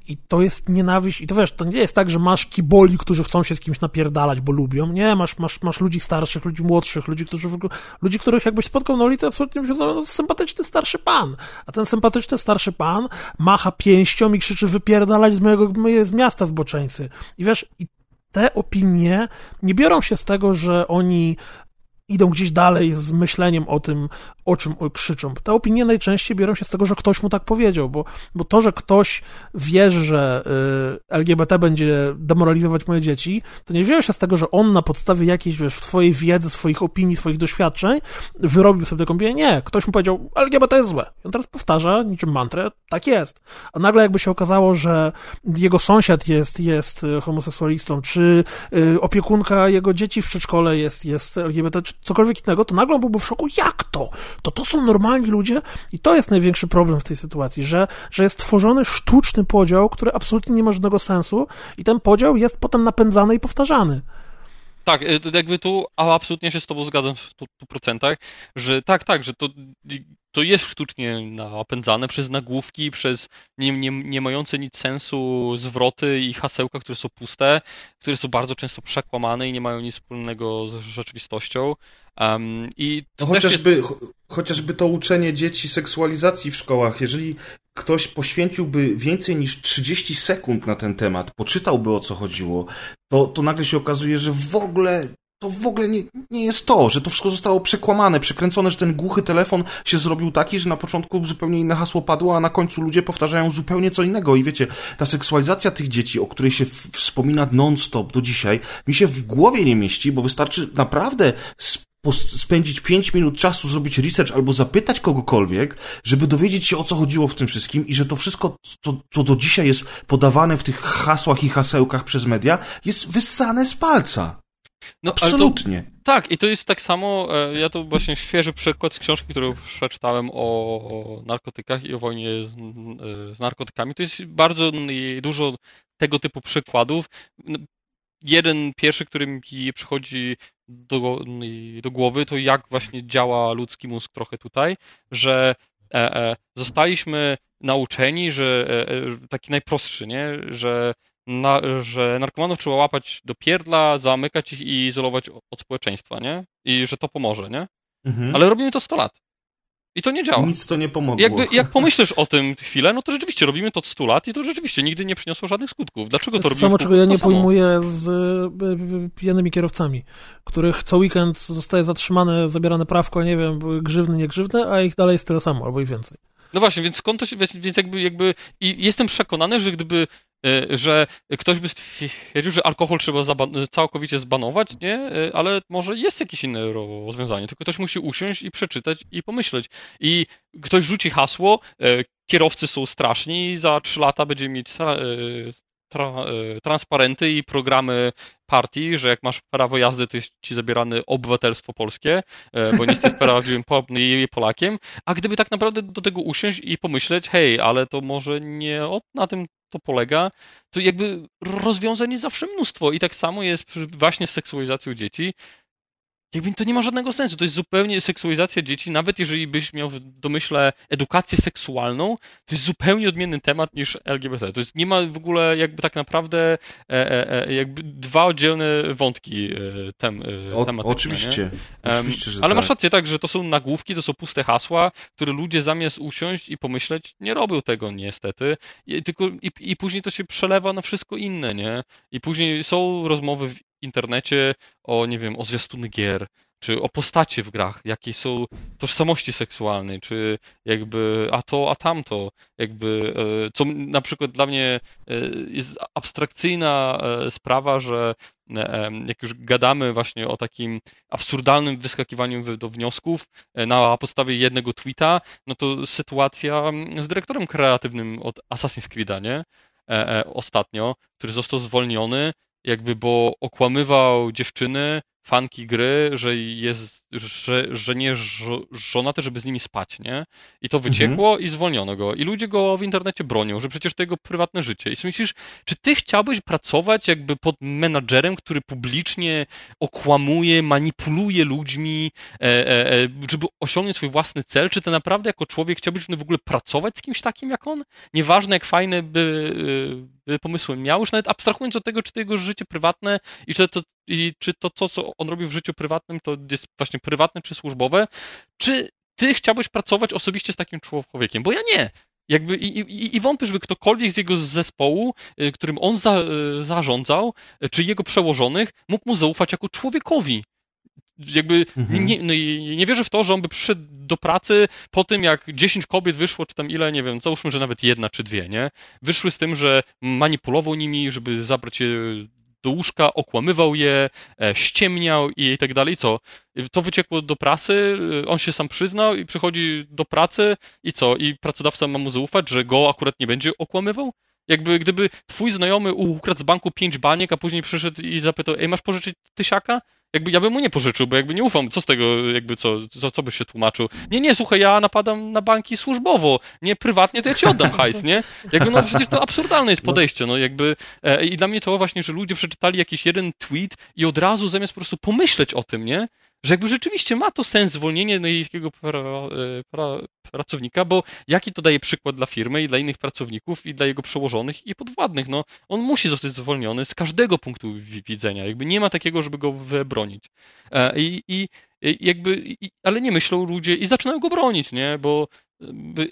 I to jest nienawiść, i to wiesz, to nie jest tak, że masz kiboli, którzy chcą się z kimś napierdalać, bo lubią. Nie, masz, masz, masz ludzi starszych, ludzi młodszych, ludzi, którzy w ogóle, ludzi, których jakbyś spotkał na ulicy, absolutnie myślą, no, sympatyczny starszy pan. A ten sympatyczny starszy pan macha pięścią i krzyczy wypierdalać z mojego, z miasta zboczeńcy. I wiesz, i te opinie nie biorą się z tego, że oni idą gdzieś dalej z myśleniem o tym, o czym krzyczą. Te opinie najczęściej biorą się z tego, że ktoś mu tak powiedział, bo, bo to, że ktoś wierzy, że y, LGBT będzie demoralizować moje dzieci, to nie wzięło się z tego, że on na podstawie jakiejś, wiesz, swojej wiedzy, swoich opinii, swoich doświadczeń wyrobił sobie taką opinię. Nie, ktoś mu powiedział, LGBT jest złe. I on teraz powtarza niczym mantrę, tak jest. A nagle jakby się okazało, że jego sąsiad jest, jest homoseksualistą, czy y, opiekunka jego dzieci w przedszkole jest, jest LGBT, czy cokolwiek innego, to nagle on byłby w szoku, jak to? To to są normalni ludzie i to jest największy problem w tej sytuacji, że, że jest tworzony sztuczny podział, który absolutnie nie ma żadnego sensu i ten podział jest potem napędzany i powtarzany. Tak, y, jakby tu absolutnie się z Tobą zgadzam w 100%, że tak, tak, że to, to jest sztucznie napędzane przez nagłówki, przez nie, nie, nie mające nic sensu zwroty i hasełka, które są puste, które są bardzo często przekłamane i nie mają nic wspólnego z rzeczywistością. Um, i no chociażby, jest... chociażby to uczenie dzieci seksualizacji w szkołach, jeżeli ktoś poświęciłby więcej niż 30 sekund na ten temat, poczytałby o co chodziło, to, to nagle się okazuje, że w ogóle to w ogóle nie, nie jest to, że to wszystko zostało przekłamane, przekręcone, że ten głuchy telefon się zrobił taki, że na początku zupełnie inne hasło padło, a na końcu ludzie powtarzają zupełnie co innego. I wiecie, ta seksualizacja tych dzieci, o której się wspomina non-stop do dzisiaj, mi się w głowie nie mieści, bo wystarczy naprawdę spędzić 5 minut czasu, zrobić research albo zapytać kogokolwiek, żeby dowiedzieć się o co chodziło w tym wszystkim i że to wszystko, co, co do dzisiaj jest podawane w tych hasłach i hasełkach przez media, jest wyssane z palca. No, Absolutnie. To, tak, i to jest tak samo, e, ja to właśnie świeży przykład z książki, którą przeczytałem o, o narkotykach i o wojnie z, z narkotykami. To jest bardzo dużo tego typu przykładów jeden pierwszy, który mi przychodzi do, do głowy, to jak właśnie działa ludzki mózg trochę tutaj, że zostaliśmy nauczeni, że taki najprostszy, nie, że na, że narkomanów trzeba łapać do pierdla, zamykać ich i izolować od społeczeństwa, nie? I że to pomoże, nie? Mhm. Ale robimy to 100 lat. I to nie działa. Nic to nie pomogło. Jakby, jak pomyślisz o tym chwilę, no to rzeczywiście robimy to od 100 lat i to rzeczywiście nigdy nie przyniosło żadnych skutków. Dlaczego to, to robimy? Samo, czego ja nie pojmuję z e, pijanymi kierowcami, których co weekend zostaje zatrzymane, zabierane prawko, nie wiem, grzywny, nie grzywny, a ich dalej jest tyle samo, albo i więcej. No właśnie, więc skąd to się, więc jakby, jakby i jestem przekonany, że gdyby E, że ktoś by stwierdził, że alkohol trzeba całkowicie zbanować, nie? E, ale może jest jakieś inne rozwiązanie, tylko ktoś musi usiąść i przeczytać i pomyśleć. I ktoś rzuci hasło, e, kierowcy są straszni za trzy lata będzie mieć tra, transparenty i programy partii, że jak masz prawo jazdy, to jest ci zabierane obywatelstwo polskie, bo nie jesteś prawdziwym Polakiem, a gdyby tak naprawdę do tego usiąść i pomyśleć, hej, ale to może nie na tym to polega, to jakby rozwiązań jest zawsze mnóstwo. I tak samo jest właśnie z seksualizacją dzieci jakby to nie ma żadnego sensu. To jest zupełnie seksualizacja dzieci, nawet jeżeli byś miał w domyśle edukację seksualną, to jest zupełnie odmienny temat niż LGBT. To jest, nie ma w ogóle jakby tak naprawdę e, e, e jakby dwa oddzielne wątki e, tem, e, o, tematyczne. Oczywiście, oczywiście Ale tak. masz rację tak, że to są nagłówki, to są puste hasła, które ludzie zamiast usiąść i pomyśleć, nie robią tego niestety, I, tylko i, i później to się przelewa na wszystko inne, nie? I później są rozmowy w internecie o, nie wiem, o zwiastuny gier, czy o postacie w grach, jakie są tożsamości seksualnej, czy jakby a to, a tamto, jakby, e, co na przykład dla mnie e, jest abstrakcyjna e, sprawa, że jak już gadamy właśnie o takim absurdalnym wyskakiwaniu do wniosków na podstawie jednego tweeta, no to sytuacja z dyrektorem kreatywnym od Assassin's Creed'a, nie? Ostatnio, który został zwolniony jakby, bo okłamywał dziewczyny, fanki gry, że jest, że, że nie żonaty, żeby z nimi spać, nie? I to wyciekło mhm. i zwolniono go. I ludzie go w internecie bronią, że przecież to jego prywatne życie. I sobie myślisz, czy ty chciałbyś pracować jakby pod menadżerem, który publicznie okłamuje, manipuluje ludźmi, e, e, e żeby osiągnąć swój własny cel? Czy ty naprawdę jako człowiek chciałbyś w ogóle pracować z kimś takim jak on? Nieważne jak fajne by, by pomysły miał, już nawet abstrahując od tego, czy to jego życie prywatne i czy to, i czy to, to, co on robi w życiu prywatnym, to jest właśnie prywatne czy służbowe, czy ty chciałbyś pracować osobiście z takim człowiekiem? Bo ja nie. Jakby i, i, i wątpię, żeby ktokolwiek z jego zespołu, y, którym on za, y, zarządzał, y, czy jego przełożonych, mógł mu zaufać jako człowiekowi. Jakby mhm. nie, no, nie wierzę w to, że on by przyszedł do pracy po tym, jak 10 kobiet wyszło, czy tam ile, nie wiem, załóżmy, że nawet jedna czy dwie, nie? Wyszły z tym, że manipulował nimi, żeby zabrać je do łóżka, okłamywał je, e, ściemniał i tak dalej. Co? To wyciekło do prasy, e, on się sam przyznał i przychodzi do pracy i co? I pracodawca ma mu zaufać, że go akurat nie będzie okłamywał? Jakby gdyby twój znajomy ukradł z banku pięć baniek, a później przyszedł i zapytał, ej, masz pożyczyć tysiaka? Jakby ja bym mu nie pożyczył, bo jakby nie ufam, co z tego, jakby co, co, co byś się tłumaczył. Nie, nie, słuchaj, ja napadam na banki służbowo, nie prywatnie, to ja ci oddam hajs, nie? Jakby, no przecież to absurdalne jest podejście, no jakby e, i dla mnie to właśnie, że ludzie przeczytali jakiś jeden tweet i od razu zamiast po prostu pomyśleć o tym, nie? Że jakby rzeczywiście ma to sens zwolnienie jakiego pra, e, pra, pracownika, bo jaki to daje przykład dla firmy i dla innych pracowników i dla jego przełożonych i podwładnych. No, on musi zostać zwolniony z każdego punktu widzenia. Jakby nie ma takiego, żeby go wybronić. E, I, i jakby, i, ale nie myślą ludzie i zaczynają go bronić, nie? Bo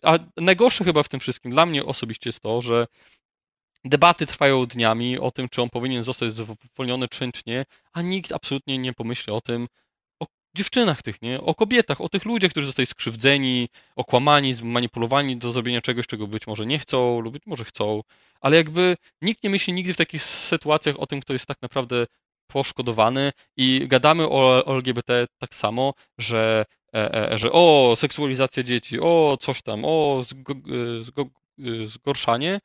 a najgorsze chyba w tym wszystkim dla mnie osobiście jest to, że Debaty trwają dniami o tym, czy on powinien zostać zwolniony, czy nie, a nikt absolutnie nie pomyśli o tym, dziewczynach tych, nie? O kobietach, o tych ludziach, którzy zostali skrzywdzeni, okłamani, zmanipulowani do zrobienia czegoś, czego być może nie chcą lub być może chcą, ale jakby nikt nie myśli nigdy w takich sytuacjach o tym, kto jest tak naprawdę poszkodowany i gadamy o, LGBT tak samo, że, e, e, że o, seksualizacja dzieci, o, coś tam, o, zgo, zgo, zgorszanie,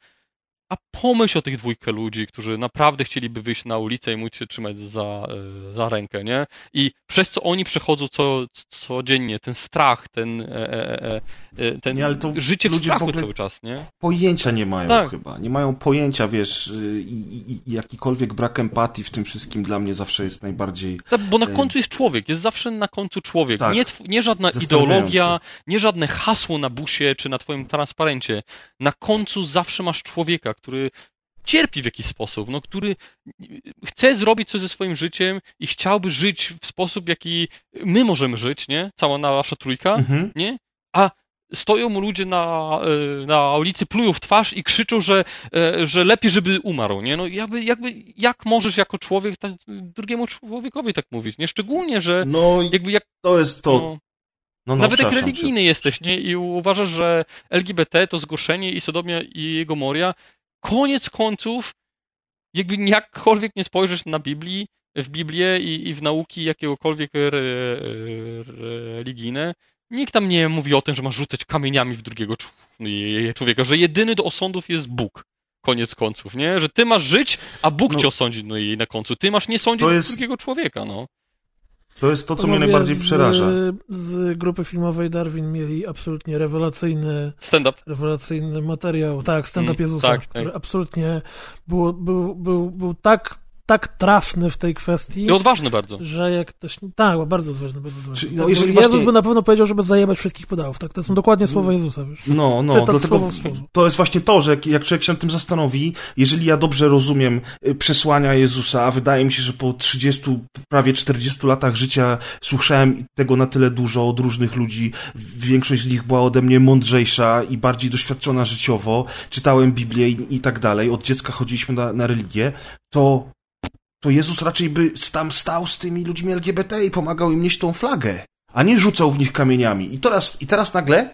a pomyśl o tych dwójkę ludzi, którzy naprawdę chcieliby wyjść na ulicę i móc się trzymać za, e, za rękę, nie? I przez co oni przechodzą co, codziennie, ten strach, ten, e, e, ten nie, życie w strachu w cały czas, nie? Pojęcia nie mają tak. chyba. Nie mają pojęcia, wiesz, i, i, i, jakikolwiek brak empatii w tym wszystkim dla mnie zawsze jest najbardziej... Tak, bo na końcu jest człowiek, jest zawsze na końcu człowiek. Tak. Nie, nie żadna ideologia, nie żadne hasło na busie czy na twoim transparencie. Na końcu zawsze masz człowieka, który cierpi w jakiś sposób, no, który chce zrobić coś ze swoim życiem i chciałby żyć w sposób, jaki my możemy żyć, nie? Cała nasza trójka, mhm. nie? A stoją mu ludzie na, e, na ulicy, plują w twarz i krzyczą, że, e, że lepiej, żeby umarł, nie? No jakby, jakby jak możesz jako człowiek tak, drugiemu człowiekowi tak mówić, nie? Szczególnie, że no, jakby jak... To jest to... No, no, no, Nawet jak religijny cię. jesteś, nie? I uważasz, że LGBT to zgorszenie i Sodomia i Moria, koniec końców, jakby jakkolwiek nie spojrzysz na Biblii, w Biblię i, i w nauki jakiegokolwiek re, religijne, nikt tam nie mówi o tym, że masz rzucać kamieniami w drugiego człowieka, że jedyny do osądów jest Bóg. Koniec końców, nie? Że ty masz żyć, a Bóg no, cię osądzi no i na końcu. Ty masz nie sądzić jest... drugiego człowieka, no. To jest to, co mnie najbardziej przeraża. Z, z grupy filmowej Darwin mieli absolutnie rewelacyjny stand-up. Rewelacyjny materiał. Tak, stand-up mm, Jezusa, tak, który tak. absolutnie był, był, był, był tak tak trafny w tej kwestii. I odważny bardzo. Że jak ktoś. Tak, bardzo odważny. Bardzo odważny. no, jeżeli Jezus właśnie... by na pewno powiedział, żeby zajebać wszystkich podałów. Tak? To są dokładnie słowa Jezusa. Wiesz? No, no, Cytat dlatego słowo słowo. to jest właśnie to, że jak, jak człowiek się nad tym zastanowi, jeżeli ja dobrze rozumiem y, przesłania Jezusa, a wydaje mi się, że po 30, prawie 40 latach życia słyszałem tego na tyle dużo od różnych ludzi, większość z nich była ode mnie mądrzejsza i bardziej doświadczona życiowo, czytałem Biblię i, i tak dalej, od dziecka chodziliśmy na, na religię, to to Jezus raczej by tam stał z tymi ludźmi LGBT i pomagał im nieść tą flagę, a nie rzucał w nich kamieniami. I teraz, i teraz nagle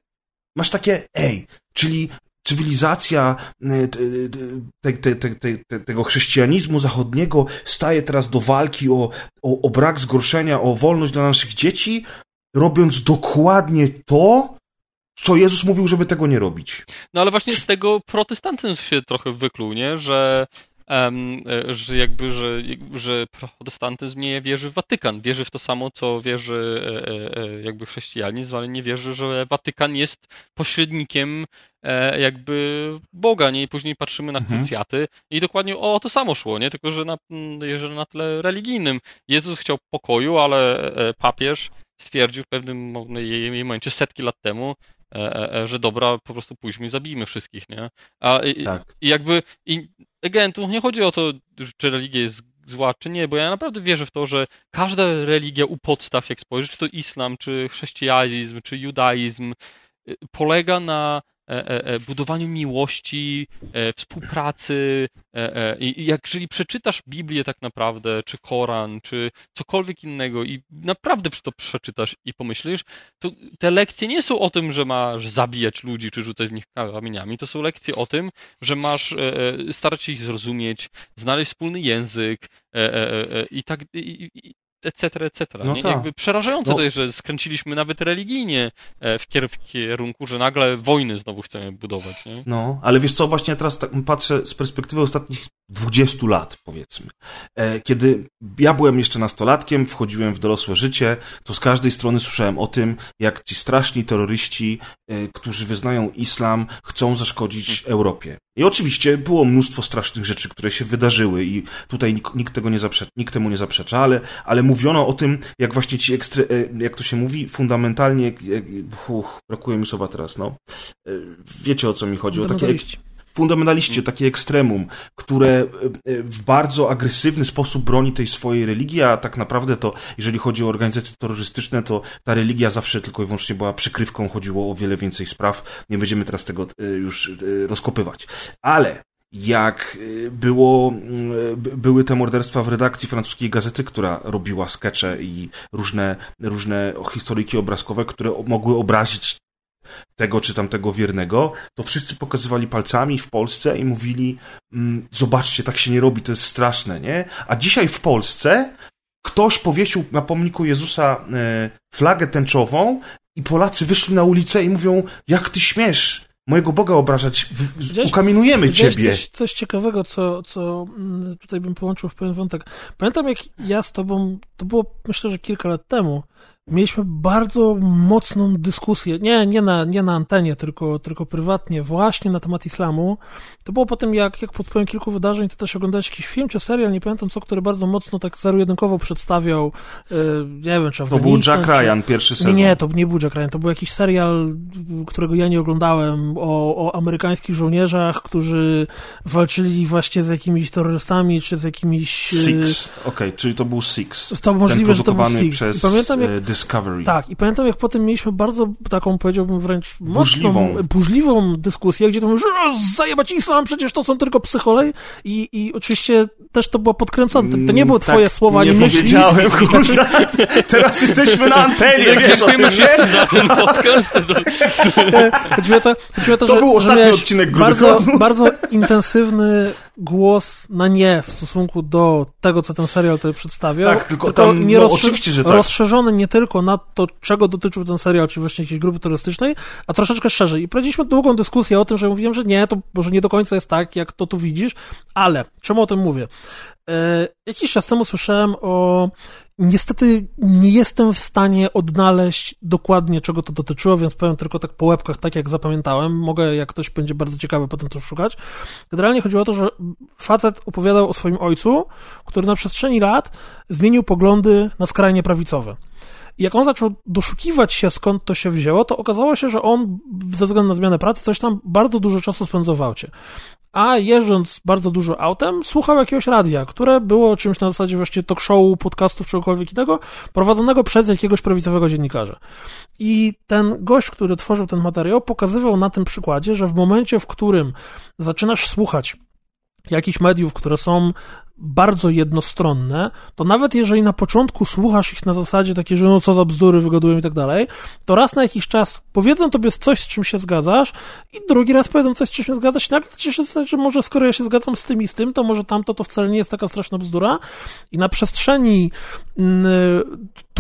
masz takie, ej, czyli cywilizacja e, te, te, te, tego chrześcijanizmu zachodniego staje teraz do walki o, o, o brak zgorszenia, o wolność dla naszych dzieci, robiąc dokładnie to, co Jezus mówił, żeby tego nie robić. No ale właśnie z tego protestantyzm się trochę wykluł, nie? Że E, że jakby, że, że protestantyzm nie wierzy w Watykan. Wierzy w to samo, co wierzy e, e, jakby chrześcijanizm, ale nie wierzy, że Watykan jest pośrednikiem jakby Boga, nie? I później patrzymy na mhm. krucjaty i dokładnie o to samo szło, nie? Tylko, że na, że na tle religijnym. Jezus chciał pokoju, ale papież stwierdził w pewnym momencie setki lat temu, że dobra, po prostu pójdźmy i zabijmy wszystkich, nie? A tak. i jakby i again, tu nie chodzi o to, czy religia jest zła, czy nie, bo ja naprawdę wierzę w to, że każda religia u podstaw, jak spojrzysz, czy to islam, czy chrześcijanizm, czy judaizm, y, polega na E, e, e, budowaniu miłości, współpracy. I jeżeli przeczytasz Biblię tak naprawdę, czy Koran, czy cokolwiek innego i naprawdę to przeczytasz i pomyślisz, to te lekcje nie są o tym, że masz zabijać ludzi, czy rzucać w nich kamieniami. To są lekcje o tym, że masz starać się ich zrozumieć, znaleźć wspólny język i tak etc., etc. No nie? Tak. Jakby przerażające no. to jest, że skręciliśmy nawet religijnie e, w kierunku, że nagle wojny znowu chcemy budować. Nie? No, ale wiesz co, właśnie teraz tak patrzę z perspektywy ostatnich 20 lat, powiedzmy. E, kiedy ja byłem jeszcze nastolatkiem, wchodziłem w dorosłe życie, to z każdej strony słyszałem o tym, jak ci straszni terroryści, e, którzy wyznają islam, chcą zaszkodzić Europie. I oczywiście było mnóstwo strasznych rzeczy, które się wydarzyły i tutaj nikt, nikt tego nie zaprzecza, nikt temu nie zaprzecza, ale, ale mówiono o tym, jak właśnie ci ekstre, e, jak to się mówi, fundamentalnie, jak, uch, brakuje mi słowa teraz, no. Wiecie o co mi chodzi, o takie fundamentaliści, takie ekstremum, które e, w bardzo agresywny sposób broni tej swojej religii, a tak naprawdę to, jeżeli chodzi o organizacje terrorystyczne, to ta religia zawsze tylko i wyłącznie była przykrywką, chodziło o wiele więcej spraw. Nie będziemy teraz tego e, już e, rozkopywać. Ale jak było, były te morderstwa w redakcji francuskiej gazety, która robiła skecze i różne, różne historyjki obrazkowe, które mogły obrazić tego czy tamtego wiernego, to wszyscy pokazywali palcami w Polsce i mówili mm, zobaczcie, tak się nie robi, to jest straszne, nie? A dzisiaj w Polsce ktoś powiesił na pomniku Jezusa e, flagę tęczową i Polacy wyszli na ulicę i mówią, jak ty śmiesz mojego Boga obrażać, w, ukamienujemy ciebie. Coś, coś ciekawego, co, co mm, tutaj bym połączył w pewien wątek. Pamiętam, jak ja z tobą, to było myślę, że kilka lat temu, mieliśmy bardzo mocną dyskusję, nie, nie, na, nie na antenie, tylko, tylko prywatnie, właśnie na temat islamu. To było po tym, jak, jak pod wpływem kilku wydarzeń ty też oglądałeś jakiś film czy serial, nie pamiętam co, który bardzo mocno tak zero-jedynkowo przedstawiał, yy, nie wiem, czy To był Jack czy... Ryan, pierwszy sezon. Nie, nie, to nie był Jack Ryan, to był jakiś serial, którego ja nie oglądałem, o, o amerykańskich żołnierzach, którzy walczyli właśnie z jakimiś terrorystami, czy z jakimiś... E, Six, okej, okay, czyli to był Six. To możliwe, że to był Six. Przez... I pamiętam, jak Discovery. Tak, i pamiętam, jak potem mieliśmy bardzo taką, powiedziałbym wręcz burzliwą, mocną, burzliwą dyskusję, gdzie to mówisz, zajebać islam, przecież to są tylko psycholej i, i oczywiście też to było podkręcone. To, nie były mm, twoje tak, słowa, nie, nie powiedziałem, kurde. Teraz jesteśmy na antenie, wiesz o tym, nie? za ten podcast. Chodziło o to, chodziło o to, to że, był ostatni odcinek bardzo, bardzo intensywny głos na nie w stosunku do tego, co ten serial tutaj przedstawia. Tak, tylko, tylko tam, nie no, rozszerz... oczywiście, że tak. rozszerzony nie tylko na to, czego dotyczył ten serial, czyli właśnie jakiejś grupy terrorystycznej, a troszeczkę szerzej. I prowadziliśmy długą dyskusję o tym, że mówiłem, że nie, to może nie do końca jest tak, jak to tu widzisz, ale czemu o tym mówię? E, jakiś czas temu słyszałem o. Niestety nie jestem w stanie odnaleźć dokładnie, czego to dotyczyło, więc powiem tylko tak po łebkach, tak jak zapamiętałem. Mogę, jak ktoś będzie bardzo ciekawy, potem to szukać. Generalnie chodziło o to, że facet opowiadał o swoim ojcu, który na przestrzeni lat zmienił poglądy na skrajnie prawicowe. I jak on zaczął doszukiwać się, skąd to się wzięło, to okazało się, że on ze względu na zmianę pracy coś tam bardzo dużo czasu spędzał w aucie a jeżdżąc bardzo dużo autem, słuchał jakiegoś radia, które było czymś na zasadzie właśnie talk show, podcastów, czegokolwiek innego, prowadzonego przez jakiegoś prawicowego dziennikarza. I ten gość, który tworzył ten materiał, pokazywał na tym przykładzie, że w momencie, w którym zaczynasz słuchać jakichś mediów, które są bardzo jednostronne, to nawet jeżeli na początku słuchasz ich na zasadzie takiej, że no co za bzdury wygadują i tak dalej, to raz na jakiś czas powiedzą tobie coś, z czym się zgadzasz i drugi raz powiedzą coś, z czym się zgadzasz i nagle się zdaje, że może skoro ja się zgadzam z tym i z tym, to może tamto to wcale nie jest taka straszna bzdura. I na przestrzeni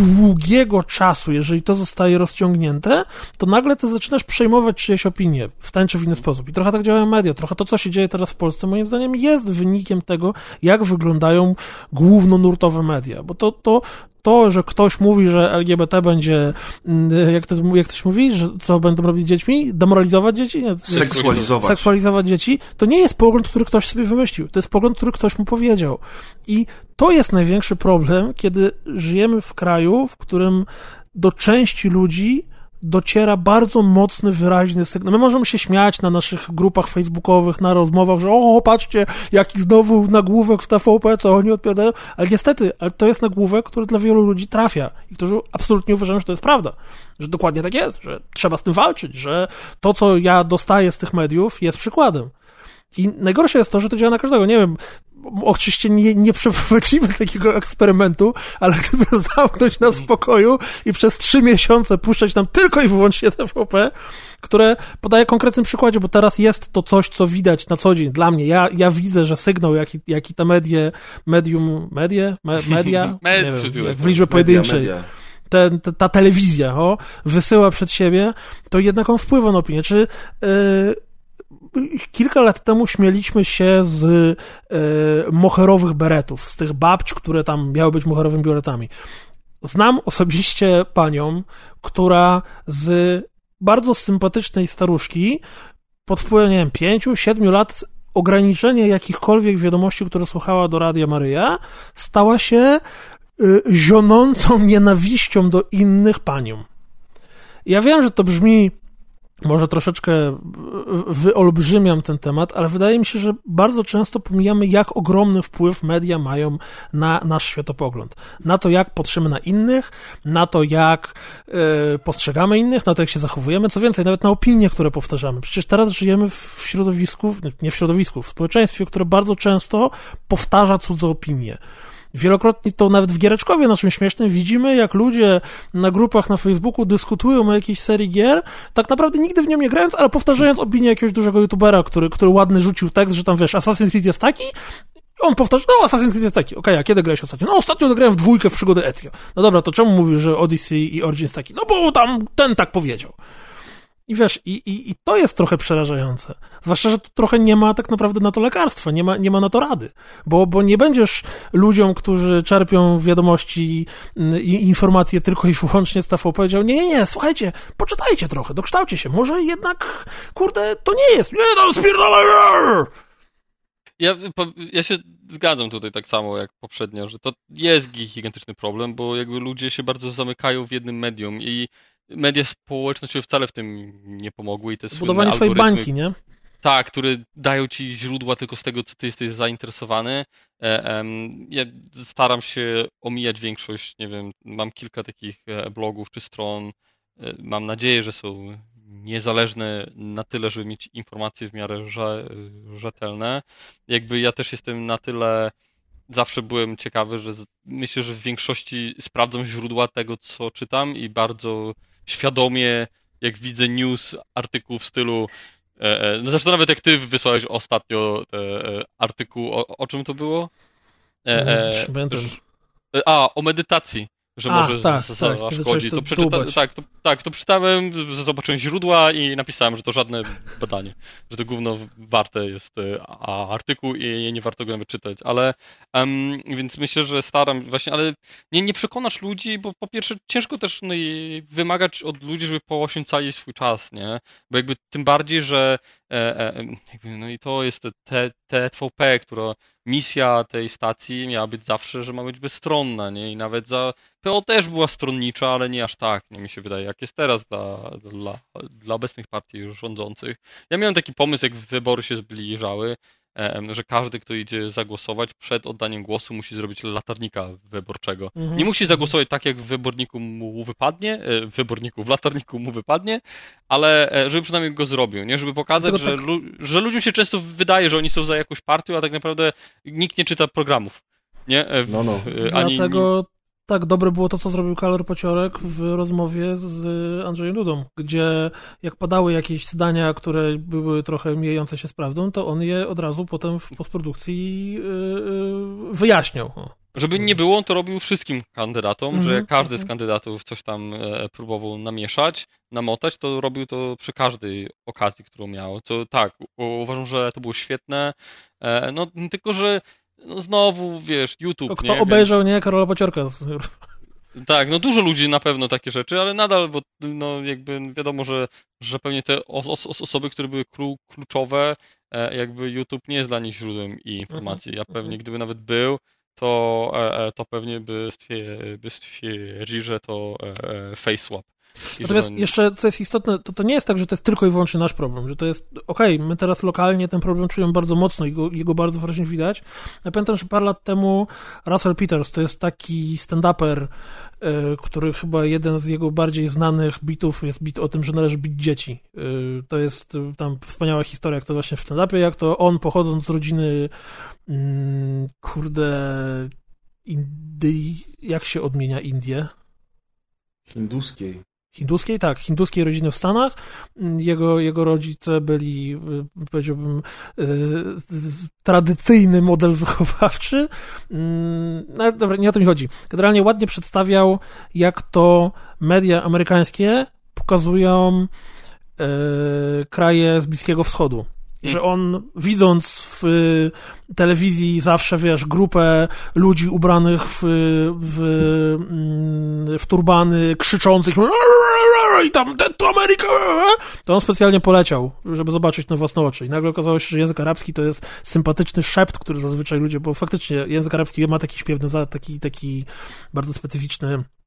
długiego czasu, jeżeli to zostaje rozciągnięte, to nagle ty zaczynasz przejmować czyjeś opinie w ten czy w inny sposób. I trochę tak działają media, trochę to, co się dzieje teraz w Polsce, moim zdaniem jest wynikiem tego, jak wyglądają głównonurtowe media, bo to, to, to, że ktoś mówi, że LGBT będzie, mm, jak to, jak ktoś mówi, że co będą robić z dziećmi? Demoralizować dzieci? Nie, seksualizować. Seksualizować dzieci. To nie jest pogląd, który ktoś sobie wymyślił. To jest pogląd, który ktoś mu powiedział. I to jest największy problem, kiedy żyjemy w kraju, w którym do części ludzi dociera bardzo mocny, wyraźny sygnał. My możemy się śmiać na naszych grupach facebookowych, na rozmowach, że o, patrzcie, jaki znowu nagłówek w TVP, co oni odpowiadają, ale niestety, ale to jest nagłówek, który dla wielu ludzi trafia i którzy absolutnie uważają, że to jest prawda, że dokładnie tak jest, że trzeba z tym walczyć, że to, co ja dostaję z tych mediów jest przykładem. I najgorsze jest to, że to działa na każdego. Nie wiem, oczywiście nie, nie przeprowadzimy takiego eksperymentu, ale gdyby zamknąć nas w pokoju i przez trzy miesiące puszczać nam tylko i wyłącznie TVP, które podaję konkretnym przykładzie, bo teraz jest to coś, co widać na co dzień dla mnie. Ja, ja widzę, że sygnał, jaki, jaki te medie, medium, medie, me, media, wiem, w liczbie pojedynczej, ten, ta, ta telewizja o, wysyła przed siebie, to jednak on wpływa na opinię. Czy yy, kilka lat temu śmieliśmy się z e, moherowych beretów, z tych babć, które tam miały być moherowymi beretami. Znam osobiście panią, która z bardzo sympatycznej staruszki pod wpływem, nie wiem, pięciu, siedmiu lat ograniczenie jakichkolwiek wiadomości, które słuchała do Radia Maryja, stała się y, zionącą nienawiścią do innych paniom. Ja wiem, że to brzmi może troszeczkę wyolbrzymiam ten temat, ale wydaje mi się, że bardzo często pomijamy, jak ogromny wpływ media mają na nasz światopogląd. Na to, jak patrzymy na innych, na to, jak y, postrzegamy innych, na to, jak się zachowujemy, co więcej, nawet na opinie, które powtarzamy. Przecież teraz żyjemy w środowisku, nie w środowisku, w społeczeństwie, które bardzo często powtarza cudze opinie. Wielokrotnie to nawet w Giereczkowie naszym śmiesznym widzimy, jak ludzie na grupach na Facebooku dyskutują o jakiejś serii gier, tak naprawdę nigdy w nią nie grając, ale powtarzając opinię jakiegoś dużego youtubera, który, który ładny rzucił tekst, że tam wiesz, Assassin's Creed jest taki, on powtarza, no Assassin's Creed jest taki. Okej, okay, a kiedy grałeś ostatnio? No ostatnio grałem w dwójkę w przygodę Ezio. No dobra, to czemu mówisz, że Odyssey i Origins taki? No bo tam ten tak powiedział. I wiesz, i, i, i to jest trochę przerażające. Zwłaszcza, że tu trochę nie ma tak naprawdę na to lekarstwa, nie ma, nie ma na to rady. Bo, bo nie będziesz ludziom, którzy czerpią wiadomości mm, i informacje tylko i wyłącznie z TVP powiedział, nie, nie, nie, słuchajcie, poczytajcie trochę, dokształcie się, może jednak, kurde, to nie jest, nie, tam spierdolaj! Ja, ja się zgadzam tutaj tak samo jak poprzednio, że to jest gigantyczny problem, bo jakby ludzie się bardzo zamykają w jednym medium i media społecznościowe wcale w tym nie pomogły i te Budowanie swojej bańki, nie? Tak, które dają ci źródła tylko z tego, co ty jesteś zainteresowany. E, ja staram się omijać większość, nie wiem, mam kilka takich e, blogów czy stron. E, mam nadzieję, że są niezależne na tyle, żeby mieć informacje w miarę rzetelne. Jakby ja też jestem na tyle zawsze byłem ciekawy, że myślę, że w większości sprawdzam źródła tego, co czytam i bardzo świadomie, jak widzę news, artykuł w stylu e, e, no zresztą nawet jak ty wysłałeś ostatnio e, artykuł, o, o czym to było? E, e, a, o medytacji że A, może tak, zaszkodzi. Tak, to, przeczyta... tak, to, tak, to przeczytałem, zobaczyłem źródła i napisałem, że to żadne badanie, że to gówno warte jest e, artykuł i nie warto go nawet czytać, ale um, więc myślę, że staram właśnie, ale nie, nie przekonasz ludzi, bo po pierwsze ciężko też no, wymagać od ludzi, żeby poświęcali swój czas, nie? Bo jakby tym bardziej, że no i to jest te, która misja tej stacji miała być zawsze, że ma być bezstronna, nie? I nawet za PO też była stronnicza, ale nie aż tak, nie mi się wydaje, jak jest teraz dla, dla, dla obecnych partii rządzących. Ja miałem taki pomysł, jak wybory się zbliżały, że każdy, kto idzie zagłosować, przed oddaniem głosu musi zrobić latarnika wyborczego. Mhm. Nie musi zagłosować tak, jak w wyborniku mu wypadnie, e, w wyborniku, w latarniku mu wypadnie, ale e, żeby przynajmniej go zrobił, nie? Żeby pokazać, że, tak... lu że ludziom się często wydaje, że oni są za jakąś partią, a tak naprawdę nikt nie czyta programów. Nie? E, w, no, no. Ani, Dlatego tak, dobre było to, co zrobił Kalor Pociorek w rozmowie z Andrzejem Dudą, gdzie jak padały jakieś zdania, które były trochę mijające się z prawdą, to on je od razu potem w postprodukcji yy, wyjaśniał. Żeby nie było, on to robił wszystkim kandydatom, -hmm. że mhm, każdy z mhm. kandydatów coś tam e, próbował namieszać, namotać, to robił to przy każdej okazji, którą miał. To tak, uważam, że to było świetne. E, no tylko, że no znowu, wiesz, YouTube, to kto nie? obejrzał, Więc... nie? Karola Paciorka. Tak, no dużo ludzi na pewno takie rzeczy, ale nadal, bo no jakby wiadomo, że, że pewnie te os osoby, które były kluczowe, e, jakby YouTube nie jest dla nich źródłem informacji. Ja pewnie gdyby nawet był, to, e, e, to pewnie by, by stwierdzili, że to Natomiast jeszcze, co jest istotne, to, to nie jest tak, że to jest tylko i wyłącznie nasz problem, że to jest, okej, okay, my teraz lokalnie ten problem czujemy bardzo mocno i go, jego bardzo wyraźnie widać. Ja pamiętam, że parę lat temu Russell Peters, to jest taki stand-uper, y, który chyba jeden z jego bardziej znanych bitów jest bit o tym, że należy bić dzieci. Y, to jest y, tam wspaniała historia, jak to właśnie w stand-upie, jak to on pochodząc z rodziny mm, kurde Indii, jak się odmienia Indie? Hinduskiej. Hinduskiej, tak, hinduskiej rodziny w Stanach. Jego, jego rodzice byli, y, powiedziałbym, y, tradycyjny model wychowawczy. Mm, no, dobra, nie o to mi chodzi. Generalnie ładnie przedstawiał, jak to media amerykańskie pokazują e, kraje z Bliskiego Wschodu. Mm. Że on, widząc w telewizji zawsze, wiesz, grupę ludzi ubranych w, w, mm, w turbany, krzyczących i tam to Ameryka, to on specjalnie poleciał, żeby zobaczyć na własne oczy. I nagle okazało się, że język arabski to jest sympatyczny szept, który zazwyczaj ludzie, bo faktycznie język arabski ma taki śpiewny, taki, taki bardzo specyficzny y,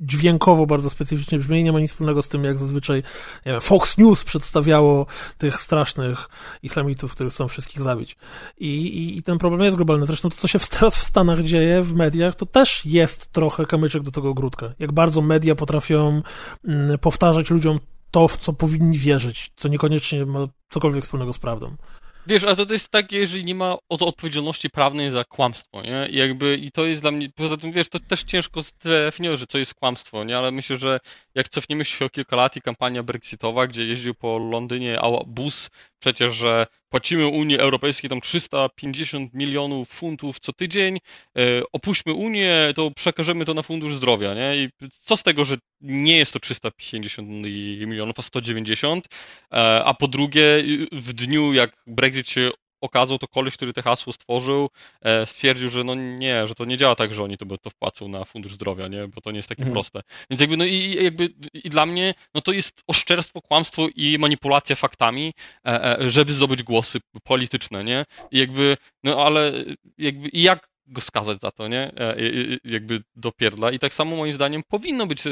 dźwiękowo bardzo specyficznie brzmi, nie ma nic wspólnego z tym, jak zazwyczaj wiem, Fox News przedstawiało tych strasznych islamitów, których chcą wszystkich zabić. I, i, I, ten problem jest globalny. Zresztą to, co się teraz w Stanach dzieje, w mediach, to też jest trochę kamyczek do tego ogródka. Jak bardzo media potrafią mm, powtarzać ludziom to, w co powinni wierzyć, co niekoniecznie ma cokolwiek wspólnego z prawdą. Wiesz, a to, jest takie, jeżeli nie ma odpowiedzialności prawnej za kłamstwo, nie? I jakby, i to jest dla mnie, poza tym, wiesz, to też ciężko zdefiniować, że co jest kłamstwo, nie? Ale myślę, że jak cofniemy się o kilka lat i kampania brexitowa, gdzie jeździł po Londynie bus przecież, że płacimy Unii Europejskiej tam 350 milionów funtów co tydzień, e, opuśćmy Unię, to przekażemy to na Fundusz Zdrowia, nie? I co z tego, że nie jest to 350 milionów, a 190, e, a po drugie w dniu jak Brexit się okazał, to koleś, który te hasło stworzył, e, stwierdził, że no nie, że to nie działa tak, że oni to, to wpłacą na Fundusz Zdrowia, nie? bo to nie jest takie mhm. proste. Więc jakby, no i jakby i dla mnie, no to jest oszczerstwo, kłamstwo i manipulacja faktami, e, e, żeby zdobyć głosy polityczne, nie? I jakby, no ale jakby i jak go skazać za to, nie? Jakby dopierdla. I tak samo moim zdaniem powinno być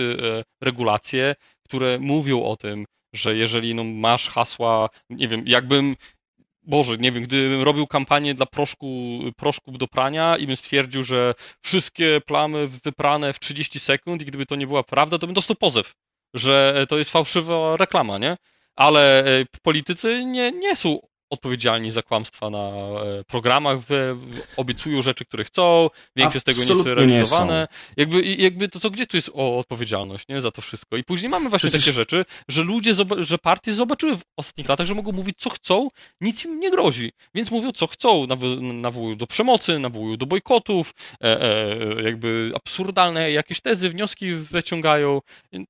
regulacje, które mówią o tym, że jeżeli no, masz hasła, nie wiem, jakbym Boże, nie wiem, gdybym robił kampanię dla proszku, proszków do prania i bym stwierdził, że wszystkie plamy wyprane w 30 sekund i gdyby to nie była prawda, to bym dostał pozew, że to jest fałszywa reklama, nie? Ale e, politycy nie, nie są odpowiedzialni za kłamstwa na e, programach, obiecują rzeczy, które chcą, większość z tego nie jest realizowane. Jakby, jakby to co, gdzie tu jest o odpowiedzialność nie, za to wszystko? I później mamy właśnie Przecież... takie rzeczy, że ludzie, że partie zobaczyły w ostatnich latach, że mogą mówić co chcą, nic im nie grozi. Więc mówią co chcą, nawołują do przemocy, nawołują do bojkotów, e, e, jakby absurdalne jakieś tezy, wnioski wyciągają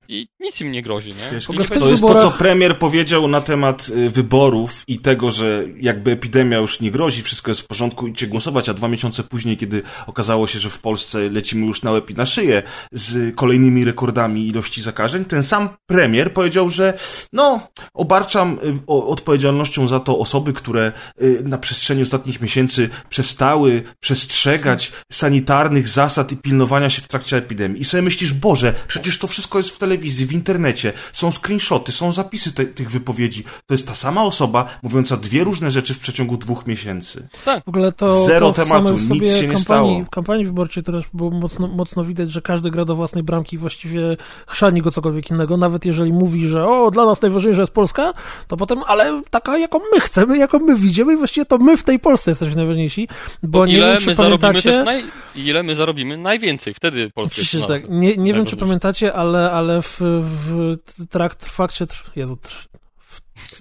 i nic im nie grozi. Nie? Wiesz, to jest to, co premier powiedział na temat y, wyborów i tego, że jakby epidemia już nie grozi, wszystko jest w porządku, idźcie głosować, a dwa miesiące później, kiedy okazało się, że w Polsce lecimy już na łeb i na szyję z kolejnymi rekordami ilości zakażeń, ten sam premier powiedział, że no, obarczam y, odpowiedzialnością za to osoby, które y, na przestrzeni ostatnich miesięcy przestały przestrzegać sanitarnych zasad i pilnowania się w trakcie epidemii. I sobie myślisz, Boże, przecież to wszystko jest w telewizji, w internecie, są screenshoty, są zapisy te, tych wypowiedzi. To jest ta sama osoba mówiąca dwie dwie różne rzeczy w przeciągu dwóch miesięcy. Tak. W ogóle to, Zero to tematu, nic się nie kampanii, stało. W kampanii wyborczej też było mocno, mocno widać, że każdy gra do własnej bramki i właściwie chrzani go cokolwiek innego, nawet jeżeli mówi, że o, dla nas najważniejsza jest Polska, to potem, ale taka, jaką my chcemy, jaką my widzimy i właściwie to my w tej Polsce jesteśmy najważniejsi, bo nie ile wiem, czy pamiętacie... Naj... Ile my zarobimy najwięcej, wtedy Polska jest tak. Nie, nie wiem, czy pamiętacie, ale, ale w, w trakt, fakcie, Jezu,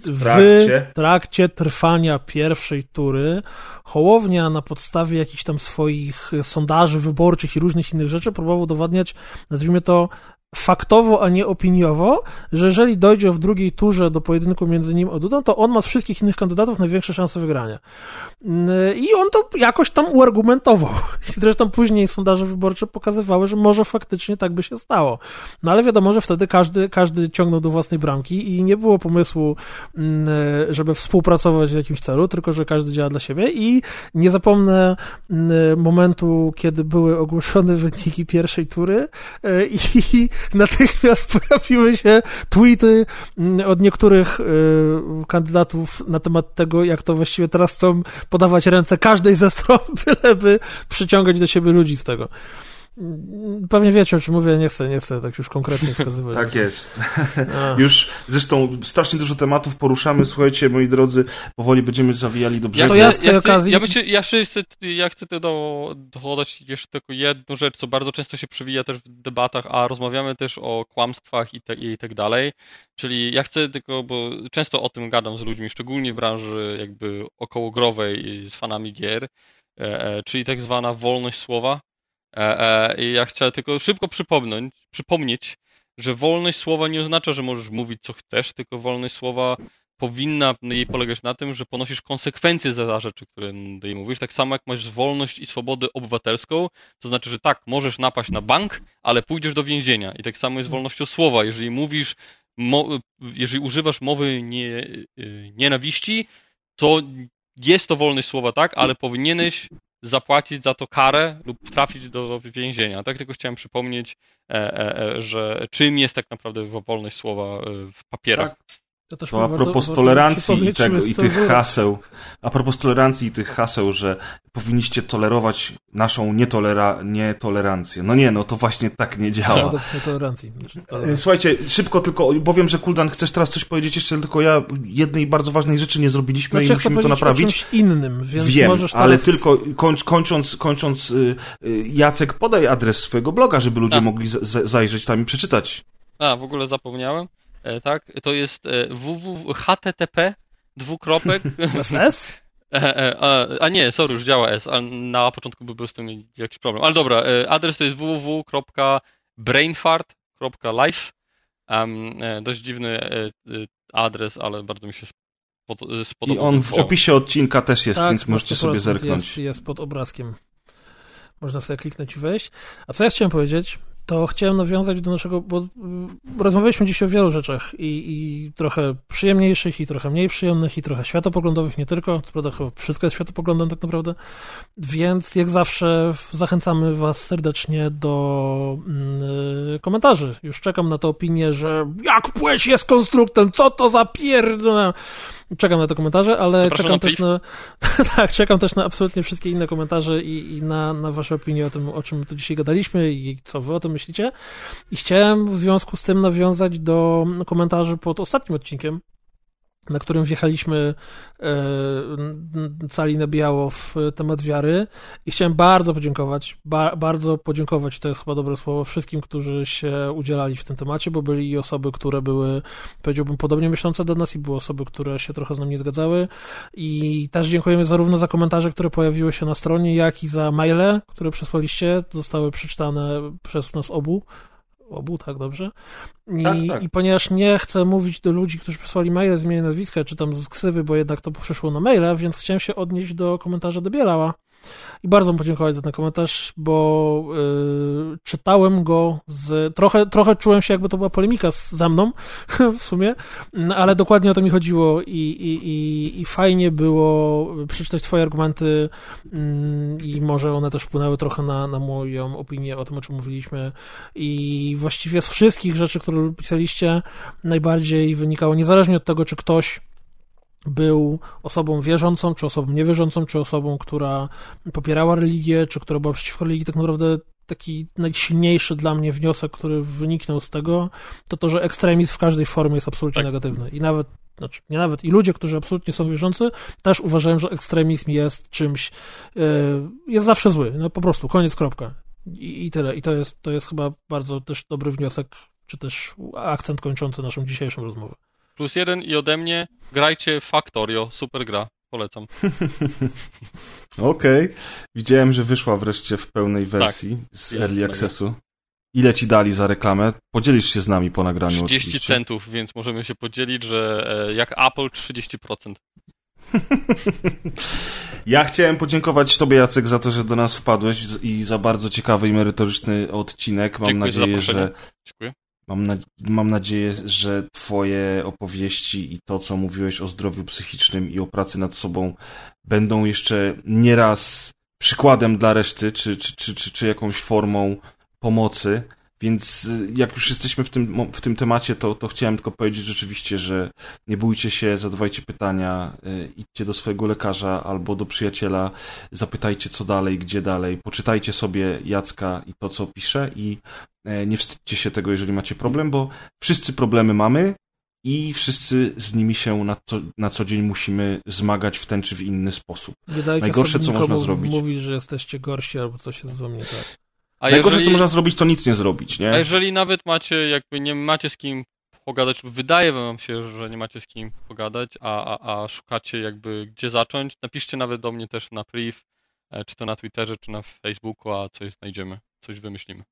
w trakcie. w trakcie trwania pierwszej tury Hołownia na podstawie jakichś tam swoich sondaży wyborczych i różnych innych rzeczy próbował udowadniać, nazwijmy to, faktowo, a nie opiniowo, że jeżeli dojdzie w drugiej turze do pojedynku między nim a Dudą, to on ma z wszystkich innych kandydatów największe szanse wygrania. I on to jakoś tam uargumentował. Zresztą później sondaże wyborcze pokazywały, że może faktycznie tak by się stało. No ale wiadomo, że wtedy każdy, każdy ciągnął do własnej bramki i nie było pomysłu, żeby współpracować w jakimś celu, tylko że każdy działa dla siebie i nie zapomnę momentu, kiedy były ogłoszone wyniki pierwszej tury e, i natychmiast pojawiły się tweety mm, od niektórych y, kandydatów na temat tego, jak to właściwie teraz chcą podawać ręce każdej ze stron, byleby przyciągać do siebie ludzi z tego. Pewnie wiecie, o czym mówię, nie chcę, nie chcę tak już konkretnie wskazywać. tak jest. już zresztą strasznie dużo tematów poruszamy. Słuchajcie, moi drodzy, powoli będziemy zawijali do brzegu. Ja, ja, ja, okazji... ja, myślę, ja, chcę, ja chcę do, dodać jeszcze tylko jedną rzecz, co bardzo często się przewija też w debatach, a rozmawiamy też o kłamstwach i, te, i tak dalej. Czyli ja chcę tylko, bo często o tym gadam z ludźmi, szczególnie w branży jakby okołogrowej z fanami gier, e, e, czyli tak zwana wolność słowa I ja chciałem tylko szybko przypomnieć, przypomnieć, że wolność słowa nie oznacza, że możesz mówić co chcesz, tylko wolność słowa powinna jej polegać na tym, że ponosisz konsekwencje za rzeczy, które jej mówisz. Tak samo jak masz wolność i swobodę obywatelską, to znaczy, że tak, możesz napaść na bank, ale pójdziesz do więzienia. I tak samo jest wolnością słowa. Jeżeli mówisz, jeżeli używasz mowy nie, y, nienawiści, to jest to wolność słowa, tak, ale powinieneś zapłacić za to karę lub trafić do więzienia. Tak tylko chciałem przypomnieć, e, e, e, że czym jest tak naprawdę wolność słowa w papierach. Tak. To, to a propos tolerancji i, tego, i tych haseł, a propos tolerancji i tych haseł, że powinniście tolerować naszą nietolera, nietolerancję. No nie, no to właśnie tak nie działa. Nietolerancji. Znaczy, Słuchajcie, szybko tylko, bo wiem, że Kuldan, chcesz teraz coś powiedzieć jeszcze, tylko ja jednej bardzo ważnej rzeczy nie zrobiliśmy znaczy, i musimy to naprawić. O innym, więc wiem, możesz teraz... ale tylko kończ, kończąc, kończąc y, y, Jacek, podaj adres swojego bloga, żeby ludzie tak. mogli z, zajrzeć tam i przeczytać. A, w ogóle zapomniałem. E, tak, to jest e, www.http dwukropek. S? E, a, a nie, sorry, już działa S, a na początku by był z tym jakiś problem. Ale dobra, adres to jest www.brainfart.life. Um, dość dziwny adres, ale bardzo mi się spod, e, I spodobał. on w opisie odcinka też jest, tak, więc możecie sobie 100% zerknąć. Jest, jest pod obrazkiem. Można sobie kliknąć i wejść. A co ja chciałem powiedzieć, to chciałem nawiązać do naszego, bo y, rozmawialiśmy dziś o wielu rzeczach i, i trochę przyjemniejszych, i trochę mniej przyjemnych, i trochę światopoglądowych, nie tylko. Co prawda chyba wszystko jest światopoglądem tak naprawdę. Więc jak zawsze zachęcamy was serdecznie do mm, komentarzy. Już czekam na tę opinię, że jak płeć jest konstruktem, co to za pierdolę. Czekam na te komentarze, ale Zapraszam czekam na też na. tak, czekam też na absolutnie wszystkie inne komentarze i, i na, na Wasze opinie o tym, o czym tu dzisiaj gadaliśmy i co Wy o tym myślicie. I chciałem w związku z tym nawiązać do komentarzy pod ostatnim odcinkiem, na którym wjechaliśmy e, cali na biało w temat wiary. I chciałem bardzo podziękować, ba, bardzo podziękować, to jest chyba dobre słowo, wszystkim, którzy się udzielali w tym temacie, bo byli i osoby, które były, powiedziałbym, podobnie myślące do nas i były osoby, które się trochę z nami nie zgadzały. I też dziękujemy zarówno za komentarze, które pojawiły się na stronie, jak i za maile, które przesłaliście, zostały przeczytane przez nas obu, obu, tak dobrze? I, Tak, tak. I ponieważ nie chcę mówić do ludzi, którzy przysłali maile z imienia nazwiska, czy tam z ksywy, bo jednak to przyszło na maile, więc chciałem się odnieść do komentarza Debielała. I bardzo mu podziękować za ten komentarz, bo y, czytałem go z. Trochę, trochę czułem się, jakby to była polemika z, ze mną w sumie, no, ale dokładnie o to mi chodziło i, i, i, i fajnie było przeczytać Twoje argumenty mm, i może one też wpłynęły trochę na, na moją opinię o tym, o czym mówiliśmy. I właściwie z wszystkich rzeczy, które pisaliście, najbardziej wynikało, niezależnie od tego, czy ktoś był osobą wierzącą, czy osobą niewierzącą, czy osobą, która popierała religię, czy która była przeciwko religii, tak naprawdę taki najsilniejszy dla mnie wniosek, który wyniknął z tego, to to, że ekstremizm w każdej formie jest absolutnie Tak. negatywny. I nawet, znaczy nie nawet, i ludzie, którzy absolutnie są wierzący, też uważają, że ekstremizm jest czymś, yy, jest zawsze zły. No po prostu, koniec, kropka. I, i tyle. I to jest, to jest chyba bardzo też dobry wniosek, czy też akcent kończący naszą dzisiejszą rozmowę. Plus jeden i ode mnie, grajcie Factorio, super gra, polecam. Okej. Widziałem, że wyszła wreszcie w pełnej wersji z jest Early. Accessu. Ile ci dali za reklamę? Podzielisz się z nami po nagraniu 30 oczywiście. centów, więc możemy się podzielić, że e, jak Apple 30%. Ja chciałem podziękować Tobie, Jacek, za to, że do nas wpadłeś i za bardzo ciekawy i merytoryczny odcinek. Mam Dziękuję nadzieję, że. Mam, na, mam nadzieję, że Twoje opowieści i to, co mówiłeś o zdrowiu psychicznym i o pracy nad sobą, będą jeszcze nieraz przykładem dla reszty, czy, czy, czy, czy, czy jakąś formą pomocy. Więc y, jak już jesteśmy w tym, w tym temacie, to, to chciałem tylko powiedzieć rzeczywiście, że nie bójcie się, zadawajcie pytania, y, idźcie do swojego lekarza albo do przyjaciela, zapytajcie co dalej, gdzie dalej, poczytajcie sobie Jacka i to, co pisze i e, nie wstydźcie się tego, jeżeli macie problem, bo wszyscy problemy mamy i wszyscy z nimi się na co, na co dzień musimy zmagać w ten czy w inny sposób. Najgorsze, co można zrobić. mówić, że jesteście gorsi albo coś jest z wami nie tak. A Najgorsze, jeżeli, co można zrobić, to nic nie zrobić, nie? a jeżeli nawet macie, jakby nie macie z kim pogadać, lub wydaje wam się, że nie macie z kim pogadać, a, a, a szukacie jakby gdzie zacząć, napiszcie nawet do mnie też na priv, e, czy to na Twitterze, czy na Facebooku, a coś znajdziemy, coś wymyślimy.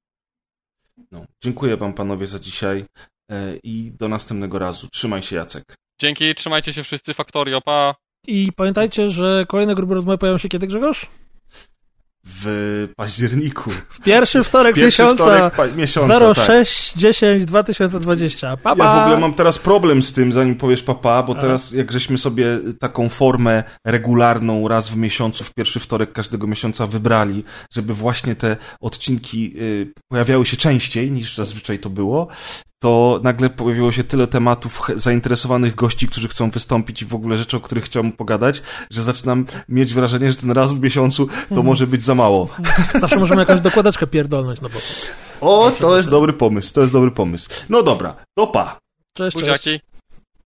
No, dziękuję wam panowie za dzisiaj e, i do następnego razu. Trzymaj się, Jacek. Dzięki, trzymajcie się wszyscy, Factorio, pa! I pamiętajcie, że kolejne gruby rozmowy pojawią się kiedy, Grzegorz? W październiku. W pierwszy wtorek Pierwszy miesiąca. wtorek miesiąca, tak. 06 10 2020. Pa, pa. Ja w ogóle mam teraz problem z tym, zanim powiesz papa, bo A. teraz jak żeśmy sobie taką formę regularną raz w miesiącu, w pierwszy wtorek każdego miesiąca wybrali, żeby właśnie te odcinki y, pojawiały się częściej niż zazwyczaj to było, to nagle pojawiło się tyle tematów ch- zainteresowanych gości, którzy chcą wystąpić i w ogóle rzeczy, o których chciałbym pogadać, że zaczynam mieć wrażenie, że ten raz w miesiącu to może być za mało. Zawsze możemy jakąś dokładeczkę pierdolnąć na boku. O, to jest dobry pomysł, to jest dobry pomysł. No dobra, to pa. Cześć, cześć. Buziaki!